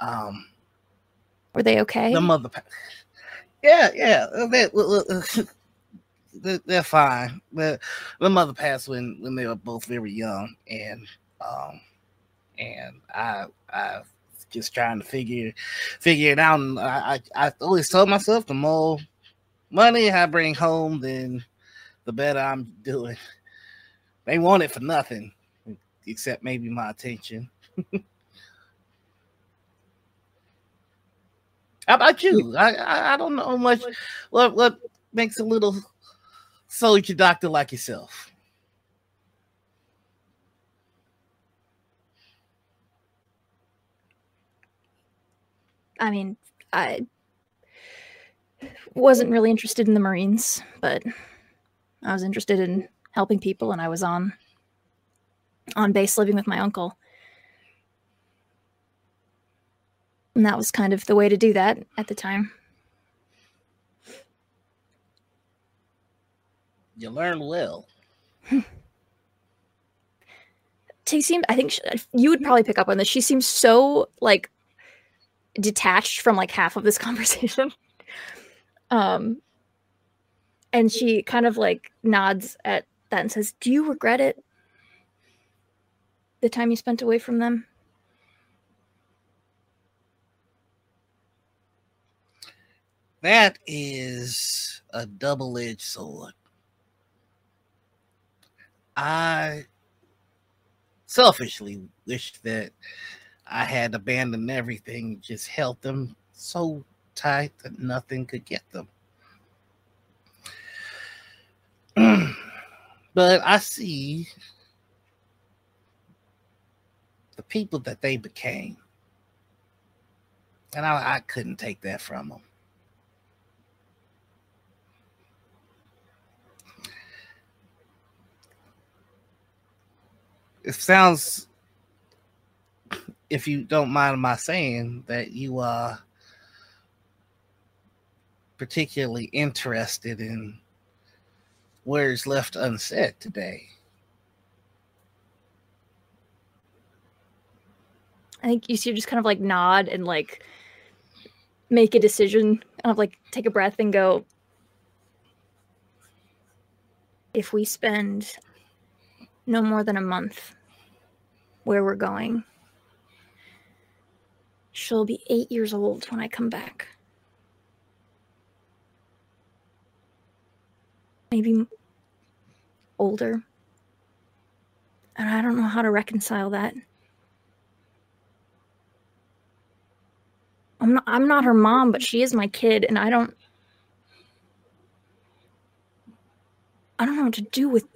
Um Were they okay? the mother Yeah, yeah. uh, They, they're, fine. The the mother passed when when they were both very young and um and I I just trying to figure figure it out. And I, I I always told myself the more money I bring home, then the better I'm doing. They want it for nothing, except maybe my attention. How about you? I, I I don't know much. What what makes a little soldier doctor like yourself? I mean, I wasn't really interested in the Marines, but I was interested in helping people, and I was on on base living with my uncle. And that was kind of the way to do that at the time. You learn well. She seemed, I think sh you would probably pick up on this. She seems so like detached from like half of this conversation. um, and she kind of like nods at that and says, Do you regret it? The time you spent away from them? That is a double edged sword. I selfishly wish that I had abandoned everything, just held them so tight that nothing could get them. but I see the people that they became. And I, I couldn't take that from them. it sounds if you don't mind my saying that you are particularly interested in words left unsaid today. I think you see her just kind of like nod and like make a decision, kind of like take a breath and go, if we spend no more than a month where we're going, she'll be eight years old when I come back. Maybe older. And I don't know how to reconcile that. I'm not I'm not her mom, but she is my kid and I don't I don't know what to do with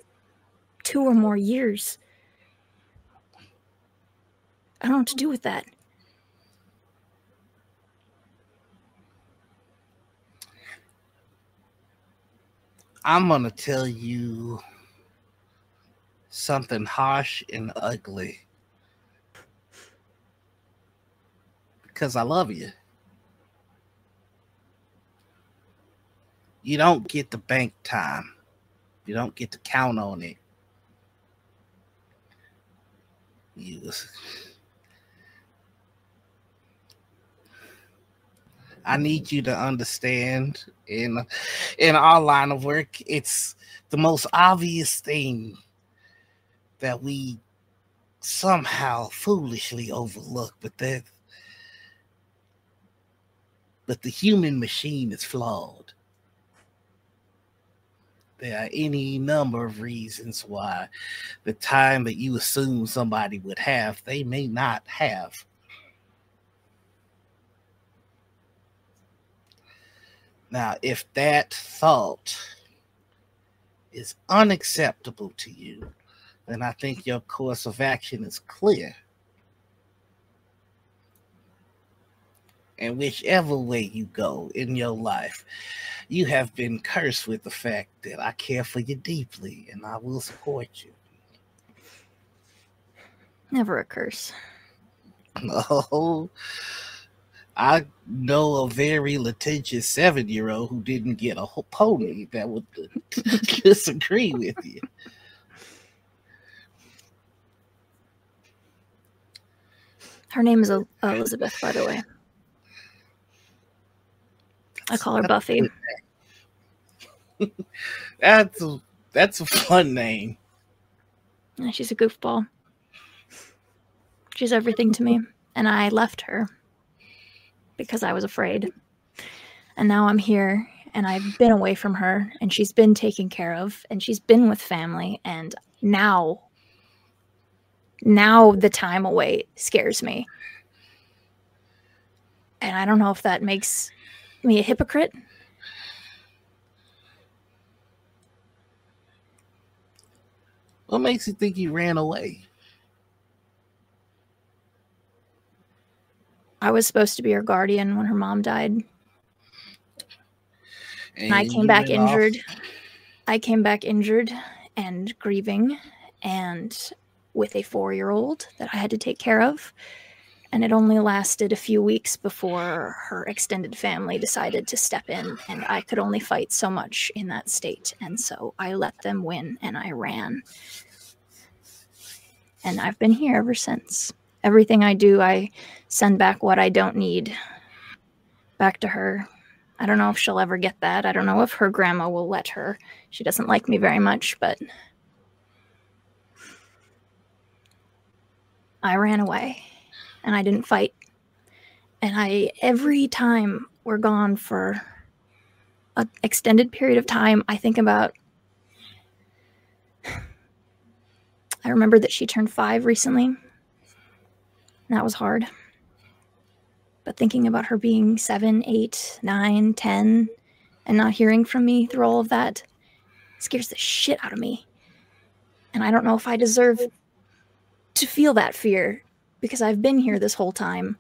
two or more years. I don't know what to do with that. I'm gonna tell you something harsh and ugly. Because i love you. You don't get the bank time. You don't get to count on it. You I need you to understand in in our line of work, it's the most obvious thing that we somehow foolishly overlook, but that but the human machine is flawed. There are any number of reasons why the time that you assume somebody would have, they may not have. Now, if that thought is unacceptable to you, then I think your course of action is clear. And whichever way you go in your life, you have been cursed with the fact that I care for you deeply and I will support you. Never a curse. No. I know a very litigious seven year old who didn't get a whole pony that would disagree with you. Her name is Elizabeth, by the way. I call her Buffy. That's a, that's a fun name. Yeah, she's a goofball. She's everything to me. And I left her because I was afraid. And now I'm here and I've been away from her and she's been taken care of and she's been with family. And now, now the time away scares me. And I don't know if that makes me a hypocrite. What makes you think he ran away? I was supposed to be her guardian when her mom died. And I came back went off- injured. I came back injured and grieving and with a four year old that I had to take care of. And it only lasted a few weeks before her extended family decided to step in. And I could only fight so much in that state. And so I let them win and I ran. And I've been here ever since. Everything I do, I send back what I don't need back to her. I don't know if she'll ever get that. I don't know if her grandma will let her. She doesn't like me very much, but I ran away and I didn't fight. And I every time we're gone for an extended period of time, I think about I remember that she turned 5 recently. That was hard. But thinking about her being seven, eight, nine, ten, and not hearing from me through all of that scares the shit out of me. And I don't know if I deserve to feel that fear because I've been here this whole time.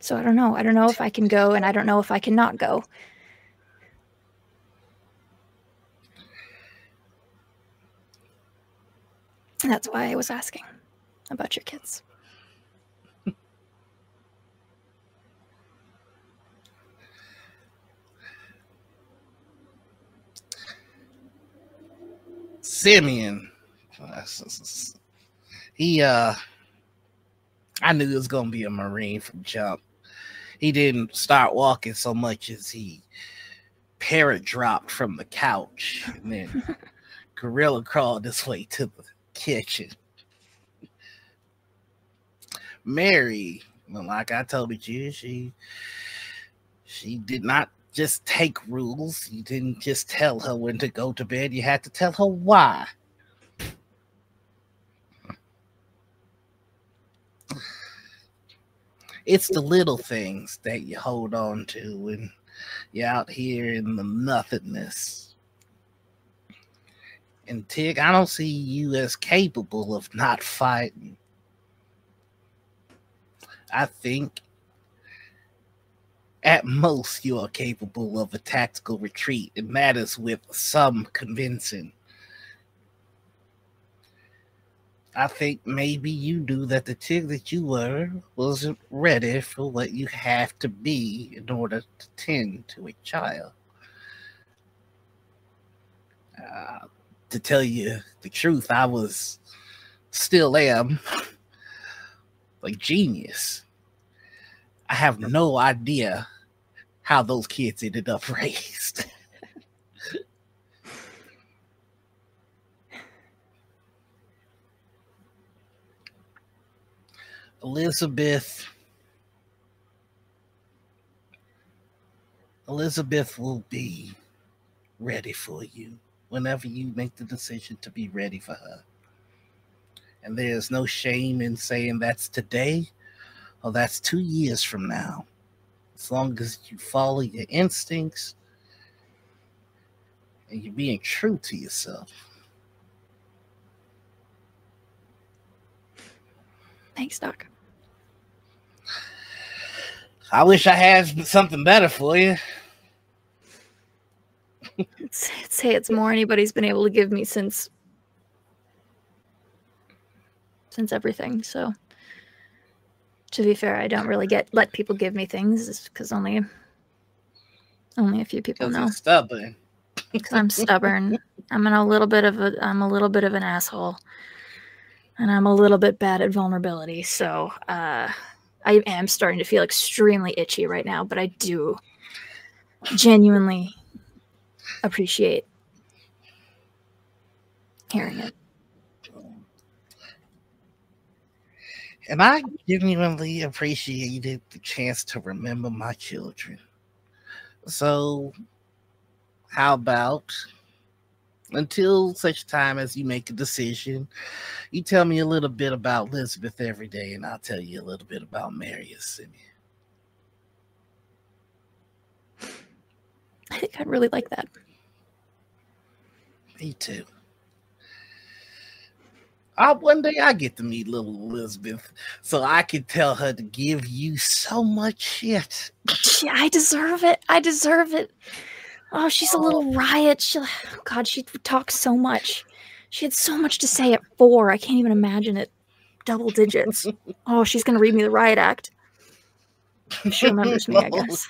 So I don't know. I don't know if I can go and I don't know if I can not go. And that's why I was asking about your kids. Simeon. He uh I knew he was gonna be a Marine from jump. He didn't start walking so much as he parrot dropped from the couch and then gorilla crawled his way to the kitchen. Mary, like I told you, she she did not just take rules. You didn't just tell her when to go to bed. You had to tell her why. It's the little things that you hold on to when you're out here in the nothingness. And Tig, I don't see you as capable of not fighting. I think at most you are capable of a tactical retreat, and that is with some convincing. I think maybe you knew that the Tig that you were wasn't ready for what you have to be in order to tend to a child. Uh, to tell you the truth, I was still am, like genius. I have no idea how those kids ended up raised. Elizabeth. Elizabeth will be ready for you whenever you make the decision to be ready for her. And there's no shame in saying that's today or that's two years from now. As long as you follow your instincts and you're being true to yourself. Thanks, Doc. I wish I had something better for you. It's, say it's more anybody's been able to give me since since everything. So to be fair, I don't really get let people give me things because only only a few people know. Stubborn. Because I'm stubborn. I'm in a little bit of a I'm a little bit of an asshole. And I'm a little bit bad at vulnerability. So uh I am starting to feel extremely itchy right now, but I do genuinely appreciate hearing it. And I genuinely appreciated the chance to remember my children. So, how about until such time as you make a decision, you tell me a little bit about Elizabeth every day, and I'll tell you a little bit about Marius Simeon. I think I'd really like that. Me too. I, one day I get to meet little Elizabeth, so I can tell her to give you so much shit. I deserve it. I deserve it. Oh, she's a little riot. She, God, she talks so much. She had so much to say at four. I can't even imagine it. Double digits. oh, she's gonna read me the riot act. She remembers me, I guess.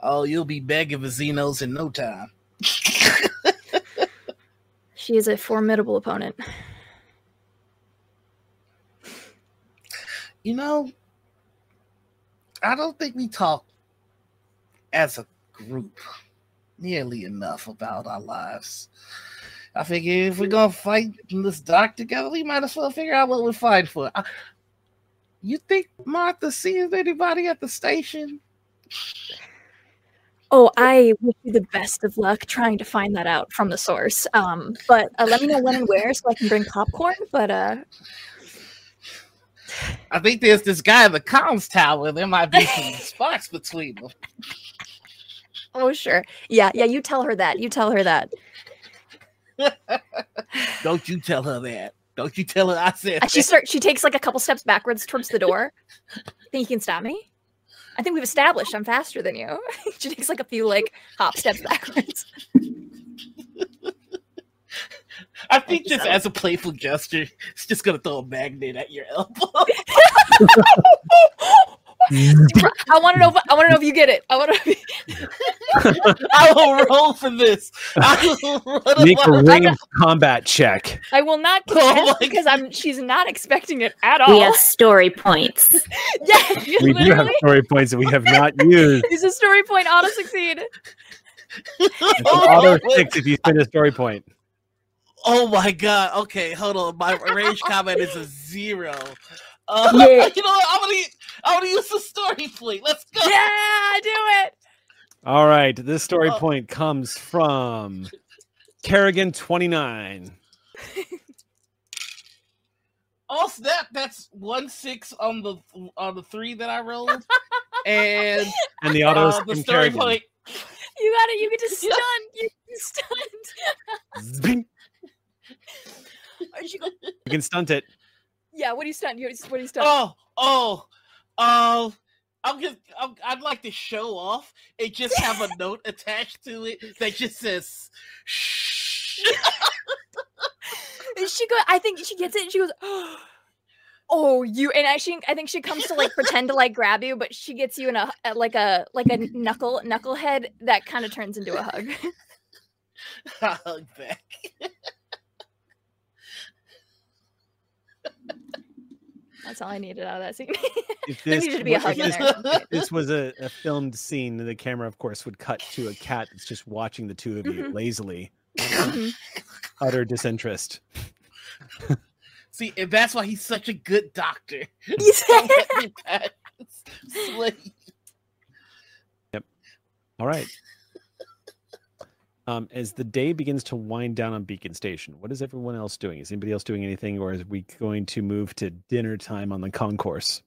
Oh, you'll be begging for Xenos in no time. She is a formidable opponent. You know, I don't think we talk as a group nearly enough about our lives. I figure if we're gonna fight in this dark together, we might as well figure out what we're fighting for. You think Martha sees anybody at the station? Oh, I wish you the best of luck trying to find that out from the source. Um, but uh, let me know when and where so I can bring popcorn. But uh, I think there's this guy in the comms tower. There might be some sparks between them. oh, sure, yeah, yeah. You tell her that. You tell her that. Don't you tell her that. Don't you tell her I said she that. start. She takes like a couple steps backwards towards the door. Think you can stop me? I think we've established I'm faster than you. she takes like a few like hop steps backwards. I think just as a playful gesture, it's just gonna throw a magnet at your elbow. I want to know. If, I want to know if you get it. I want to. I will roll for this. I will Make a along. ranged combat check. I will not Oh contest my because I'm. She's not expecting it at all. We have story points. yeah, you We do have story points that we have not used. It's a story point auto succeed. It's Oh, auto six if you spend a story point. Oh my god. Okay, hold on. My range comment is a zero. Uh, Yeah. You know what? I'm gonna I'm gonna use the story point. Let's go. Yeah, I do it. All right, this story Oh. point comes from Kerrigan twenty nine. Oh snap! That's one six on the on the three that I rolled, and And the auto uh, the story Kerrigan. point. You got it. You get to stun. You you stunned. Zbing. Or she go- You can stunt it. yeah. What do you stun? What do you stun? Oh oh oh! I'm just I'm, I'd like to show off and just have a note attached to it that just says shh. She go. I think she gets it. and She goes. Oh, you and actually, I think she comes to like pretend to like grab you, but she gets you in a, a like a like a knuckle knucklehead that kind of turns into a hug. I hug back. That's all I needed out of that scene. If there this, needed to be a hug if this, there. this was a, a filmed scene, the camera, of course, would cut to a cat that's just watching the two of you Mhm. lazily, Mhm. utter disinterest. See, and that's why he's such a good doctor. Don't let me pass. Slay. All right. Um, as the day begins to wind down on Beacon Station, what is everyone else doing? Is anybody else doing anything, or is we going to move to dinner time on the concourse?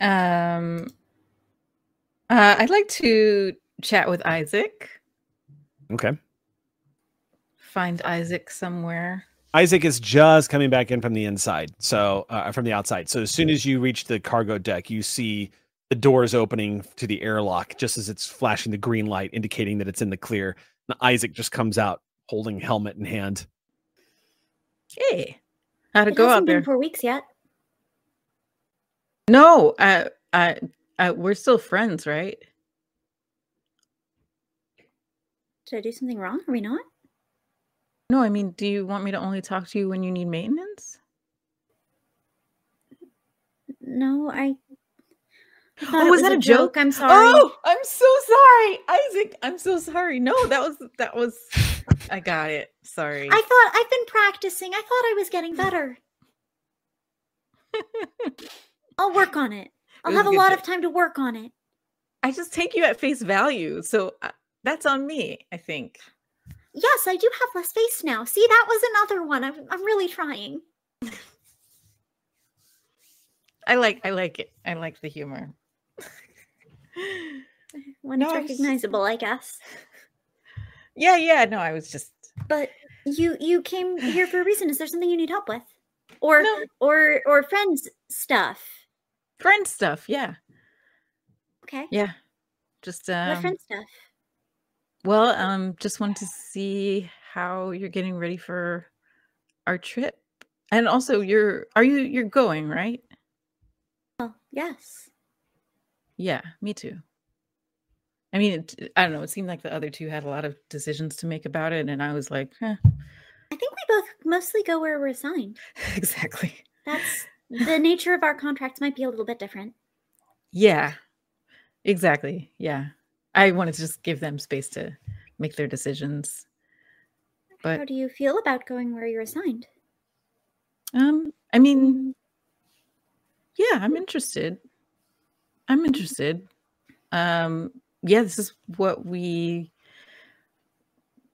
Um, uh, I'd like to chat with Isaac. Okay. Find Isaac somewhere. Isaac is just coming back in from the inside, so uh, from the outside. So as soon as you reach the cargo deck, you see the door is opening to the airlock, just as it's flashing the green light, indicating that it's in the clear. And Isaac just comes out, holding helmet in hand. Hey, how'd it, It go hasn't out been there? four weeks yet. No, I, I, I, we're still friends, right? Did I do something wrong? Are we not? No, I mean, do you want me to only talk to you when you need maintenance? No, I. Oh, it was that a joke? I'm sorry. Oh, I'm so sorry, Isaac. I'm so sorry. No, that was that was. I got it. Sorry. I thought I've been practicing. I thought I was getting better. I'll work on it. I'll was have a a lot joke. of time to work on it. I just take you at face value, so uh, that's on me. I think. Yes, I do have less face now. See, that was another one. I'm, I'm really trying. I like. I like it. I like the humor. When No, it's I recognizable, I guess. Yeah, yeah. No, I was just. But you you came here for a reason. Is there something you need help with, or or or friends stuff? Friend stuff. Yeah. Okay. Yeah. Just um. what friend stuff? Well, um, just wanted to see how you're getting ready for our trip, and also you're are you you're going right? Oh yes. Yeah, me too. I mean, it, I don't know. It seemed like the other two had a lot of decisions to make about it, and I was like, eh, I think we both mostly go where we're assigned. exactly. That's the nature of our contracts might be a little bit different. Yeah, exactly. Yeah, I wanted to just give them space to make their decisions. But How do you feel about going where you're assigned? um, I mean, yeah, I'm interested. I'm interested. Um, yeah, this is what we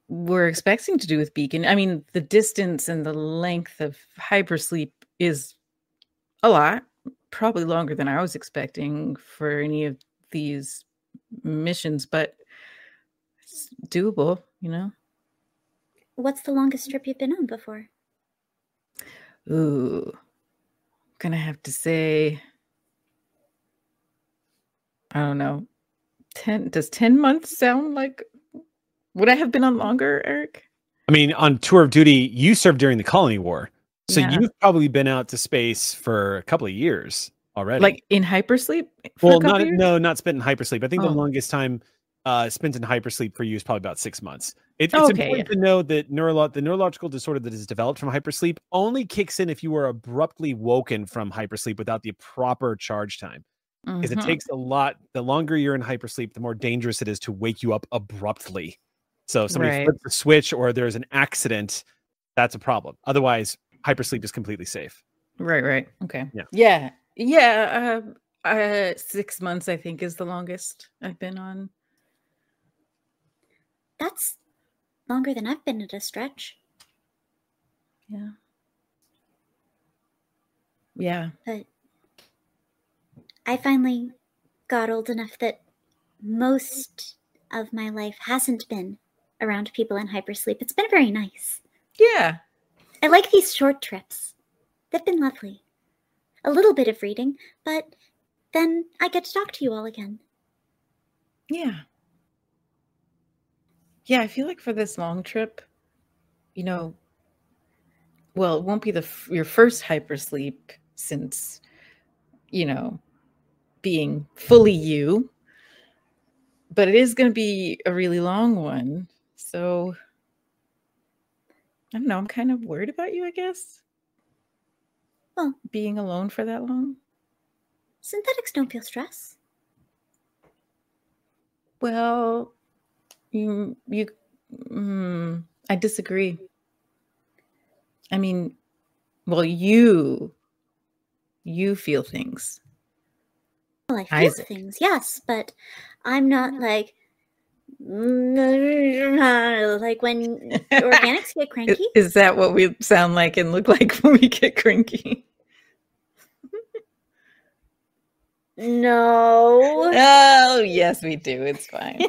were expecting to do with Beacon. I mean, the distance and the length of hypersleep is a lot, probably longer than I was expecting for any of these missions, but it's doable, you know? What's the longest trip you've been on before? Ooh, gonna have to say, I don't know, 10, does 10 months sound like, would I have been on longer, Eric? I mean, on tour of duty, you served during the Colony War, so Yeah. you've probably been out to space for a couple of years already. Like in hypersleep? well, not no, not spent in hypersleep. I think the Oh. longest time uh, spent in hypersleep for you is probably about six months. It, it's Okay, important yeah. to know that neurolo- the neurological disorder that is developed from hypersleep only kicks in if you are abruptly woken from hypersleep without the proper charge time. Because Mhm. it takes a lot. The longer you're in hypersleep, the more dangerous it is to wake you up abruptly. So if somebody Right. flips the switch or there's an accident, that's a problem. Otherwise, hypersleep is completely safe. Right, right. Okay. Yeah. Yeah. Yeah. Uh, uh, six months, I think, is the longest I've been on. That's longer than I've been at a stretch. Yeah. Yeah. But I finally got old enough that most of my life hasn't been around people in hypersleep. It's been very nice. Yeah. I like these short trips. They've been lovely. A little bit of reading, but then I get to talk to you all again. Yeah. Yeah, I feel like for this long trip, you know, well, it won't be the f- your first hypersleep since, you know, being fully you, but it is going to be a really long one. So I don't know. I'm kind of worried about you, I guess. Well, being alone for that long? Synthetics don't feel stress. Well, you you mm, I disagree. I mean, well, you you feel things. I feel Isaac. things, yes, but I'm not mm-hmm. like like when organics get cranky. Is that what we sound like and look like when we get cranky? No, Oh, yes, we do. It's fine.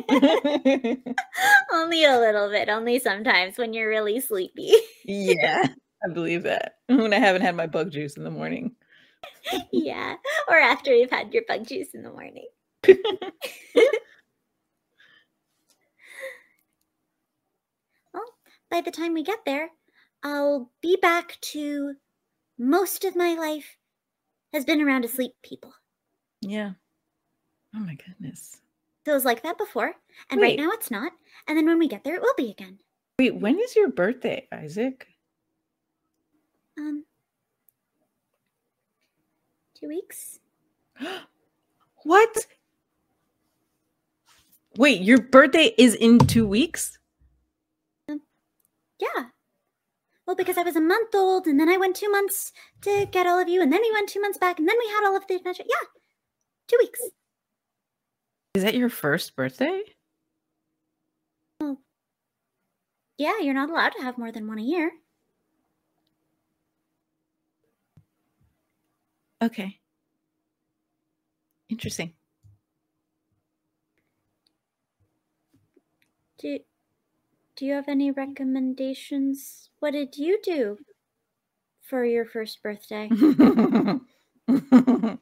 only a little bit. Only sometimes when you're really sleepy. yeah, I believe that. When I haven't had my bug juice in the morning. yeah, or after you've had your bug juice in the morning. well, by the time we get there, I'll be back to most of my life has been around asleep people. Yeah. Oh my goodness. So it was like that before, and right now it's not. And then when we get there, it will be again. Wait, when is your birthday, Isaac? Um, two weeks. What? Wait, your birthday is in two weeks? Um, yeah. Well, because I was a month old, and then I went two months to get all of you, and then we went two months back, and then we had all of the adventure. Yeah, two weeks. Is that your first birthday? Yeah, you're not allowed to have more than one a year. Okay. Interesting. Do Do you have any recommendations? What did you do for your first birthday?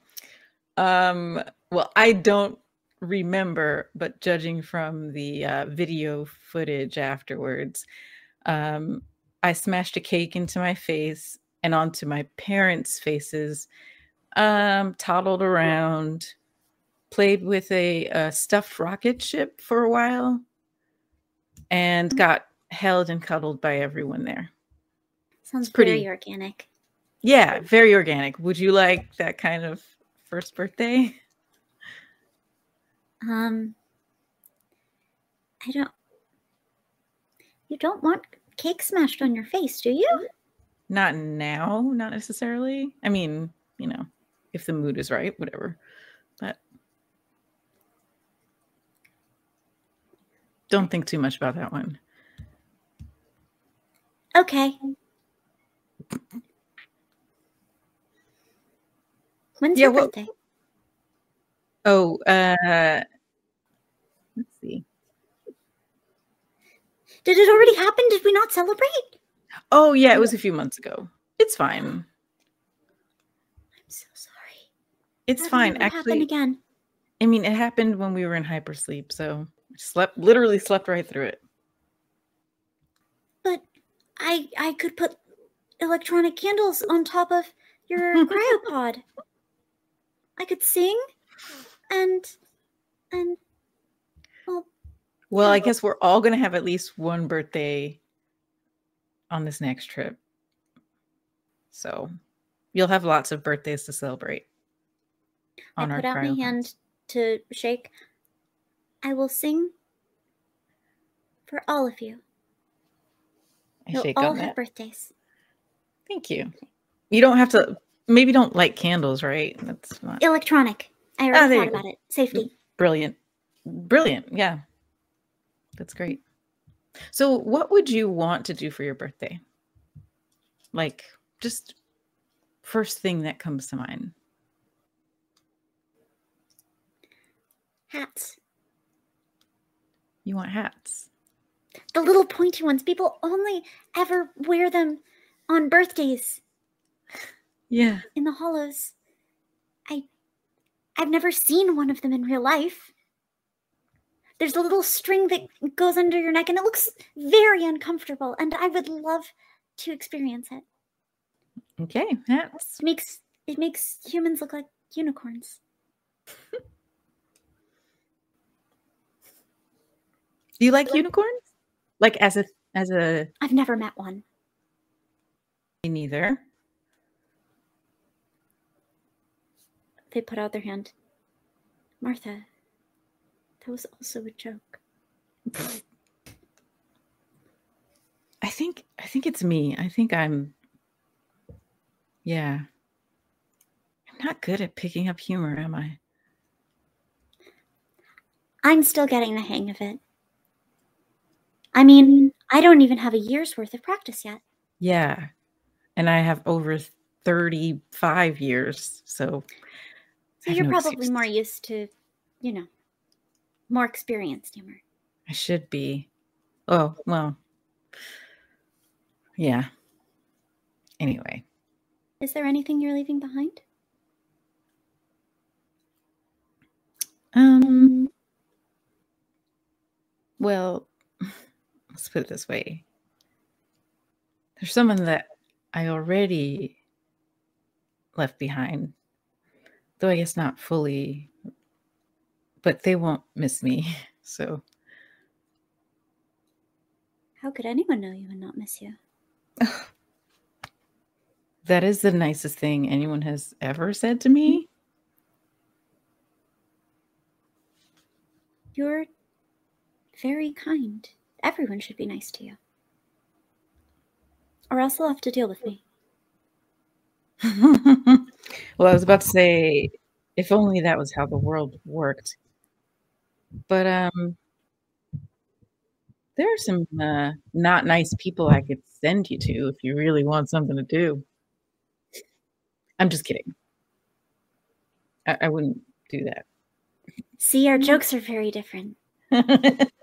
um well i don't remember but judging from the uh, video footage afterwards um i smashed a cake into my face and onto my parents faces um toddled around played with a, a stuffed rocket ship for a while and got held and cuddled by everyone there Sounds pretty- very organic. yeah, very organic. Would you like that kind of first birthday? Um, I don't. You don't want cake smashed on your face, do you? Not now, not necessarily. I mean, you know, if the mood is right, whatever. But don't think too much about that one. Okay. When's Yeah, your what- birthday? Oh, uh let's see. Did it already happen? Did we not celebrate? Oh yeah, it was a few months ago. It's fine. I'm so sorry. It's That'll fine. Actually, again. I mean, it happened when we were in hypersleep, so slept literally slept right through it. But I I could put electronic candles on top of your cryopod. I could sing and and well Well, I guess we're all going to have at least one birthday on this next trip. So you'll have lots of birthdays to celebrate I put out my hand to shake. I will sing for all of you. I You'll shake all on have that. birthdays. Thank you. You don't have to, maybe don't light candles, right? That's not Electronic. I Ah, already thought about it. Safety. brilliant. Brilliant. Yeah. That's great. So, what would you want to do for your birthday? Like, just first thing that comes to mind. Hats. You want hats. The little pointy ones. People only ever wear them on birthdays Yeah. in the hollows. I I've never seen one of them in real life. There's a little string that goes under your neck and it looks very uncomfortable and I would love to experience it. Okay. Hats. It makes it makes humans look like unicorns. Do you like unicorns? Like as a as a I've never met one. me neither. They put out their hand. Martha, that was also a joke. I think I think it's me. I think I'm yeah. I'm not good at picking up humor, am I? I'm still getting the hang of it. I mean, I don't even have a year's worth of practice yet. Yeah. And I have over 35 years, so So you're no probably excuse. more used to, you know, more experienced humor. I should be. Oh, well. Yeah. Anyway, Is there anything you're leaving behind? um well, let's put it this way. There's someone that I already left behind. Though I guess not fully, but they won't miss me. So, How could anyone know you and not miss you? that is the nicest thing anyone has ever said to me. You're very kind. Everyone should be nice to you. Or else they'll have to deal with me. well, I was about to say, if only that was how the world worked. But um, there are some uh, not nice people I could send you to if you really want something to do. I'm just kidding. I, I wouldn't do that. See, our jokes are very different.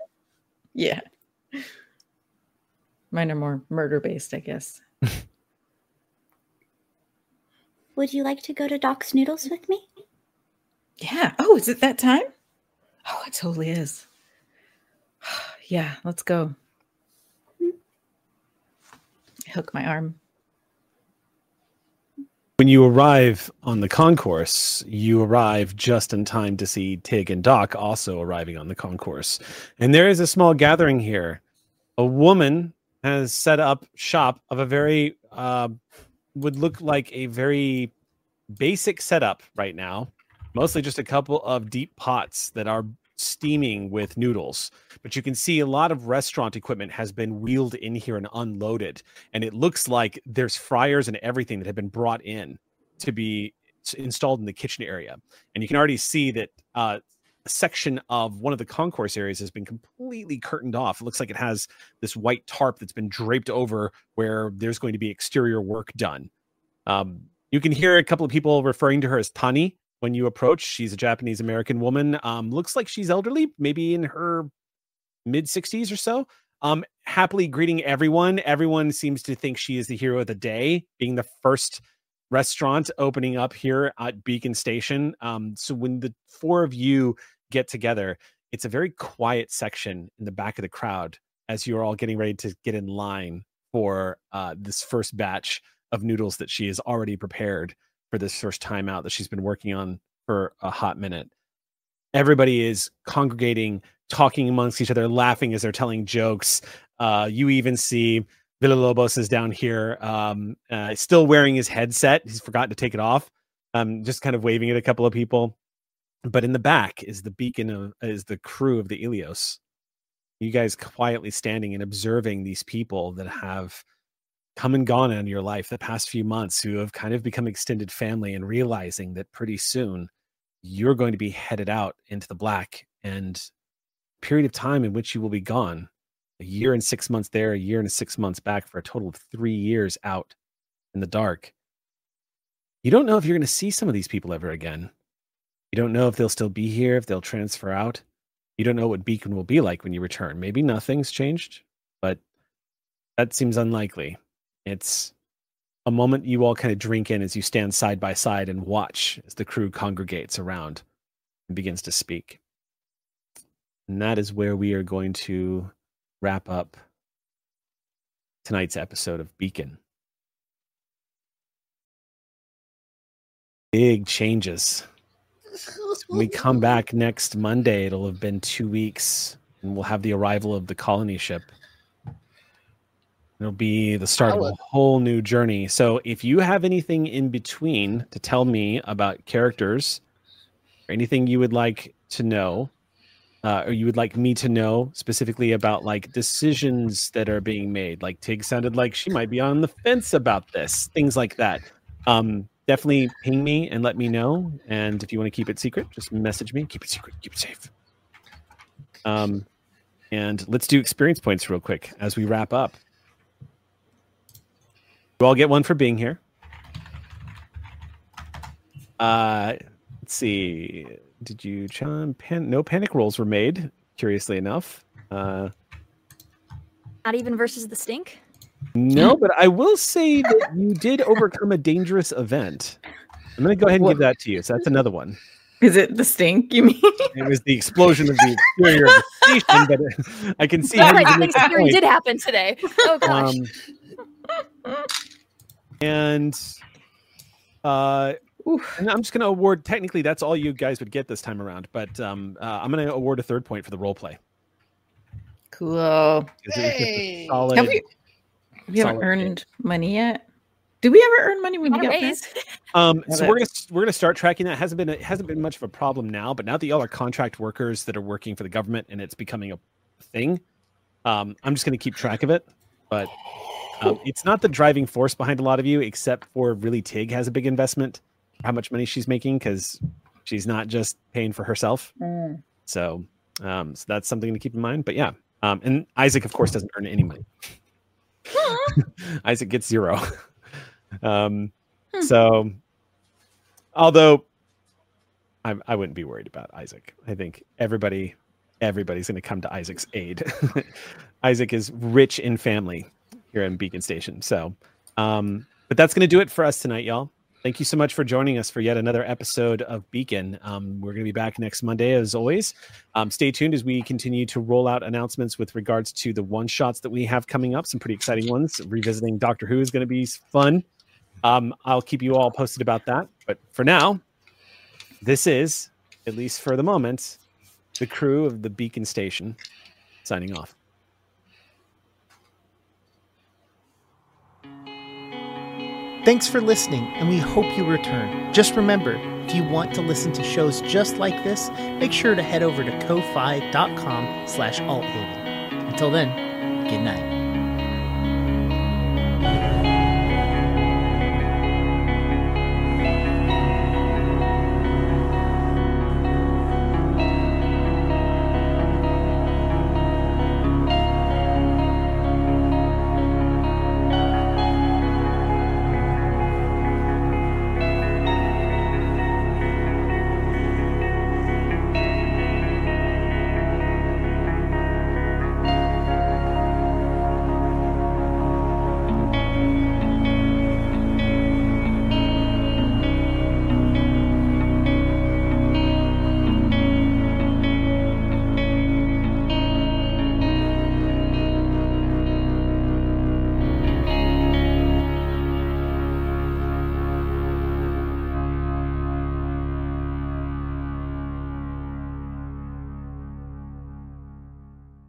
Yeah. Mine are more murder based, I guess. Would you like to go to Doc's Noodles with me? Yeah. Oh, is it that time? Oh, it totally is. yeah, let's go. I Hook my arm. When you arrive on the concourse, you arrive just in time to see Tig and Doc also arriving on the concourse. And there is a small gathering here. A woman has set up shop of a very, uh, would look like a very basic setup right now. Mostly just a couple of deep pots that are steaming with noodles. But you can see a lot of restaurant equipment has been wheeled in here and unloaded. And it looks like there's fryers and everything that have been brought in to be installed in the kitchen area. And you can already see that uh, section of one of the concourse areas has been completely curtained off. It looks like it has this white tarp that's been draped over where there's going to be exterior work done. Um, you can hear a couple of people referring to her as Tani when you approach. She's a Japanese American woman. Um, looks like she's elderly, maybe in her mid 60s or so. Um, happily greeting everyone. Everyone seems to think she is the hero of the day, being the first restaurant opening up here at Beacon Station. Um, so when the four of you get together, it's a very quiet section in the back of the crowd as you're all getting ready to get in line for uh, this first batch of noodles that she has already prepared for this first time out that she's been working on for a hot minute. Everybody is congregating, talking amongst each other, laughing as they're telling jokes. Uh, you even see Villalobos is down here, um, uh, still wearing his headset. He's forgotten to take it off. Um, just kind of waving at a couple of people. But in the back is the beacon of is the crew of the Ilios. You guys quietly standing and observing these people that have come and gone in your life the past few months who have kind of become extended family and realizing that pretty soon you're going to be headed out into the black and period of time in which you will be gone a year and six months there a year and six months back for a total of three years out in the dark you don't know if you're going to see some of these people ever again you don't know if they'll still be here if they'll transfer out you don't know what beacon will be like when you return maybe nothing's changed but that seems unlikely it's a moment you all kind of drink in as you stand side by side and watch as the crew congregates around and begins to speak. And that is where we are going to wrap up tonight's episode of Beacon. Big changes. When we come back next Monday, it'll have been two weeks, and we'll have the arrival of the colony ship. It'll be the start of a whole new journey. So if you have anything in between to tell me about characters or anything you would like to know, uh, or you would like me to know specifically about like decisions that are being made, like Tig sounded like she might be on the fence about this, things like that. Um, definitely ping me and let me know. And if you want to keep it secret, just message me. Keep it secret. Keep it safe. Um, and let's do experience points real quick as we wrap up. You all get one for being here. Uh, let's see. Did you, John? Pan- no panic rolls were made. Curiously enough. Uh, Not even versus the stink. No, but I will say that you did overcome a dangerous event. I'm going to go ahead and give that to you. So that's another one. Is it the stink? You mean? It was the explosion of the exterior of the station, but uh, I can see Yeah, how you like can make that Thanksgiving point. did happen today. Oh gosh. Um, and uh, and I'm just going to award. Technically, that's all you guys would get this time around. But um, uh, I'm going to award a third point for the role play. Cool. it was just a solid- Have we, we haven't solid earned money yet? Did we ever earn money when we Not a got raise. paid? Um, so we're gonna we're gonna start tracking that. It hasn't been it hasn't been much of a problem now, but now that y'all are contract workers that are working for the government and it's becoming a thing, um, I'm just gonna keep track of it. But um, it's not the driving force behind a lot of you, except for really Tig has a big investment. How much money she's making because she's not just paying for herself. Mm. So, um, so that's something to keep in mind. But yeah, um, and Isaac, of course, doesn't earn any money. Isaac gets zero. um, so, although I, I wouldn't be worried about Isaac. I think everybody, everybody's going to come to Isaac's aid. Isaac is rich in family here in Beacon Station. So, um, but that's going to do it for us tonight, y'all. Thank you so much for joining us for yet another episode of Beacon. Um, we're going to be back next Monday, as always. Um, stay tuned as we continue to roll out announcements with regards to the one shots that we have coming up. Some pretty exciting ones. Revisiting Doctor Who is going to be fun. Um, I'll keep you all posted about that. But for now, this is, at least for the moment, the crew of the Beacon Station signing off. Thanks for listening, and we hope you return. Just remember, if you want to listen to shows just like this, make sure to head over to ko-fi.com slash althaven. Until then, good night.